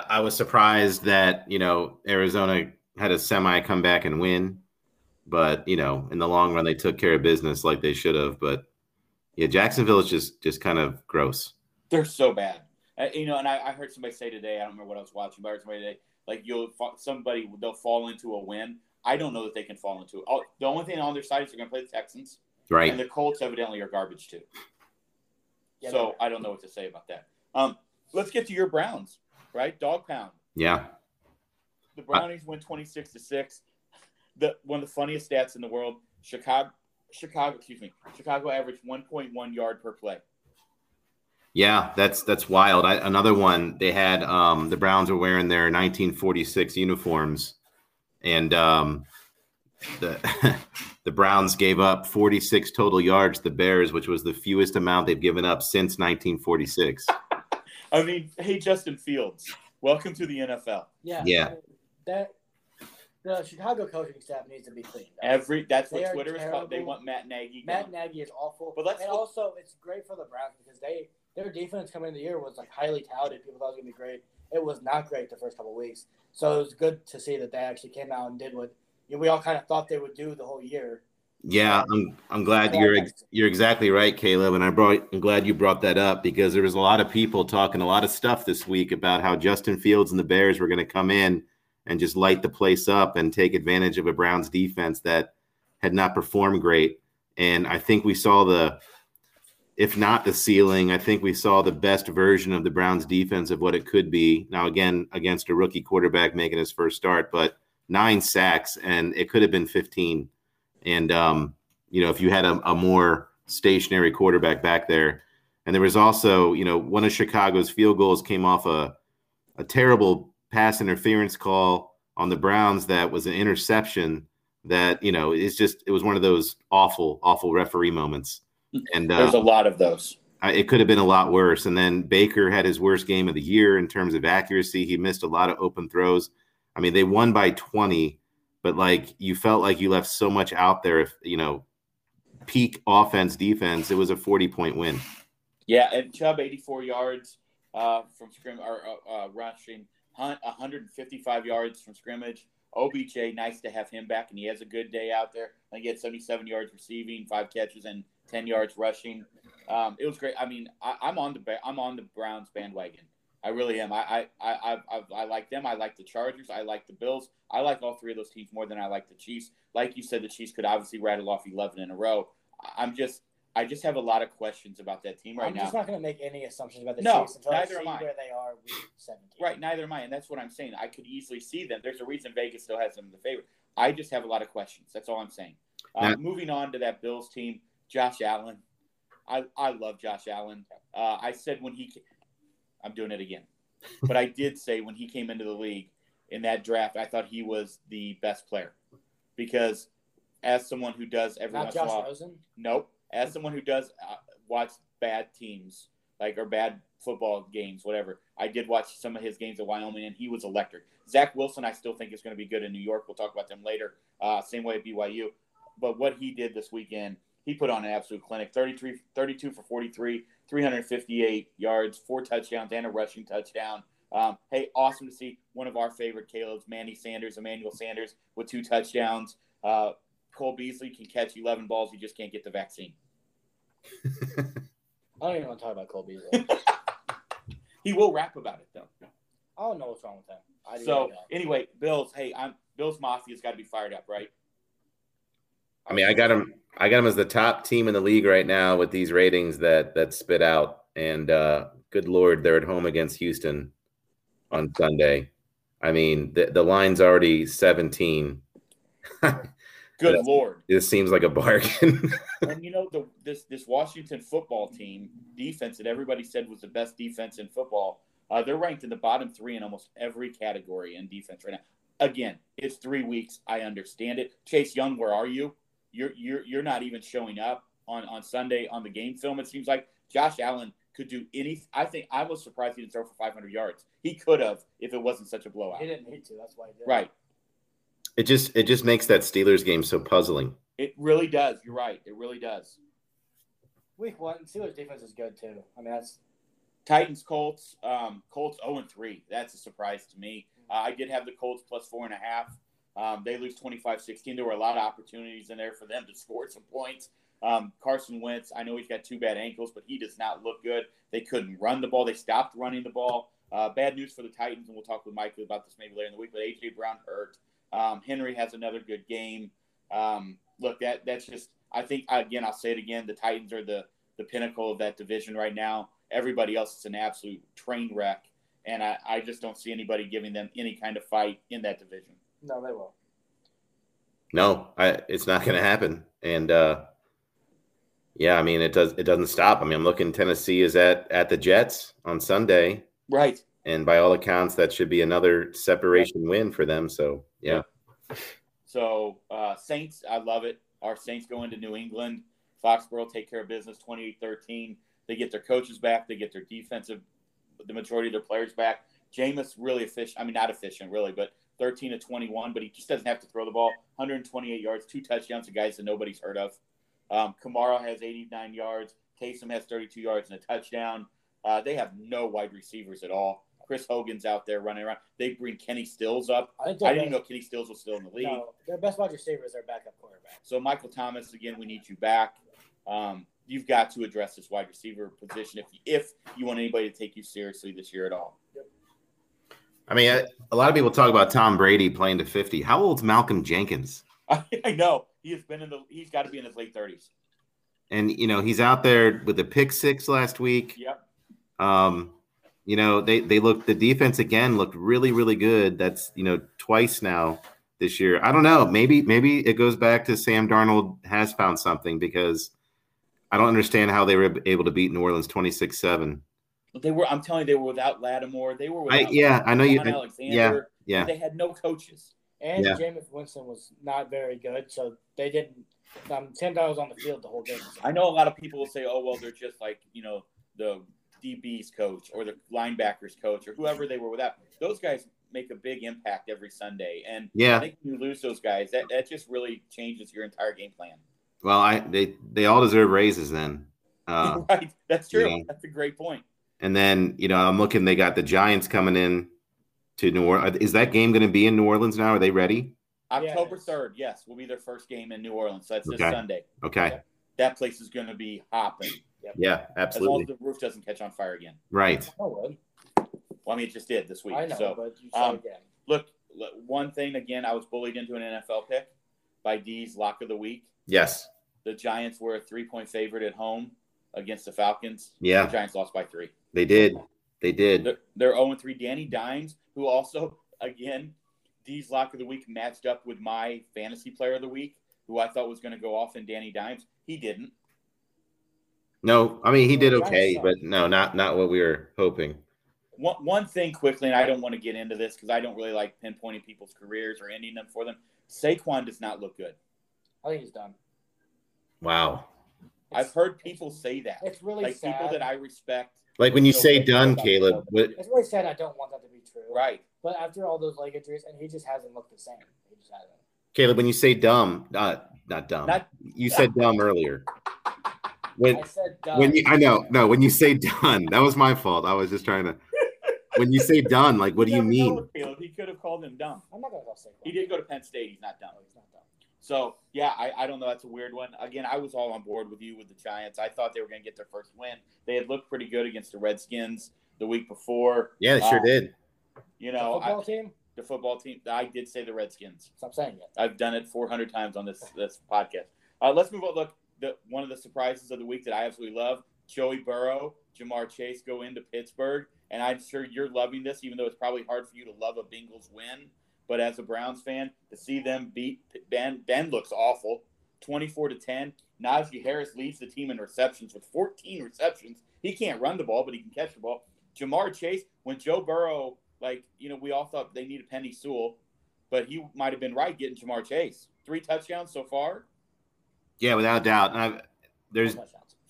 I was surprised that, you know, Arizona had a semi come back and win. But, you know, in the long run, they took care of business like they should have. But yeah, Jacksonville is just just kind of gross. They're so bad. Uh, you know, and I, I heard somebody say today, I don't remember what I was watching, but I heard somebody today, like you'll fa- somebody they'll fall into a win. I don't know that they can fall into it. Oh, the only thing on their side is they're going to play the Texans, Right. and the Colts evidently are garbage too. Yeah, so I don't know what to say about that. Um, let's get to your Browns, right? Dog pound. Yeah. The Brownies win twenty six to six. The one of the funniest stats in the world. Chicago, Chicago, excuse me, Chicago averaged one point one yard per play. Yeah, that's that's wild. I, another one they had um, the Browns were wearing their 1946 uniforms, and um, the the Browns gave up 46 total yards to the Bears, which was the fewest amount they've given up since 1946. I mean, hey Justin Fields, welcome to the NFL. Yeah. Yeah. I mean, that the Chicago coaching staff needs to be cleaned up. Every that's They what are Twitter is called. They want Matt Nagy. Matt gone. Nagy is awful. But let's and look- also it's great for the Browns because they their defense coming in the year was like highly touted. People thought it was gonna be great. It was not great the first couple weeks. So it was good to see that they actually came out and did what you know, we all kind of thought they would do the whole year. Yeah, I'm I'm glad you're you're exactly right, Caleb. And I brought I'm glad you brought that up because there was a lot of people talking a lot of stuff this week about how Justin Fields and the Bears were going to come in and just light the place up and take advantage of a Browns defense that had not performed great. And I think we saw the if not the ceiling, I think we saw the best version of the Browns defense of what it could be. Now again, against a rookie quarterback making his first start, but nine sacks and it could have been 15. And um, you know, if you had a, a more stationary quarterback back there, and there was also, you know, one of Chicago's field goals came off a a terrible pass interference call on the Browns that was an interception. That you know, it's just it was one of those awful, awful referee moments. And There's uh, a lot of those. I- it could have been a lot worse. And then Baker had his worst game of the year in terms of accuracy. He missed a lot of open throws. I mean, they won by 20, but like you felt like you left so much out there. If you know, peak offense, defense, it was a 40 point win. Yeah, and Chubb 84 yards uh, from scrim or uh, uh, rushing. Hunt 155 yards from scrimmage. OBJ, nice to have him back, and he has a good day out there. I he had 77 yards receiving, five catches, and 10 yards rushing. Um, it was great. I mean, I, I'm on the I'm on the Browns bandwagon. I really am. I I, I, I, I I like them. I like the Chargers. I like the Bills. I like all three of those teams more than I like the Chiefs. Like you said, the Chiefs could obviously rattle off 11 in a row. I- I'm just I just have a lot of questions about that team right now. I'm just not going to make any assumptions about the No, Chiefs until I neither see am I. where they are week 17. Right, neither am I, and that's what I'm saying. I could easily see them. There's a reason Vegas still has them in the favorite. I just have a lot of questions. That's all I'm saying. Uh, Now- moving on to that Bills team, Josh Allen. I, I love Josh Allen. Uh, I said when he, ca- I'm doing it again, but I did say when he came into the league in that draft, I thought he was the best player because as someone who does every Not once in a Josh while, Rosen. Nope. As someone who does uh, watch bad teams, like or bad football games, whatever, I did watch some of his games at Wyoming, and he was electric. Zach Wilson, I still think is going to be good in New York. We'll talk about them later. Uh, same way at BYU. But what he did this weekend, he put on an absolute clinic 33, 32 for 43, 358 yards, four touchdowns, and a rushing touchdown. Um, hey, awesome to see one of our favorite Caleb's, Manny Sanders, Emmanuel Sanders, with two touchdowns. Uh, Cole Beasley can catch 11 balls. He just can't get the vaccine. I don't even want to talk about Cole Beasley. He will rap about it though. I don't know what's wrong with him. I So anyway, Bills. Hey, I'm Bills Mafia's got to be fired up, right? I mean, I got him. I got him as the top team in the league right now with these ratings that that spit out. And uh, good lord, they're at home against Houston on Sunday. I mean, the the line's already seventeen. Good Yeah. lord. this seems like a bargain. and you know the this this Washington football team defense that everybody said was the best defense in football. Uh, they're ranked in the bottom three in almost every category in defense right now. Again, it's three weeks. I understand it. Chase Young, where are you? You're you're you're not even showing up on on Sunday on the game film. It seems like Josh Allen could do any. I think I was surprised he didn't throw for 500 yards. He could have if it wasn't such a blowout. He didn't need to. That's why he did. Right. it just it just makes that Steelers game so puzzling. It really does. You're right. It really does. Week one, Steelers defense is good too. I mean, that's Titans, Colts. Um, Colts 0 and 3. That's a surprise to me. Uh, I did have the Colts plus four and a half. Um, they lose 25 16. There were a lot of opportunities in there for them to score some points. Um, Carson Wentz, I know he's got two bad ankles, but he does not look good. They couldn't run the ball. They stopped running the ball. Uh, bad news for the Titans, and we'll talk with Michael about this maybe later in the week. But A.J. Brown hurt. Um, Henry has another good game. Um, look, that that's just. I think again, I'll say it again. The Titans are the the pinnacle of that division right now. Everybody else is an absolute train wreck, and I, I just don't see anybody giving them any kind of fight in that division. No, they won't. No, I, it's not going to happen. And uh, yeah, I mean it does it doesn't stop. I mean, I'm looking. Tennessee is at at the Jets on Sunday, Right. and by all accounts, that should be another separation win for them. So yeah, So uh, Saints, I love it. Our Saints go into New England. Foxborough take care of business 28-13. They get their coaches back. They get their defensive, the majority of their players back. Jameis really efficient. I mean, not efficient really, but 13 to 21, but he just doesn't have to throw the ball. 128 yards, two touchdowns to guys that nobody's heard of. Um, Kamara has 89 yards. Taysom has 32 yards and a touchdown. Uh, they have no wide receivers at all. Chris Hogan's out there running around. They bring Kenny Stills up. I, I didn't know Kenny Stills was still in the league. No, their best wide receiver is their backup quarterback. So Michael Thomas, again, we need you back. Um, you've got to address this wide receiver position if if you want anybody to take you seriously this year at all. I mean, a, a lot of people talk about Tom Brady playing to 50. How old's Malcolm Jenkins? I know he has been in the. He's got to be in his late thirties. And you know, he's out there with the pick six last week. Yep. Um, you know, they they look the defense again looked really really good. That's you know twice now this year. I don't know. Maybe maybe it goes back to Sam Darnold has found something because I don't understand how they were able to beat New Orleans twenty six seven. They were. I'm telling you, they were without Lattimore. They were. I Without yeah, I know you. Kwon Alexander. Yeah, yeah. They had no coaches. And Yeah. Jameis Winston was not very good, so they didn't. Um, Sam Darnold was on the field the whole game. I know a lot of people will say, "Oh, well, they're just like you know the DB's coach or the linebackers coach or whoever they were without." Those guys make a big impact every Sunday, and yeah, I Yeah. think you lose those guys, that, that just really changes your entire game plan. Well, I they they all deserve raises then. Uh, right, that's true. yeah. That's a great point. And then you know I'm looking. They got the Giants coming in to New Orleans. Is that game going to be in New Orleans now? Are they ready? October Yes. third, yes, will be their first game in New Orleans. So That's this Sunday. Okay. That place is going to be hopping Yeah, absolutely. as long absolutely. as the roof doesn't catch on fire again. Right. I would. Well, I mean, it just did this week. I know, so but you um, again. look, look, one thing again, I was bullied into an NFL pick by D's lock of the week. Yes. The Giants were a three point favorite at home against the Falcons. Yeah. The Giants lost by three. They did. They did. They're, they're 0 3. Danny Dimes, who also, again, D's lock of the week matched up with my fantasy player of the week, who I thought was going to go off in Danny Dimes. He didn't. No, I mean he did okay, but no, not not what we were hoping. One, one thing quickly, and I don't want to get into this because I don't really like pinpointing people's careers or ending them for them. Saquon does not look good. I think he's done. Wow. I've heard people say that. It's really Like sad. people that I respect. Like when you say done, Caleb. it. What, It's really sad. I don't want that to be true. Right. But after all those leg injuries, and he just hasn't looked the same. He just hasn't. Caleb, when you say dumb, not not dumb. Not- you said dumb earlier. When I said done. when you I know no when you say done, that was my fault. I was just trying to. When you say done, like what do you mean? Caleb. He could have called him dumb. I'm not gonna call Saquon. He did go to Penn State. He's not dumb. Oh, he's not done. So yeah, I, I don't know. That's a weird one. Again, I was all on board with you with the Giants. I thought they were going to get their first win. They had looked pretty good against the Redskins the week before. Yeah, they sure Uh, did. You The know, football I, team. the football team. I did say the Redskins. Stop saying it. I've done it 400 times on this this podcast. Uh, let's move on. Look, the, one of the surprises of the week that I absolutely love: Joey Burrow, Ja'Marr Chase go into Pittsburgh, and I'm sure you're loving this, even though it's probably hard for you to love a Bengals win. But as a Browns fan, to see them beat Ben, Ben looks awful, 24 to 10. Najee Harris leads the team in receptions with 14 receptions. He can't run the ball, but he can catch the ball. Ja'Marr Chase, when Joe Burrow, like you know, we all thought they needed Penei Sewell, but he might have been right getting Ja'Marr Chase. Three touchdowns so far. Yeah, without a doubt. And I've, there's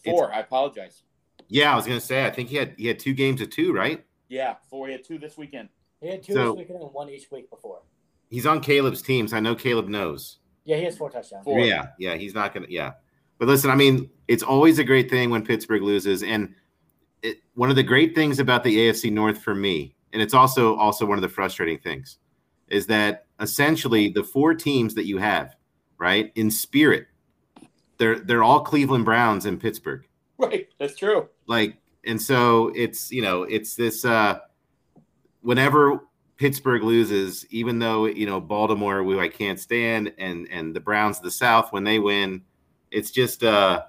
Four. I apologize. yeah, I was gonna say. I think he had he had two games of two, right? Yeah, four. He had two this weekend. He had two So- this weekend and one each week before. He's on Caleb's team, so I know Caleb knows. Yeah, he has four touchdowns. Four. Yeah, yeah, he's not gonna. Yeah, but listen, I mean, it's always a great thing when Pittsburgh loses, and it, one of the great things about the AFC North for me, and it's also also one of the frustrating things, is that essentially the four teams that you have, right, in spirit, they're they're all Cleveland Browns in Pittsburgh, Right. That's true. like, and so it's you know it's this uh, whenever Pittsburgh loses, even though you know Baltimore, who I can't stand, and and the Browns of the South when they win, it's just uh,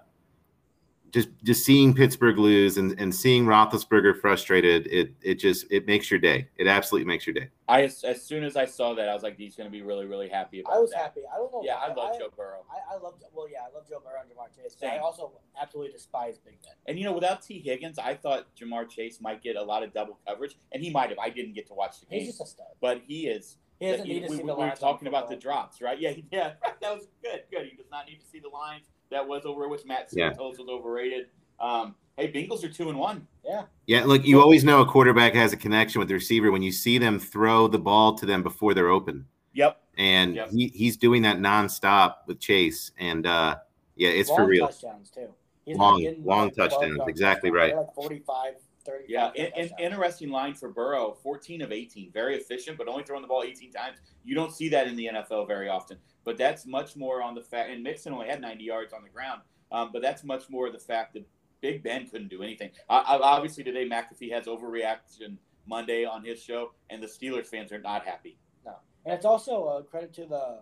just just seeing Pittsburgh lose and, and seeing Roethlisberger frustrated. It it just it makes your day. It absolutely makes your day. I as, as soon as I saw that, I was like, he's going to be really, really happy about I was that. happy. I don't know. Yeah, I why. love Joe Burrow. I, I love. Well, yeah, I love Joe Burrow and Ja'Marr Chase. But Same. I also absolutely despise Big Ben. And you know, without Tee Higgins, I thought Ja'Marr Chase might get a lot of double coverage, and he might have. I didn't get to watch the game. He's game, just a stud. but he is. He doesn't we, need to we- see we the were lines. talking about the drops, right? Yeah, yeah, that was good. Good. He does not need to see the lines. That was over which Matt Yeah. Santos was overrated. Um, hey, Bengals are two and one. Yeah. Yeah, look, you always know a quarterback has a connection with the receiver when you see them throw the ball to them before they're open. Yep. And Yep. he, he's doing that nonstop with Chase. And uh, yeah, it's long for real. touchdowns too. He's Long- not long like, touchdowns, yard exactly touchdowns. right. They're like 45, 30. Yeah, and, and interesting line for Burrow, 14 of 18, very efficient, but only throwing the ball 18 times. You don't see that in the NFL very often. But that's much more on the fact, and Mixon only had 90 yards on the ground. Um, but that's much more the fact that Big Ben couldn't do anything. I, I, obviously, today McAfee has overreaction Monday on his show, and the Steelers fans are not happy. No, and it's also a credit to the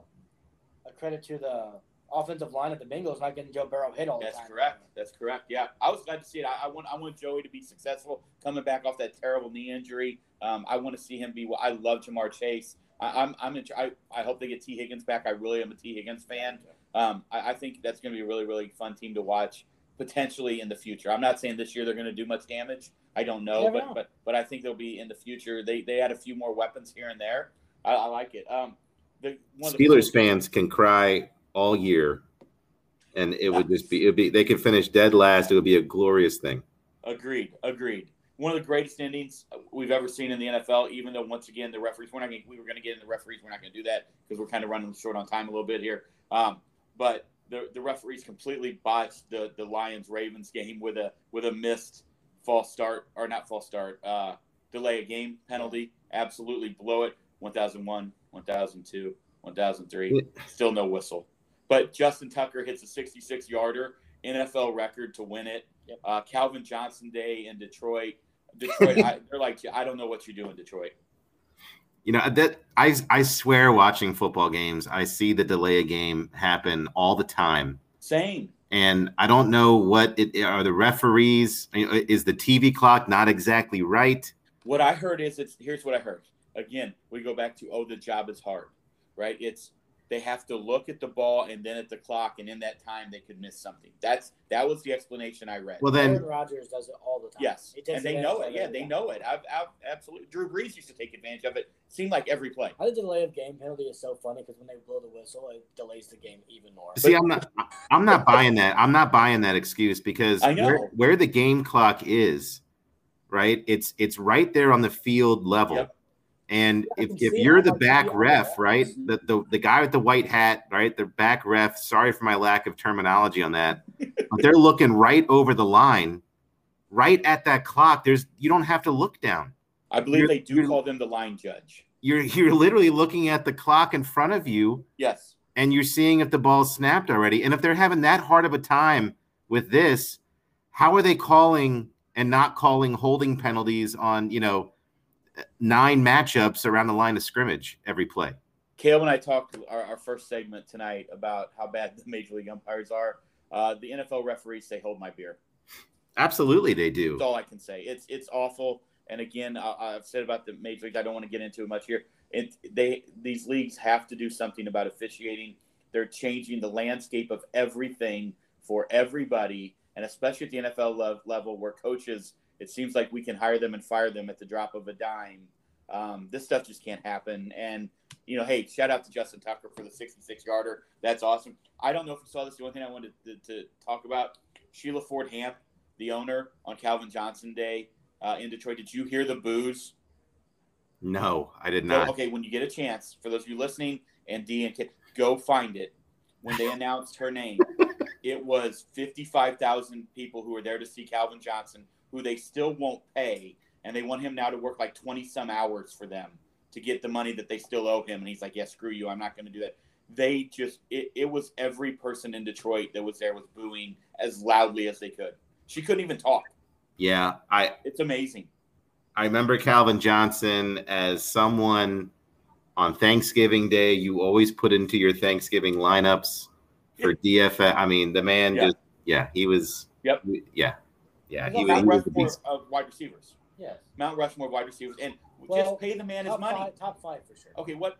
a credit to the offensive line of the Bengals not getting Joe Burrow hit all the time. That's correct. That's correct. Yeah, I was glad to see it. I, I want I want Joey to be successful coming back off that terrible knee injury. Um, I want to see him be. I love Ja'Marr Chase. I, I'm I'm in, I, I hope they get Tee Higgins back. I really am a Tee Higgins fan. Um, I, I think that's going to be a really really fun team to watch potentially in the future. I'm not saying this year they're going to do much damage. I don't know, but know. but but I think they'll be in the future. They they had a few more weapons here and there. I, I like it. Um, the one of the Steelers fans can cry all year, and it would just be it would be they could finish dead last. It would be a glorious thing. Agreed. Agreed. One of the greatest endings we've ever seen in the NFL. Even though once again the referees, we're not going. We were going to get in the referees. We're not going to do that because we're kind of running short on time a little bit here. Um, but the the referees completely botched the the Lions Ravens game with a with a missed false start or not false start uh, delay a game penalty. Absolutely blow it. 1001, 1002, 1003. Still no whistle. But Justin Tucker hits a 66 yarder NFL record to win it. Yep. Uh, Calvin Johnson Day in Detroit. Detroit, I, they're like, I don't know what you do in Detroit. You know that I I swear watching football games, I see the delay a game happen all the time. Same. and I don't know what it are the referees. Is the TV clock not exactly right? What I heard is it's here's what I heard. Again, we go back to oh, the job is hard, right? It's they have to look at the ball and then at the clock, and in that time they could miss something. That's that was the explanation I read. Well, Aaron then Rodgers does it all the time. yes, He takes and they know it. Yeah, they know it. I've, I've absolutely. Drew Brees used to take advantage of it. Seemed like every play. I think the delay of game penalty is so funny because when they blow the whistle, it delays the game even more. see, I'm not I'm not buying that. I'm not buying that excuse because where, where the game clock is, right? It's it's right there on the field level. Yep. And if, if you're the back ref, right, mm-hmm. the, the the guy with the white hat, right, the back ref. Sorry for my lack of terminology on that, but they're looking right over the line, right at that clock. There's you don't have to look down. I believe You're- they do call them the line judge. You're you're literally looking at the clock in front of you, Yes. and you're seeing if the ball's snapped already. And if they're having that hard of a time with this, how are they calling and not calling holding penalties on you know nine matchups around the line of scrimmage every play? Caleb and I talked our, our first segment tonight about how bad the major league umpires are. Uh, the NFL referees say, "Hold my beer." Absolutely, they do. That's all I can say. It's it's awful. And again, I, I've said about the major league. I don't want to get into it much here. It, they these leagues have to do something about officiating. They're changing the landscape of everything for everybody, and especially at the NFL lev- level, where coaches. It seems like we can hire them and fire them at the drop of a dime. Um, this stuff just can't happen. And you know, hey, shout out to Justin Tucker for the 66 yarder. That's awesome. I don't know if you saw this. The one thing I wanted to, to talk about: Sheila Ford Hamp, the owner, on Calvin Johnson Day uh, in Detroit. Did you hear the booze? No, I did not. okay, when you get a chance, for those of you listening, and D and Kit, go find it. When they announced her name, it was 55,000 people who were there to see Calvin Johnson, who they still won't pay, and they want him now to work like 20 some hours for them to get the money that they still owe him. And he's like, "Yeah, screw you, I'm not going to do that." They just, it, it was every person in Detroit that was there was booing as loudly as they could. She couldn't even talk. Yeah, I It's amazing. I remember Calvin Johnson as someone on Thanksgiving Day you always put into your Thanksgiving lineups for DFS. I mean, the man Yeah. just yeah, he was Yep. yeah. Yeah, he not was, Mount he was the Rushmore beast. of wide receivers. Yes. Mount Rushmore wide receivers, and Well, just pay the man his money. five, top five for sure. Okay, what?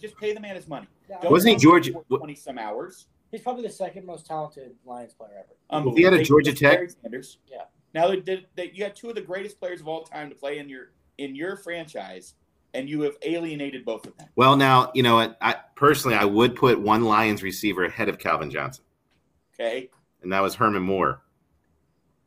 Just pay the man his money. Yeah, Wasn't he tell Georgia- Twenty some hours. He's probably the second most talented Lions player ever. Um, Unbelievable. he had a Georgia Tech? Barry Sanders. Yeah. Now they did. They, you got two of the greatest players of all time to play in your in your franchise, and you have alienated both of them. Well, now you know what. I personally, I would put one Lions receiver ahead of Calvin Johnson, Okay. and that was Herman Moore.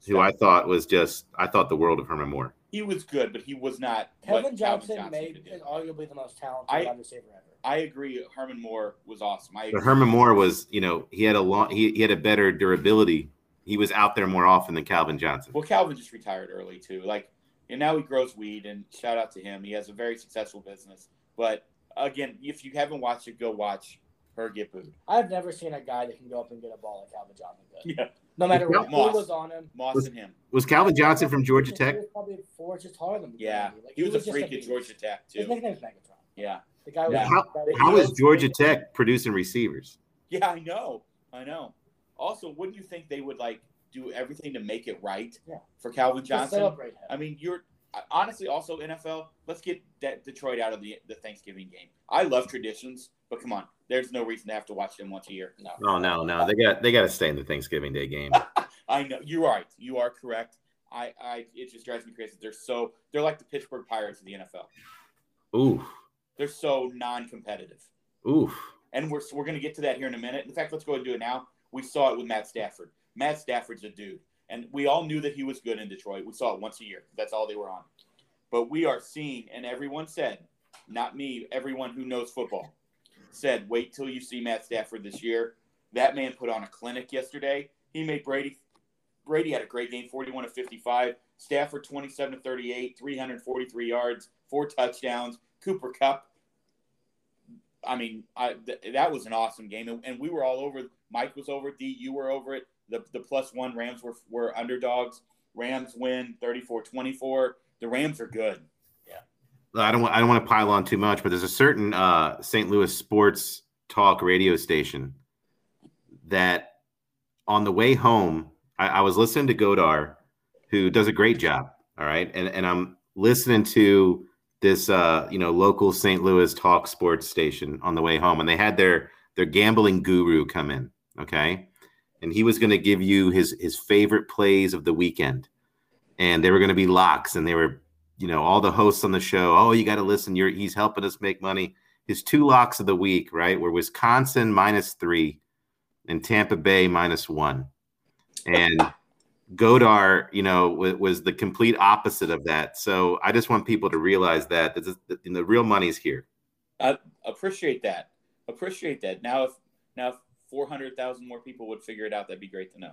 Who I thought was just I thought the world of Herman Moore. He was good, but he was not. Kevin what Johnson, Calvin may is arguably the most talented I- wide receiver ever. I agree. Herman Moore was awesome. I But. Herman Moore was, you know, he had a long he, he had a better durability. He was out there more often than Calvin Johnson. Well, Calvin just retired early too. Like, and now he grows weed, and shout out to him. He has a very successful business. But again, if you haven't watched it, go watch her get booed. I've never seen a guy that can go up and get a ball like Calvin Johnson could. Yeah, No matter what, Moss. was on him. Moss Was- and him. Was Calvin Johnson from Georgia He Tech? was probably four inches taller than me. Yeah, Like, he was a freak at. Georgia Tech too. His too. nickname's Megatron. Yeah, The guy was. Yeah. How, that- how he is was- Georgia Tech producing receivers? yeah, I know, I know. Also, wouldn't you think they would like do everything to make it right Yeah. for Calvin Johnson? celebrate him. I mean, you're uh, honestly also NFL. Let's get De- Detroit out of the the Thanksgiving game. I love traditions, but come on, there's no reason to have to watch them once a year. no. Oh no, no, they got they got to stay in the Thanksgiving Day game. I know you're right. You are correct. I, I, it just drives me crazy. They're so they're like the Pittsburgh Pirates of the NFL. Ooh, They're so non-competitive, ooh. and we're we're gonna get to that here in a minute. In fact, let's go ahead and do it now. We saw it with Matt Stafford. Matt Stafford's a dude, and we all knew that he was good in Detroit. We saw it once a year. That's all they were on. But we are seeing, and everyone said, not me, everyone who knows football said, wait till you see Matt Stafford this year. That man put on a clinic yesterday. He made Brady. Brady had a great game, 41 to 55. Stafford 27 to 38, 343 yards, four touchdowns. Cooper Kupp. I mean, I, th- that was an awesome game, and, and we were all over. Mike was over. D, you were over it. The the plus one Rams were were underdogs. Rams win 34-24. The Rams are good. I don't want I don't want to pile on too much, but there's a certain uh, St. Louis sports talk radio station that on the way home, I, I was listening to Godard, who does a great job. All right, and and I'm listening to this uh, you know local St. Louis talk sports station on the way home, and they had their their gambling guru come in. Okay, and he was going to give you his his favorite plays of the weekend, and they were going to be locks, and they were you know, all the hosts on the show, oh, you got to listen. You're he's helping us make money. His two locks of the week, right, were Wisconsin minus three and Tampa Bay minus one. And Godard, you know, was, was the complete opposite of that. So I just want people to realize that this is, the real money's here. I appreciate that. Appreciate that. Now, if now if four hundred thousand more people would figure it out, that'd be great to know.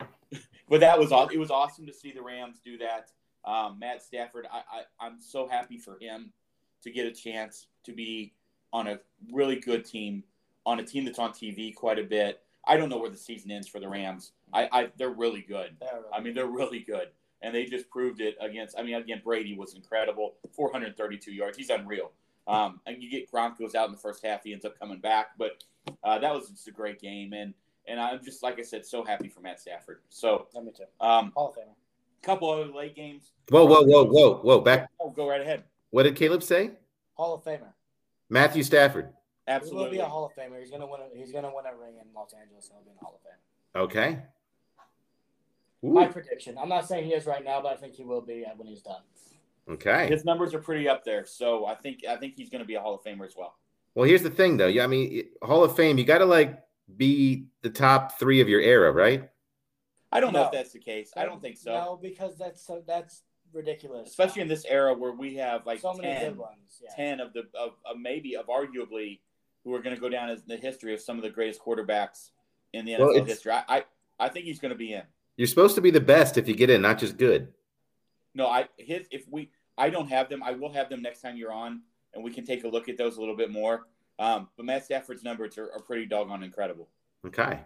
but that was aw- it was awesome to see the Rams do that. Um, Matt Stafford, I, I I'm so happy for him to get a chance to be on a really good team, on a team that's on TV quite a bit. I don't know where the season ends for the Rams. I, I they're really good. They're really I mean, they're really good, and they just proved it against. I mean, again, Brady was incredible, 432 yards. He's unreal. Um, and you get Gronk goes out in the first half, he ends up coming back, but uh, that was just a great game, and and I'm just like I said, so happy for Matt Stafford. So, Let me too. um, Hall of Famer. Couple other late games. Whoa, whoa, whoa, whoa, whoa! Back. Oh, go right ahead. What did Caleb say? Hall of Famer. Matthew Stafford. He will Absolutely. be a Hall of Famer. He's gonna win. A, he's gonna win a ring in Los Angeles. and He'll be in Hall of Fame. Okay. My prediction. I'm not saying he is right now, but I think he will be uh, when he's done. okay. His numbers are pretty up there, so I think I think he's going to be a Hall of Famer as well. Well, here's the thing, though. Yeah, I mean, Hall of Fame, you got to like be the top three of your era, right? I don't know if that's the case. I don't think so. No, because that's so that's ridiculous. Especially in this era where we have like so many 10, good ones. Yeah. 10 of the of, of maybe of arguably who are going to go down as the history of some of the greatest quarterbacks in the NFL Well, history. I, I I think he's going to be in. You're supposed to be the best if you get in, not just good. No, I his if we I don't have them. I will have them next time you're on, and we can take a look at those a little bit more. Um, but Matt Stafford's numbers are, are pretty doggone incredible. Okay.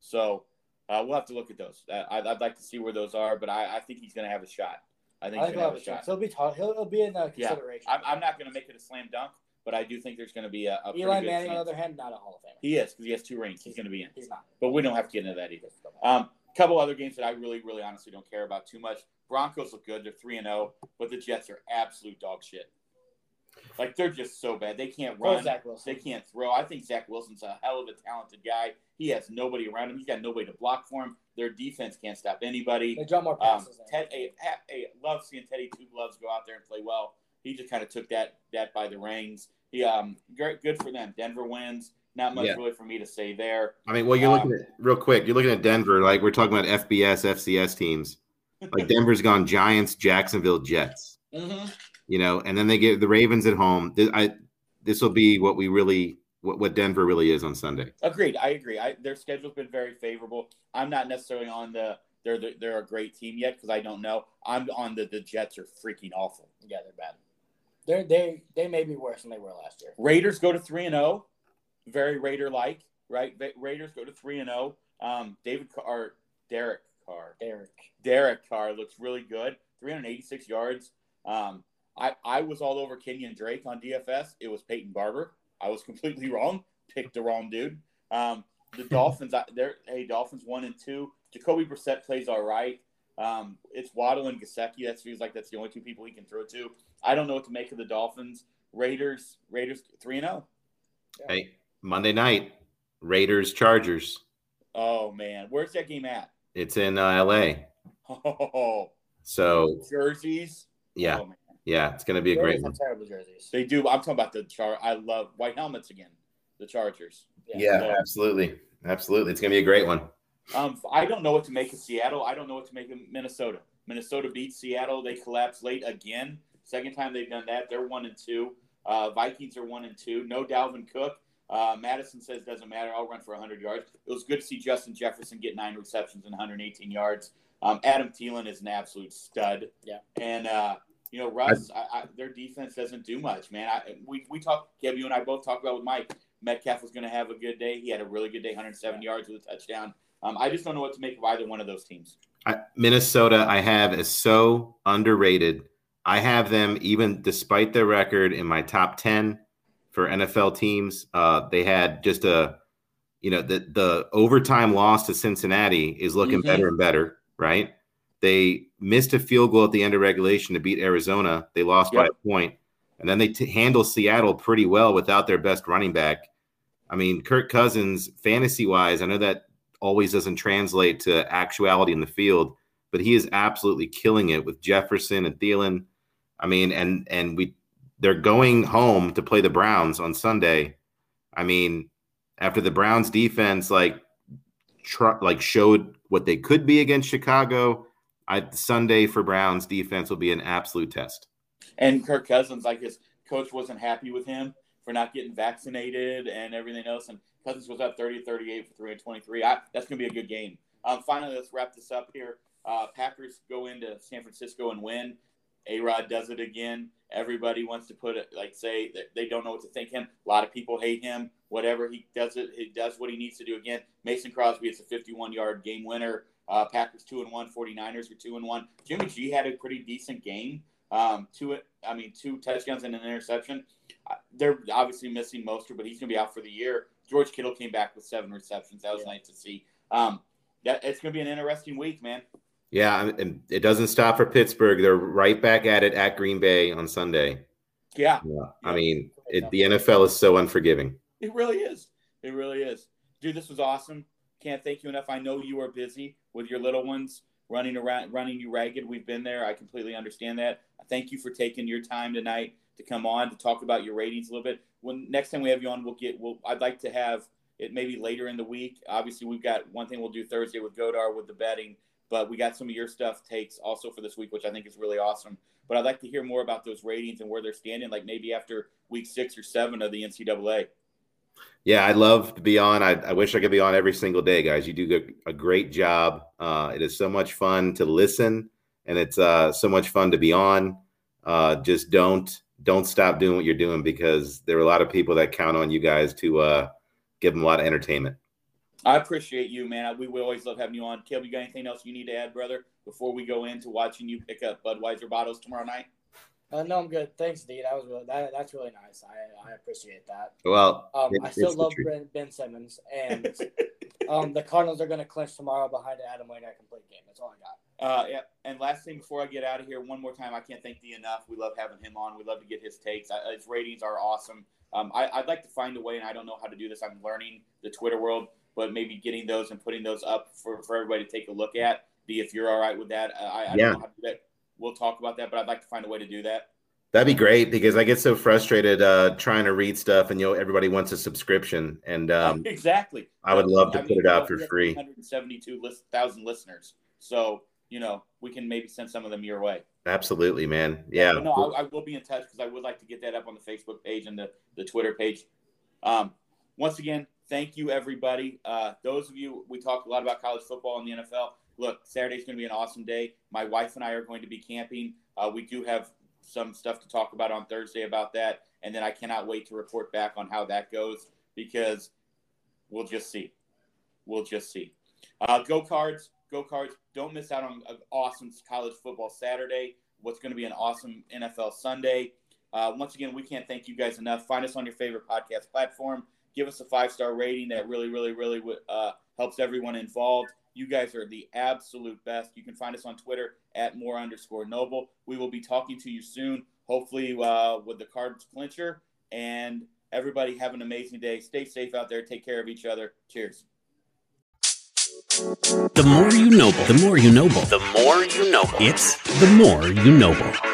So uh, we'll have to look at those. Uh, I'd, I'd like to see where those are, but I, I think he's going to have a shot. I think I he's think going he'll to have a chance. shot. He'll be taught. He'll, he'll be in Yeah. consideration. I'm, I'm not going to make it a slam dunk, but I do think there's going to be a, a Eli Manning, on the other hand, not a Hall of Famer. He is because he has two rings. He's going to be in. He's not. But we don't have to get into that either. Um, couple other games that I really, really honestly don't care about too much. Broncos look good. They're three and zero, but the Jets are absolute dog shit. Like they're just so bad. They can't Poor run. Zach Wilson. They can't throw. I think Zach Wilson's a hell of a talented guy. He has nobody around him. He's got nobody to block for him. Their defense can't stop anybody. They draw more Um, passes. than Ted, I, I love seeing Teddy Two Gloves go out there and play well. He just kind of took that that by the reins. He um great, good for them. Denver wins. Not much Yeah. really for me to say there. I mean, well, you're Um, looking at real quick. You're looking at Denver. Like we're talking about FBS, FCS teams. Like Denver's gone Giants, Jacksonville, Jets. Mm-hmm. You know, and then they get the Ravens at home. This, I this will be what we really what, what Denver really is on Sunday. Agreed. I agree. I, their schedule's been very favorable. I'm not necessarily on the they're the, they're a great team yet because I don't know. I'm on the the Jets are freaking awful. Yeah, they're bad. They're they they may be worse than they were last year. Raiders go to three and zero, very Raider like, right? Raiders go to three and zero. Um, David Carr, or Derek Carr, Derek. Derek Carr looks really good. 386 yards. Um, I I was all over Kenyan Drake on DFS. It was Peyton Barber. I was completely wrong. Picked the wrong dude. Um, the Dolphins, I- they're hey Dolphins one and two. Jacoby Brissett plays all right. Um, it's Waddle and Gesicki. That feels like that's the only two people he can throw to. I don't know what to make of the Dolphins. Raiders, Raiders three and zero. Hey, Monday night, Raiders, Chargers. Oh man, where's that game at? It's in uh, L.A. Oh, So jerseys. yeah, Oh, man. Yeah, it's going to be a great Raiders one. terrible jerseys. They do. I'm talking about the char. I love white helmets again. The Chargers. Yeah, So- absolutely, absolutely. It's going to be a great one. Um, I don't know what to make of Seattle. I don't know what to make of Minnesota. Minnesota beats Seattle. They collapsed late again. Second time they've done that. They're one and two. Uh, Vikings are one and two. No Dalvin Cook. Uh, Mattison says doesn't matter. I'll run for 100 yards. It was good to see Justin Jefferson get nine receptions and 118 yards. Um, Adam Thielen is an absolute stud. Yeah. And uh, you know Russ, I, I, their defense doesn't do much, man. I, we we talked. Kev, you and I both talked about with Mike. Metcalf was going to have a good day. He had a really good day, 107 yards with a touchdown. Um, I just don't know what to make of either one of those teams. I, Minnesota, I have is so underrated. I have them even despite their record in my top ten for NFL teams. Uh, they had just a, you know, the the overtime loss to Cincinnati is looking Mhm. better and better. Right? They missed a field goal at the end of regulation to beat Arizona. They lost by Yep. a point, and then they t- handle Seattle pretty well without their best running back. I mean, Kirk Cousins, fantasy wise, I know that always doesn't translate to actuality in the field, but he is absolutely killing it with Jefferson and Thielen. I mean, and and we they're going home to play the Browns on Sunday. I mean, after the Browns defense like tr- like showed what they could be against Chicago, I Sunday for Browns defense will be an absolute test. And Kirk Cousins, like his coach wasn't happy with him for not getting vaccinated and everything else. And Cousins was up 30 38 for 323. I, that's going to be a good game. Um, finally, let's wrap this up here. Uh, Packers go into San Francisco and win. A Rod does it again. Everybody wants to put it, like, say that they don't know what to think him. A lot of people hate him. Whatever he does, it he does what he needs to do again. Mason Crosby is a 51 yard game winner. Uh, Packers two and one. 49ers are two and one. Jimmy G had a pretty decent game. Um, two, I mean, two touchdowns and an interception. Uh, They're obviously missing Mostert, but he's going to be out for the year. George Kittle came back with seven receptions. That was Yeah. nice to see. Um, that it's going to be an interesting week, man. Yeah, and it doesn't stop for Pittsburgh. They're right back at it at Green Bay on Sunday. Yeah, Yeah, I mean, it, the NFL is so unforgiving. it really is. It really is. Dude, this was awesome. Can't thank you enough. I know you are busy with your little ones running around, running you ragged. We've been there. I completely understand that. Thank you for taking your time tonight to come on to talk about your ratings a little bit. When next time we have you on, we'll get. We'll. I'd like to have it maybe later in the week. Obviously, we've got one thing we'll do Thursday with Godard with the betting, but we got some of your stuff takes also for this week, which I think is really awesome. But I'd like to hear more about those ratings and where they're standing, like maybe after week six or seven of the NCAA. Yeah, I'd love to be on. I, I wish I could be on every single day, guys. You do a- a great job. Uh, it is so much fun to listen, and it's uh, so much fun to be on. Uh, just don't don't stop doing what you're doing because there are a lot of people that count on you guys to uh, give them a lot of entertainment. I appreciate you, man. We, we always love having you on. Caleb, you got anything else you need to add, brother, before we go into watching you pick up Budweiser bottles tomorrow night? Uh, no, I'm good. Thanks, D. That was really that, that's really nice. I, I appreciate that. Well, Um, it- I still love ben, ben Simmons, and um, the Cardinals are going to clinch tomorrow behind an Adam Wainwright complete game. That's all I got. Uh, yeah. And last thing before I get out of here, one more time, I can't thank D enough. We love having him on. We love to get his takes. I, his ratings are awesome. Um, I, I'd like to find a way, and I don't know how to do this. I'm learning the Twitter world, but maybe getting those and putting those up for, for everybody to take a look at. D, if you're all right with that, I, I Yeah. don't know how to do that. We'll talk about that, but I'd like to find a way to do that. That'd be great because I get so frustrated uh, trying to read stuff, and you know everybody wants a subscription, and um, exactly. I would love to I put it out for free. 172 thousand listeners, so you know we can maybe send some of them your way. Absolutely, man. Yeah. But no, I, I, will be in touch because I would like to get that up on the Facebook page and the the Twitter page. Um, once again, thank you everybody. Uh, those of you we talked a lot about college football and the NFL. Look, Saturday's going to be an awesome day. My wife and I are going to be camping. Uh, we do have some stuff to talk about on Thursday about that. And then I cannot wait to report back on how that goes because we'll just see. We'll just see. Uh, go cards, go cards. Don't miss out on an awesome college football Saturday. What's going to be an awesome NFL Sunday. Uh, once again, we can't thank you guys enough. Find us on your favorite podcast platform. Give us a five star rating. That really, really, really uh, helps everyone involved. You guys are the absolute best. You can find us on Twitter at more underscore noble. We will be talking to you soon, hopefully uh, with the cards clincher. And everybody have an amazing day. Stay safe out there. Take care of each other. Cheers. The more you noble, the more you noble, the more you noble. It's the more you noble.